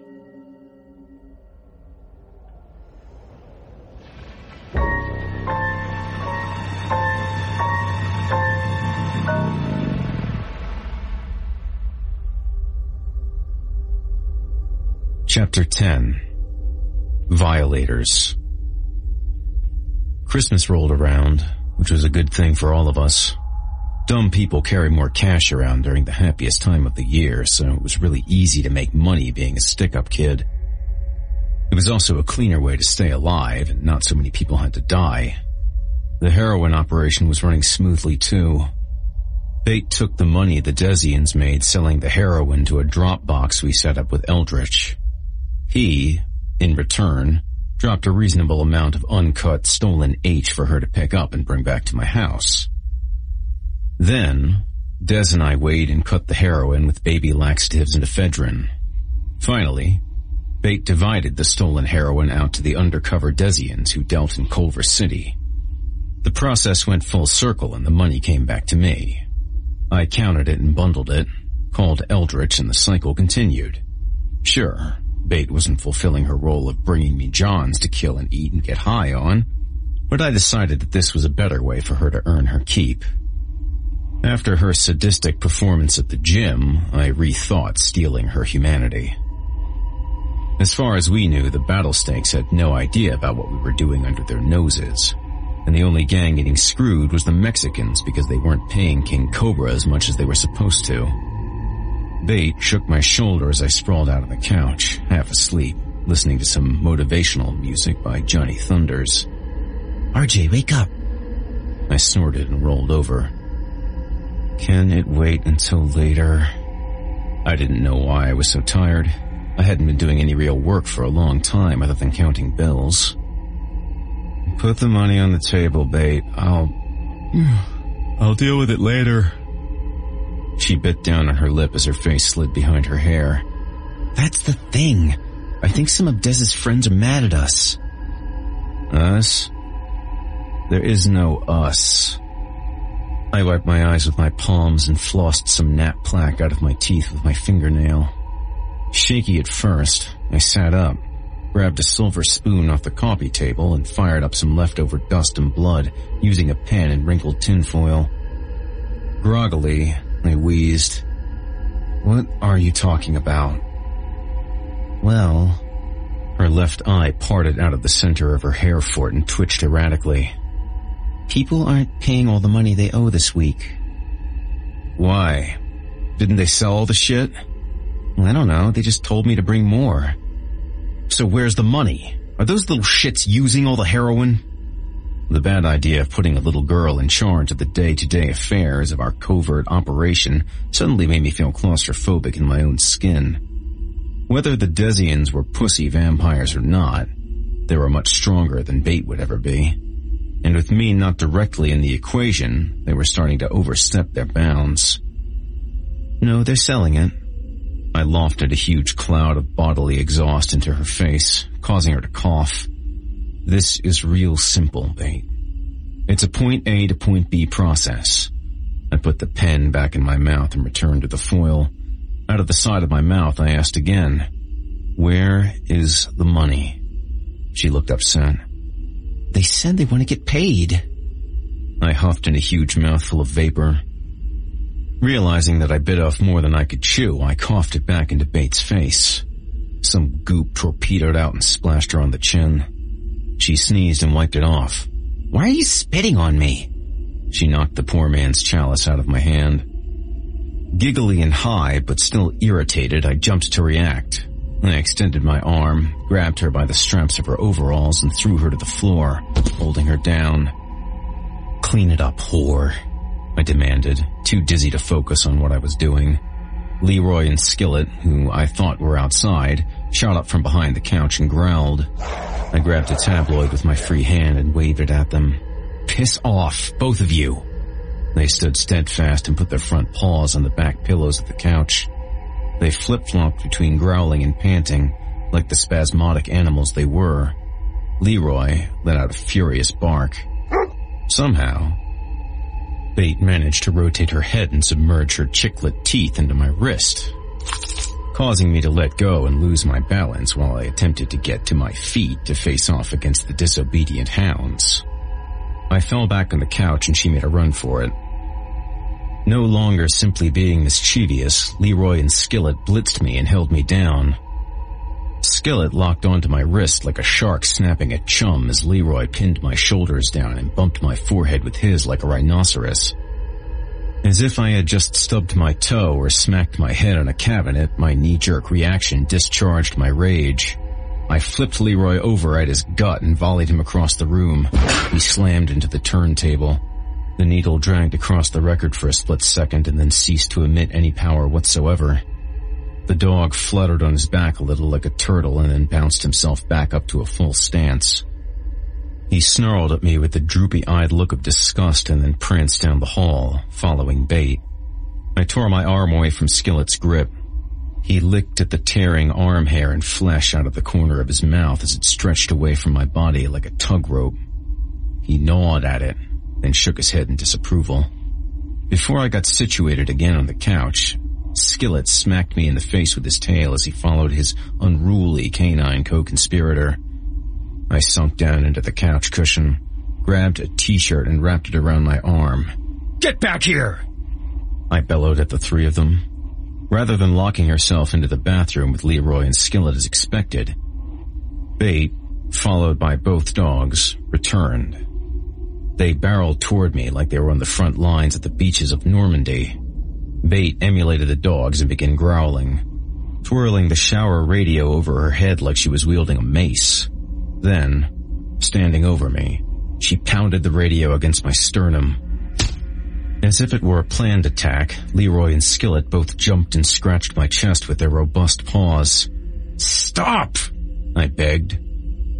Chapter 10 Violators Christmas rolled around, which was a good thing for all of us. Dumb people carry more cash around during the happiest time of the year, so it was really easy to make money being a stick-up kid. It was also a cleaner way to stay alive, and not so many people had to die. The heroin operation was running smoothly too. Bate took the money the Desians made selling the heroin to a drop box we set up with Eldritch. He, in return, dropped a reasonable amount of uncut, stolen H for her to pick up and bring back to my house. Then, Des and I weighed and cut the heroin with baby laxatives and ephedrine. Finally, Bate divided the stolen heroin out to the undercover Desians who dealt in Culver City. The process went full circle and the money came back to me. I counted it and bundled it, called Eldritch and the cycle continued. Sure, Bate wasn't fulfilling her role of bringing me Johns to kill and eat and get high on, but I decided that this was a better way for her to earn her keep. After her sadistic performance at the gym, I rethought stealing her humanity. As far as we knew, the battle snakes had no idea about what we were doing under their noses. And the only gang getting screwed was the Mexicans because they weren't paying King Cobra as much as they were supposed to. Bate shook my shoulder as I sprawled out on the couch, half asleep, listening to some motivational music by Johnny Thunders.
RJ, wake up.
I snorted and rolled over. Can it wait until later? I didn't know why I was so tired. I hadn't been doing any real work for a long time other than counting bills. Put the money on the table, Bate. I'll... I'll deal with it later. She bit down on her lip as her face slid behind her hair.
That's the thing. I think some of Des's friends are mad at us.
Us? There is no us. I wiped my eyes with my palms and flossed some nap plaque out of my teeth with my fingernail. Shaky at first, I sat up, grabbed a silver spoon off the coffee table and fired up some leftover dust and blood using a pen and wrinkled tinfoil. Groggily, I wheezed. What are you talking about? Well, her left eye parted out of the center of her hair fort and twitched erratically.
People aren't paying all the money they owe this week.
Why? Didn't they sell all the shit?
I don't know. They just told me to bring more.
So where's the money? Are those little shits using all the heroin? The bad idea of putting a little girl in charge of the day-to-day affairs of our covert operation suddenly made me feel claustrophobic in my own skin. Whether the Desians were pussy vampires or not, they were much stronger than Bate would ever be. And with me not directly in the equation, they were starting to overstep their bounds.
No, they're selling it.
I lofted a huge cloud of bodily exhaust into her face, causing her to cough. This is real simple, Bate. It's a point A to point B process. I put the pen back in my mouth and returned to the foil. Out of the side of my mouth, I asked again, Where is the money? She looked upset.
They said they want to get paid.
I huffed in a huge mouthful of vapor. Realizing that I bit off more than I could chew, I coughed it back into Bate's face. Some goop torpedoed out and splashed her on the chin. She sneezed and wiped it off.
Why are you spitting on me?
She knocked the poor man's chalice out of my hand. Giggly and high, but still irritated, I jumped to react. I extended my arm, grabbed her by the straps of her overalls, and threw her to the floor, holding her down. Clean it up, whore. I demanded, too dizzy to focus on what I was doing. Leroy and Skillet, who I thought were outside, shot up from behind the couch and growled. I grabbed a tabloid with my free hand and waved it at them. Piss off, both of you! They stood steadfast and put their front paws on the back pillows of the couch. They flip-flopped between growling and panting, like the spasmodic animals they were. Leroy let out a furious bark. Somehow, Bate managed to rotate her head and submerge her chiclet teeth into my wrist, causing me to let go and lose my balance while I attempted to get to my feet to face off against the disobedient hounds. I fell back on the couch and she made a run for it. No longer simply being mischievous, Leroy and Skillet blitzed me and held me down. Skillet locked onto my wrist like a shark snapping at chum as Leroy pinned my shoulders down and bumped my forehead with his like a rhinoceros. As if I had just stubbed my toe or smacked my head on a cabinet, my knee-jerk reaction discharged my rage. I flipped Leroy over at his gut and volleyed him across the room. He slammed into the turntable. The needle dragged across the record for a split second and then ceased to emit any power whatsoever. The dog fluttered on his back a little like a turtle and then bounced himself back up to a full stance. He snarled at me with a droopy-eyed look of disgust and then pranced down the hall, following Bate. I tore my arm away from Skillet's grip. He licked at the tearing arm hair and flesh out of the corner of his mouth as it stretched away from my body like a tug rope. He gnawed at it, then shook his head in disapproval. Before I got situated again on the couch, Skillet smacked me in the face with his tail as he followed his unruly canine co-conspirator. I sunk down into the couch cushion, grabbed a t-shirt and wrapped it around my arm.
Get back here!
I bellowed at the three of them. Rather than locking herself into the bathroom with Leroy and Skillet as expected, Bate, followed by both dogs, returned. They barreled toward me like they were on the front lines at the beaches of Normandy. Bate emulated the dogs and began growling, twirling the shower radio over her head like she was wielding a mace. Then, standing over me, she pounded the radio against my sternum. As if it were a planned attack, Leroy and Skillet both jumped and scratched my chest with their robust paws.
Stop!
I begged.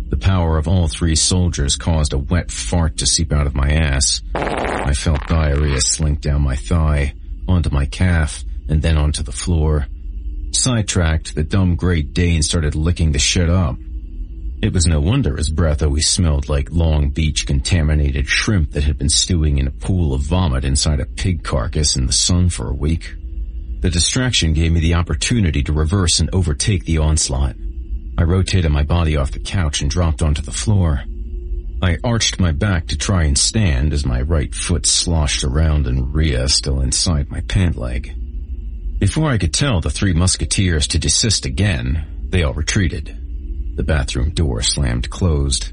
The power of all three soldiers caused a wet fart to seep out of my ass. I felt diarrhea slink down my thigh, onto my calf, and then onto the floor. Sidetracked, the dumb Great Dane started licking the shit up. It was no wonder his breath always smelled like Long Beach contaminated shrimp that had been stewing in a pool of vomit inside a pig carcass in the sun for a week. The distraction gave me the opportunity to reverse and overtake the onslaught. I rotated my body off the couch and dropped onto the floor. I arched my back to try and stand as my right foot sloshed around and Rhea still inside my pant leg. Before I could tell the three musketeers to desist again, they all retreated. The bathroom door slammed closed.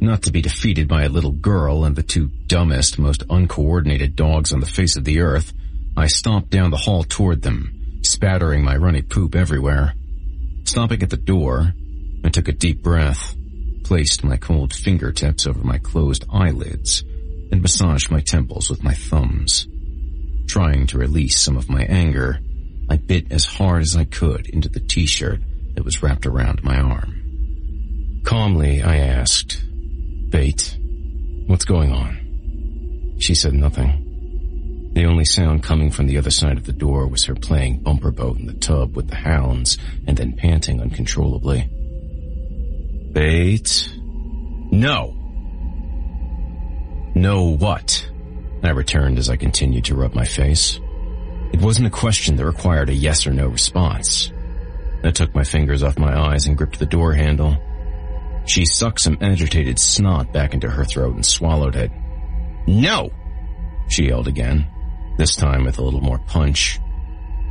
Not to be defeated by a little girl and the two dumbest, most uncoordinated dogs on the face of the earth, I stomped down the hall toward them, spattering my runny poop everywhere. Stopping at the door, I took a deep breath, placed my cold fingertips over my closed eyelids, and massaged my temples with my thumbs. Trying to release some of my anger, I bit as hard as I could into the t-shirt that was wrapped around my arm. Calmly, I asked, Bate, what's going on? She said nothing. The only sound coming from the other side of the door was her playing bumper boat in the tub with the hounds and then panting uncontrollably. Bate? No. No what? I returned as I continued to rub my face. It wasn't a question that required a yes or no response. I took my fingers off my eyes and gripped the door handle. She sucked some agitated snot back into her throat and swallowed it. No! She yelled again, this time with a little more punch.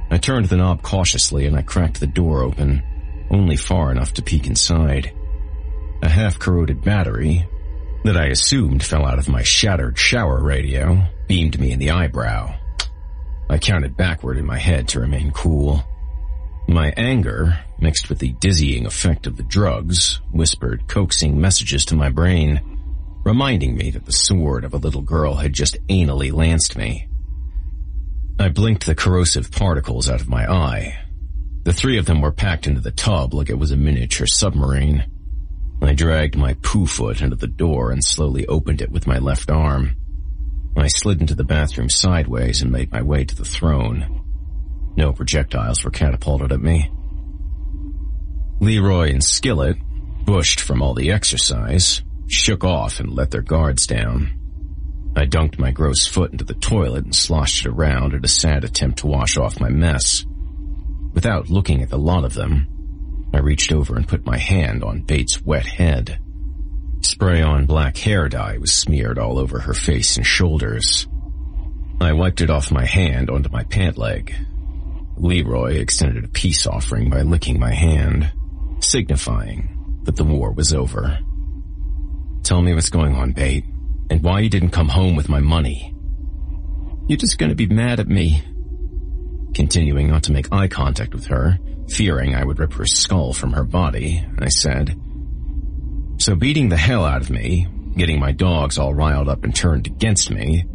I turned the knob cautiously and I cracked the door open, only far enough to peek inside. A half-corroded battery, that I assumed fell out of my shattered shower radio, beamed me in the eyebrow. I counted backward in my head to remain cool. My anger, mixed with the dizzying effect of the drugs, whispered coaxing messages to my brain, reminding me that the sword of a little girl had just anally lanced me. I blinked the corrosive particles out of my eye. The three of them were packed into the tub like it was a miniature submarine. I dragged my poo foot into the door and slowly opened it with my left arm. I slid into the bathroom sideways and made my way to the throne. No projectiles were catapulted at me. Leroy and Skillet, bushed from all the exercise, shook off and let their guards down. I dunked my gross foot into the toilet and sloshed it around in a sad attempt to wash off my mess. Without looking at the lot of them, I reached over and put my hand on Bate's wet head. Spray on black hair dye was smeared all over her face and shoulders. I wiped it off my hand onto my pant leg. Leroy extended a peace offering by licking my hand, signifying that the war was over. Tell me what's going on, Bate, and why you didn't come home with my money. You're just gonna be mad at me. Continuing not to make eye contact with her, fearing I would rip her skull from her body, I said, So beating the hell out of me, getting my dogs all riled up and turned against me,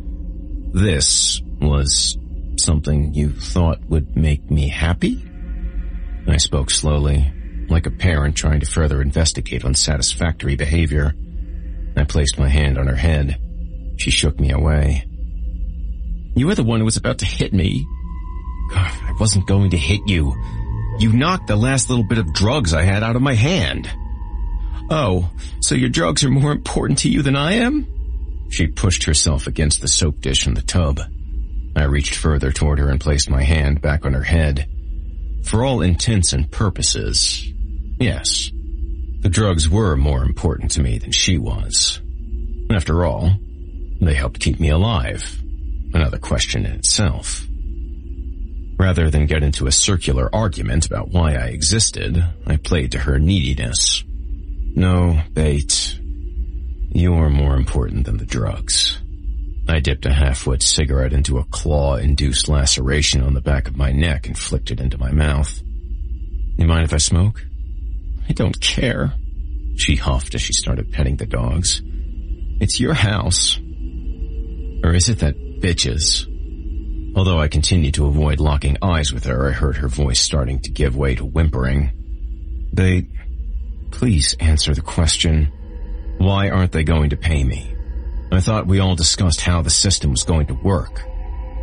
this was something you thought would make me happy? I spoke slowly, like a parent trying to further investigate unsatisfactory behavior. I placed my hand on her head. She shook me away. You were the one who was about to hit me. God, I wasn't going to hit you. You knocked the last little bit of drugs I had out of my hand. Oh, so your drugs are more important to you than I am? She pushed herself against the soap dish in the tub. I reached further toward her and placed my hand back on her head. For all intents and purposes, yes, the drugs were more important to me than she was. After all, they helped keep me alive. Another question in itself. Rather than get into a circular argument about why I existed, I played to her neediness. No, Bate. You're more important than the drugs. I dipped a half-lit cigarette into a claw-induced laceration on the back of my neck and flicked it into my mouth. You mind if I smoke? I don't care. She huffed as she started petting the dogs. It's your house. Or is it that bitch's? Although I continued to avoid locking eyes with her, I heard her voice starting to give way to whimpering. They, Please answer the question. Why aren't they going to pay me? I thought we all discussed how the system was going to work.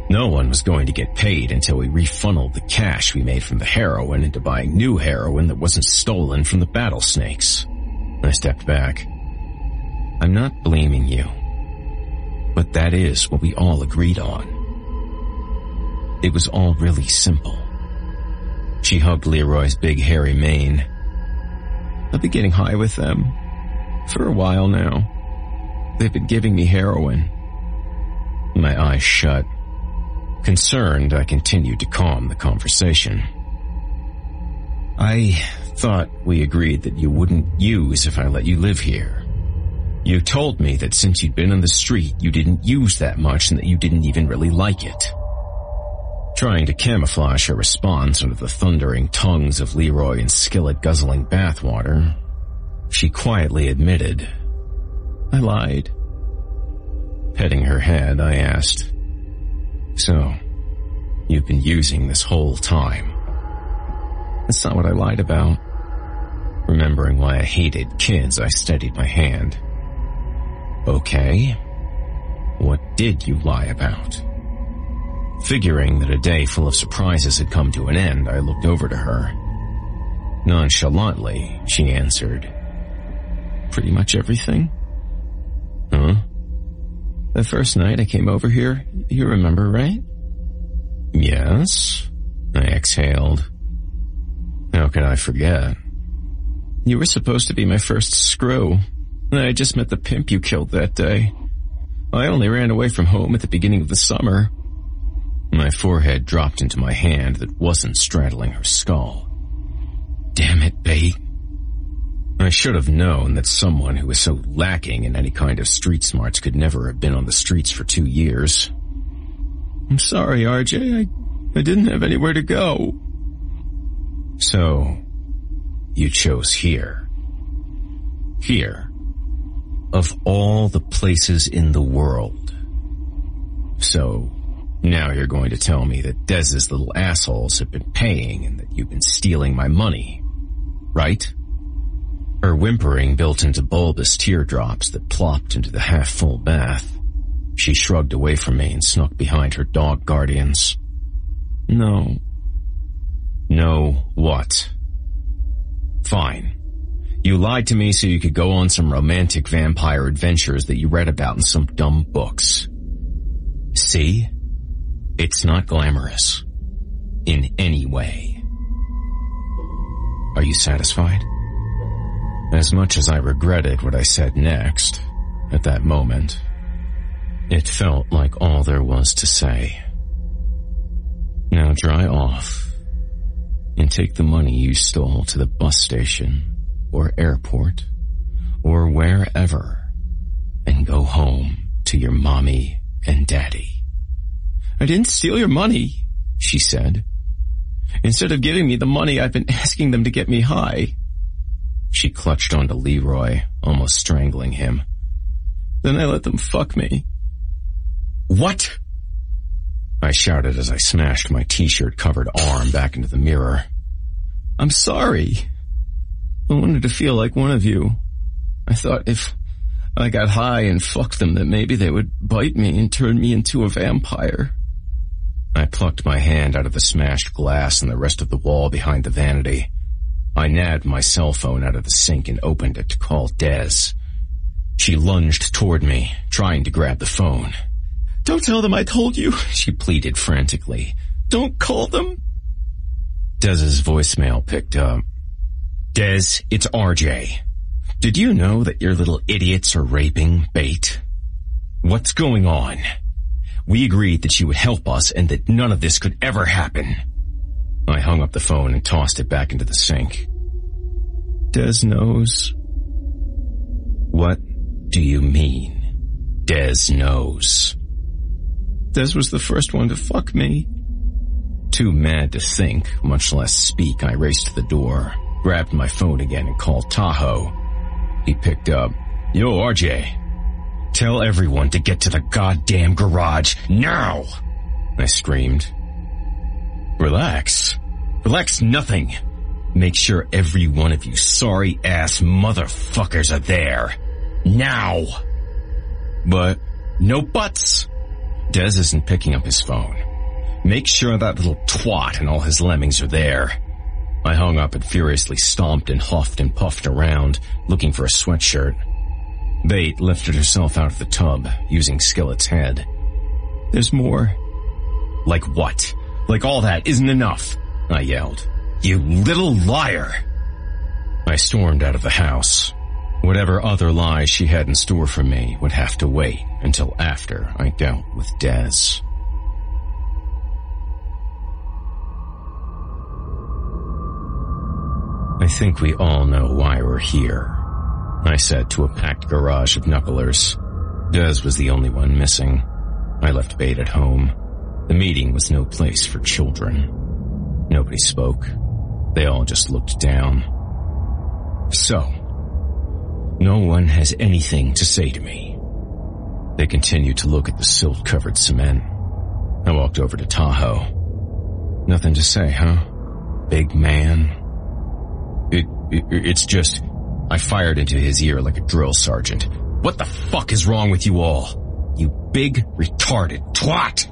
No one was going to get paid until we refunneled the cash we made from the heroin into buying new heroin that wasn't stolen from the battle snakes. I stepped back. I'm not blaming you. But that is what we all agreed on. It was all really simple. She hugged Leroy's big hairy mane I've been getting high with them for a while now. They've been giving me heroin. My eyes shut. Concerned, I continued to calm the conversation. I thought we agreed that you wouldn't use if I let you live here. You told me that since you'd been on the street, you didn't use that much and that you didn't even really like it. Trying to camouflage her response under the thundering tongues of Leroy and skillet guzzling bathwater, she quietly admitted, I lied. Petting her head, I asked, So, you've been using this whole time? That's not what I lied about. Remembering why I hated kids, I steadied my hand. Okay. What did you lie about? Figuring that a day full of surprises had come to an end, I looked over to her. Nonchalantly, she answered, Pretty much everything. Huh? The first night I came over here, you remember, right? Yes. I exhaled. How could I forget? You were supposed to be my first screw. I just met the pimp you killed that day. I only ran away from home at the beginning of the summer. My forehead dropped into my hand that wasn't straddling her skull. Damn it, Bate. I should have known that someone who was so lacking in any kind of street smarts could never have been on the streets for two years. I'm sorry, RJ. I, I didn't have anywhere to go. So, you chose here. Here. Of all the places in the world. So, now you're going to tell me that Des's little assholes have been paying and that you've been stealing my money. Right? Her whimpering built into bulbous teardrops that plopped into the half-full bath. She shrugged away from me and snuck behind her dog guardians. No. No what? Fine. You lied to me so you could go on some romantic vampire adventures that you read about in some dumb books. See? It's not glamorous. In any way. Are you satisfied? As much as I regretted what I said next, at that moment, it felt like all there was to say. Now dry off and take the money you stole to the bus station or airport or wherever and go home to your mommy and daddy. I didn't steal your money, she said. Instead of giving me the money, I've been asking them to get me high. She clutched onto Leroy, almost strangling him. Then I let them fuck me. What? I shouted as I smashed my t-shirt covered arm back into the mirror. I'm sorry. I wanted to feel like one of you. I thought if I got high and fucked them that maybe they would bite me and turn me into a vampire. I plucked my hand out of the smashed glass and the rest of the wall behind the vanity. I nabbed my cell phone out of the sink and opened it to call Des. She lunged toward me, trying to grab the phone. Don't tell them I told you, she pleaded frantically. Don't call them. Des's voicemail picked up. Des, it's RJ. Did you know that your little idiots are raping Bate? What's going on? We agreed that you would help us and that none of this could ever happen. I hung up the phone and tossed it back into the sink. Des knows. What do you mean? Des knows. Des was the first one to fuck me. Too mad to think, much less speak, I raced to the door, grabbed my phone again and called Tahoe. He picked up. Yo, RJ. Tell everyone to get to the goddamn garage now! I screamed. Relax. Relax nothing. Make sure every one of you sorry ass motherfuckers are there. Now! But, no buts. Des isn't picking up his phone. Make sure that little twat and all his lemmings are there. I hung up and furiously stomped and huffed and puffed around, looking for a sweatshirt. Bate lifted herself out of the tub, using Skillet's head. There's more. Like what? Like all that isn't enough, I yelled. You little liar! I stormed out of the house. Whatever other lies she had in store for me would have to wait until after I dealt with Des. I think we all know why we're here, I said to a packed garage of knucklers. Dez was the only one missing. I left Bate at home. The meeting was no place for children. Nobody spoke. They all just looked down. So, no one has anything to say to me. They continued to look at the silt-covered cement. I walked over to Tahoe. Nothing to say, huh? Big man. It, it, it's just, I fired into his ear like a drill sergeant. What the fuck is wrong with you all? You big, retarded twat!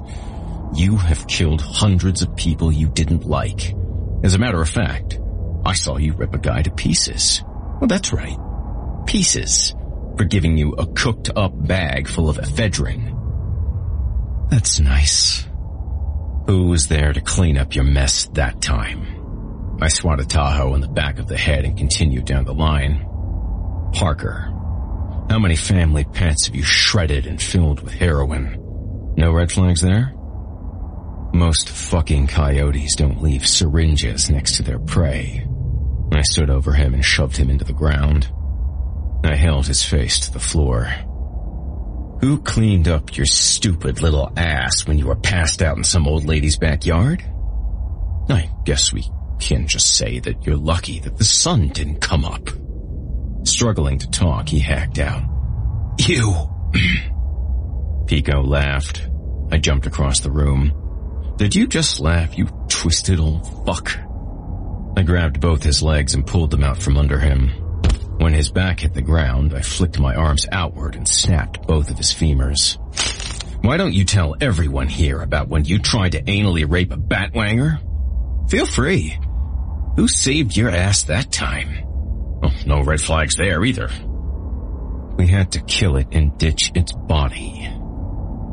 You have killed hundreds of people you didn't like. As a matter of fact, I saw you rip a guy to pieces. Well, that's right. Pieces. For giving you a cooked up bag full of ephedrine. That's nice. Who was there to clean up your mess that time? I swatted Tahoe in the back of the head and continued down the line. Parker, how many family pets have you shredded and filled with heroin? No red flags there? Most fucking coyotes don't leave syringes next to their prey. I stood over him and shoved him into the ground. I held his face to the floor. Who cleaned up your stupid little ass when you were passed out in some old lady's backyard? I guess we can just say that you're lucky that the sun didn't come up. Struggling to talk, he hacked out. You! Pico laughed. I jumped across the room. Did you just laugh, you twisted old fuck? I grabbed both his legs and pulled them out from under him. When his back hit the ground, I flicked my arms outward and snapped both of his femurs. Why don't you tell everyone here about when you tried to anally rape a batwanger? Feel free. Who saved your ass that time? Oh, no red flags there either. We had to kill it and ditch its body.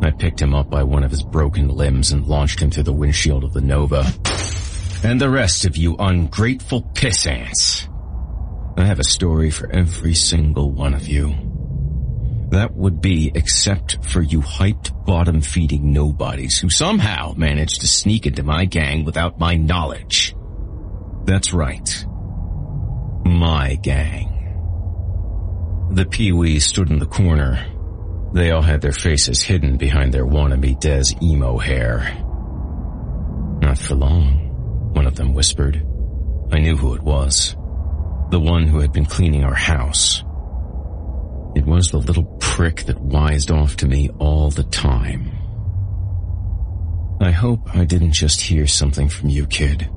I picked him up by one of his broken limbs and launched him through the windshield of the Nova. And the rest of you ungrateful piss ants. I have a story for every single one of you. That would be except for you hyped bottom feeding nobodies who somehow managed to sneak into my gang without my knowledge. That's right. My gang. The Pee-wees stood in the corner. They all had their faces hidden behind their wannabe Des emo hair. Not for long, one of them whispered. I knew who it was. The one who had been cleaning our house. It was the little prick that wised off to me all the time. I hope I didn't just hear something from you, kid.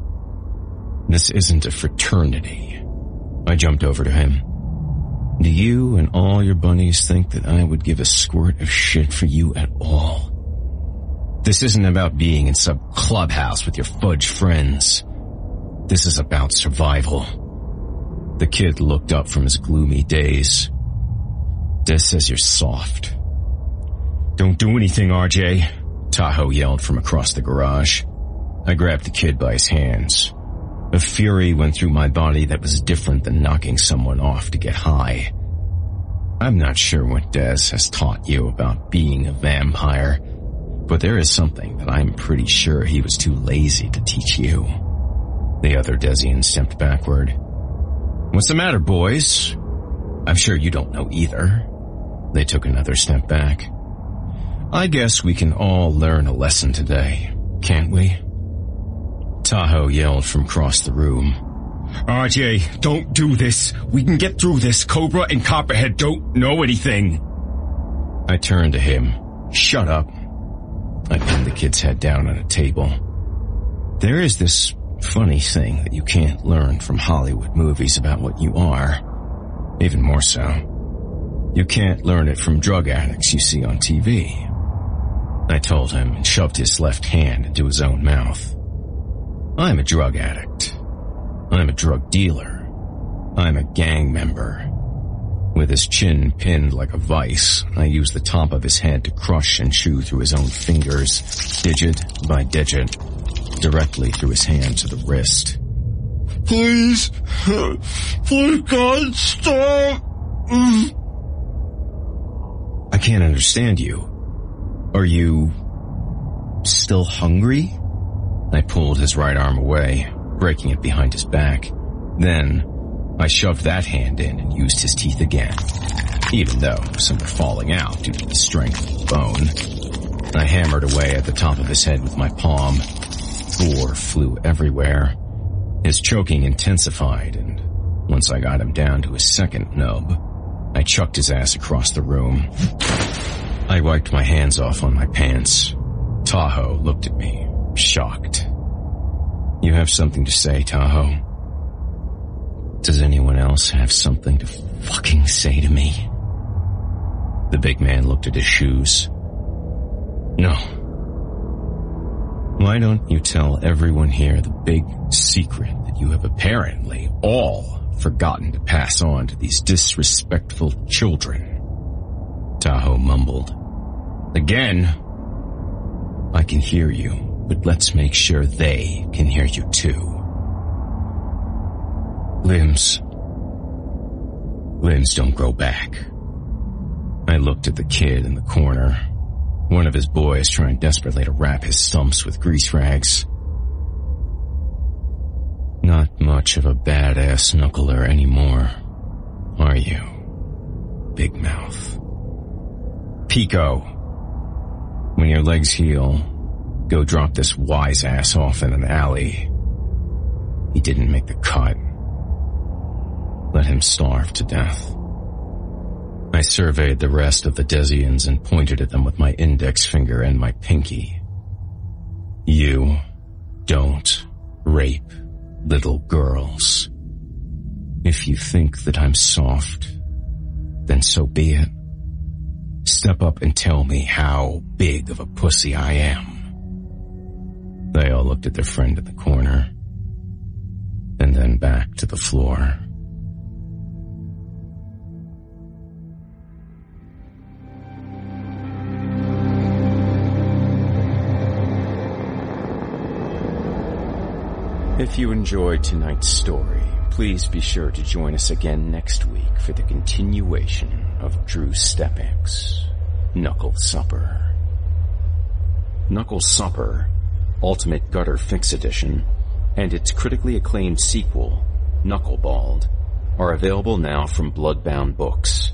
This isn't a fraternity. I jumped over to him. Do you and all your bunnies think that I would give a squirt of shit for you at all? This isn't about being in some clubhouse with your fudge friends. This is about survival. The kid looked up from his gloomy daze. Des says you're soft. Don't do anything, RJ, Tahoe yelled from across the garage. I grabbed the kid by his hands. A fury went through my body that was different than knocking someone off to get high. I'm not sure what Des has taught you about being a vampire, but there is something that I'm pretty sure he was too lazy to teach you. The other Desian stepped backward. What's the matter, boys? I'm sure you don't know either. They took another step back. I guess we can all learn a lesson today, can't we? Tahoe yelled from across the room. RJ, don't do this. We can get through this. Cobra and Copperhead don't know anything. I turned to him. Shut up. I pinned the kid's head down on a table. There is this funny thing that you can't learn from Hollywood movies about what you are. Even more so. You can't learn it from drug addicts you see on TV. I told him and shoved his left hand into his own mouth. I'm a drug addict. I'm a drug dealer. I'm a gang member. With his chin pinned like a vice, I use the top of his head to crush and chew through his own fingers, digit by digit, directly through his hand to the wrist. Please, please God, stop! I can't understand you. Are you still hungry? I pulled his right arm away, breaking it behind his back. Then, I shoved that hand in and used his teeth again, even though some were falling out due to the strength of the bone. I hammered away at the top of his head with my palm. Gore flew everywhere. His choking intensified, and once I got him down to his second nub, I chucked his ass across the room. I wiped my hands off on my pants. Tahoe looked at me shocked. You have something to say, Tahoe? Does anyone else have something to fucking say to me? The big man looked at his shoes. No. Why don't you tell everyone here the big secret that you have apparently all forgotten to pass on to these disrespectful children? Tahoe mumbled. Again, I can hear you but let's make sure they can hear you too. Limbs. Limbs don't grow back. I looked at the kid in the corner. One of his boys trying desperately to wrap his stumps with grease rags. Not much of a badass knuckler anymore, are you? Big mouth. Pico. When your legs heal, go drop this wise ass off in an alley. He didn't make the cut. Let him starve to death. I surveyed the rest of the Desians and pointed at them with my index finger and my pinky. You don't rape little girls. If you think that I'm soft, then so be it. Step up and tell me how big of a pussy I am. They all looked at their friend in the corner, and then back to the floor. If you enjoyed tonight's story, please be sure to join us again next week for the continuation of Drew Stepek's Knuckle Supper. Knuckle Supper Ultimate Gutter Fix Edition, and its critically acclaimed sequel, Knuckleballed, are available now from Bloodbound Books.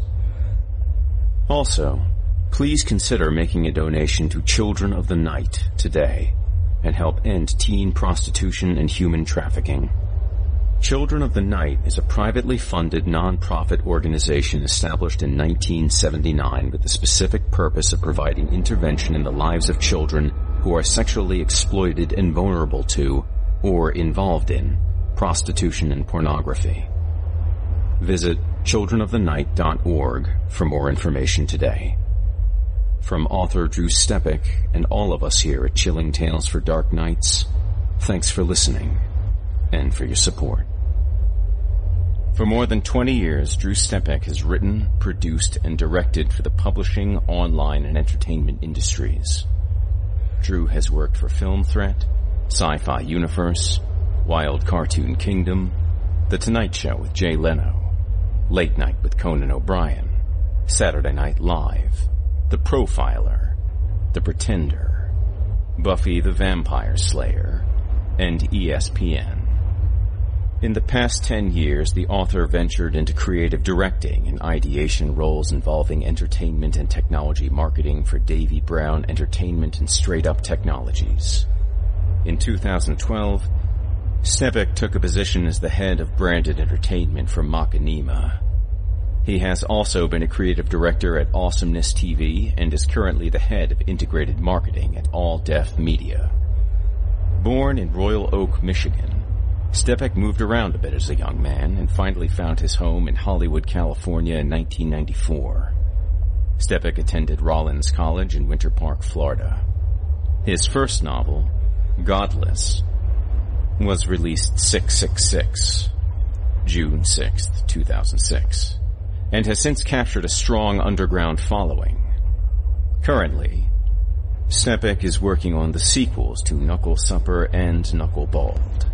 Also, please consider making a donation to Children of the Night today and help end teen prostitution and human trafficking. Children of the Night is a privately funded non-profit organization established in 1979 with the specific purpose of providing intervention in the lives of children who are sexually exploited and vulnerable to, or involved in, prostitution and pornography. Visit childrenofthenight.org for more information today. From author Drew Stepek and all of us here at Chilling Tales for Dark Nights, thanks for listening and for your support. For more than 20 years, Drew Stepek has written, produced, and directed for the publishing, online, and entertainment industries. Drew has worked for Film Threat, Sci-Fi Universe, Wild Cartoon Kingdom, The Tonight Show with Jay Leno, Late Night with Conan O'Brien, Saturday Night Live, The Profiler, The Pretender, Buffy the Vampire Slayer, and ESPN. In the past 10 years, the author ventured into creative directing and ideation roles involving entertainment and technology marketing for Davie-Brown Entertainment and Straight Up Technologies. In 2012, Stepek took a position as the head of branded entertainment for Machinima. He has also been a creative director at Awesomeness TV and is currently the head of integrated marketing at AllDef Media. Born in Royal Oak, Michigan, Stepek moved around a bit as a young man and finally found his home in Hollywood, California in 1994. Stepek attended Rollins College in Winter Park, Florida. His first novel, Godless, was released 666, June 6, 2006, and has since captured a strong underground following. Currently, Stepek is working on the sequels to Knuckle Supper and Knuckleballed.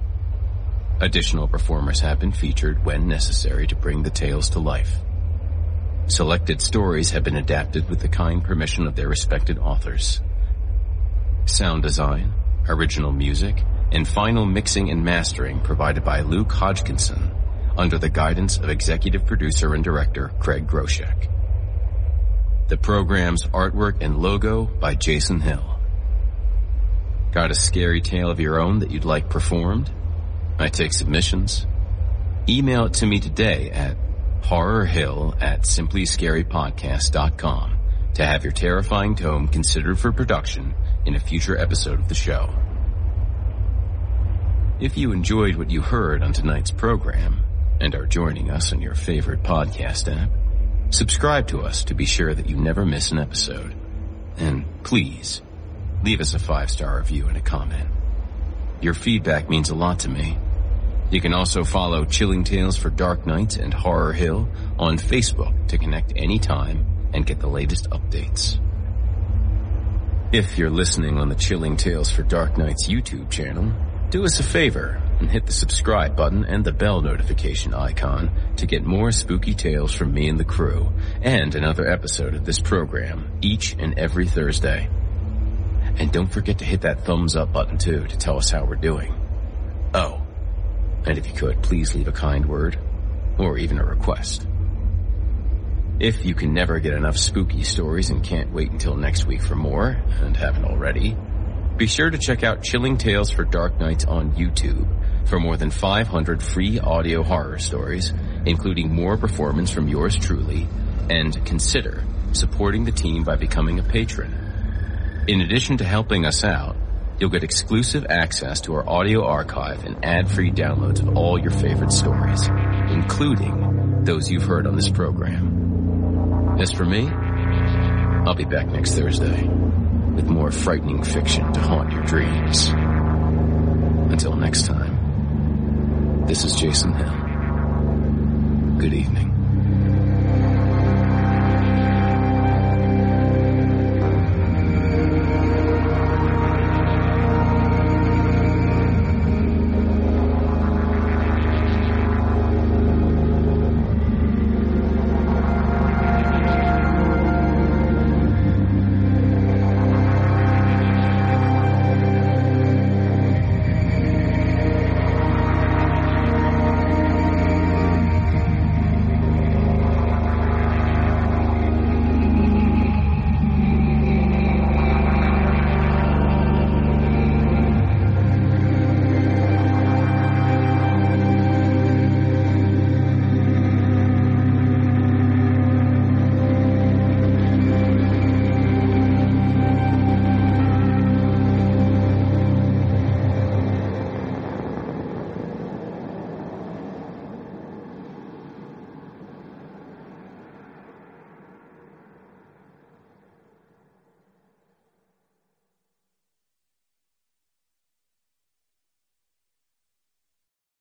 Additional performers have been featured when necessary to bring the tales to life. Selected stories have been adapted with the kind permission of their respected authors. Sound design, original music, and final mixing and mastering provided by Luke Hodgkinson under the guidance of executive producer and director Craig Groshek. The program's artwork and logo by Jason Hill. Got a scary tale of your own that you'd like performed? I take submissions. Email it to me today at horrorhill at simplyscarypodcast.com to have your terrifying tome considered for production in a future episode of the show. If you enjoyed what you heard on tonight's program and are joining us on your favorite podcast app, subscribe to us to be sure that you never miss an episode. And please, leave us a five-star review and a comment. Your feedback means a lot to me. You can also follow Chilling Tales for Dark Nights and Horror Hill on Facebook to connect anytime and get the latest updates. If you're listening on the Chilling Tales for Dark Nights YouTube channel, do us a favor and hit the subscribe button and the bell notification icon to get more spooky tales from me and the crew and another episode of this program each and every Thursday. And don't forget to hit that thumbs up button too to tell us how we're doing. Oh, and if you could, please leave a kind word or even a request. If you can never get enough spooky stories and can't wait until next week for more, and haven't already, be sure to check out Chilling Tales for Dark Nights on YouTube for more than 500 free audio horror stories, including more performance from yours truly, and consider supporting the team by becoming a patron. In addition to helping us out, you'll get exclusive access to our audio archive and ad-free downloads of all your favorite stories, including those you've heard on this program. As for me, I'll be back next Thursday with more frightening fiction to haunt your dreams. Until next time, this is Jason Hill. Good evening.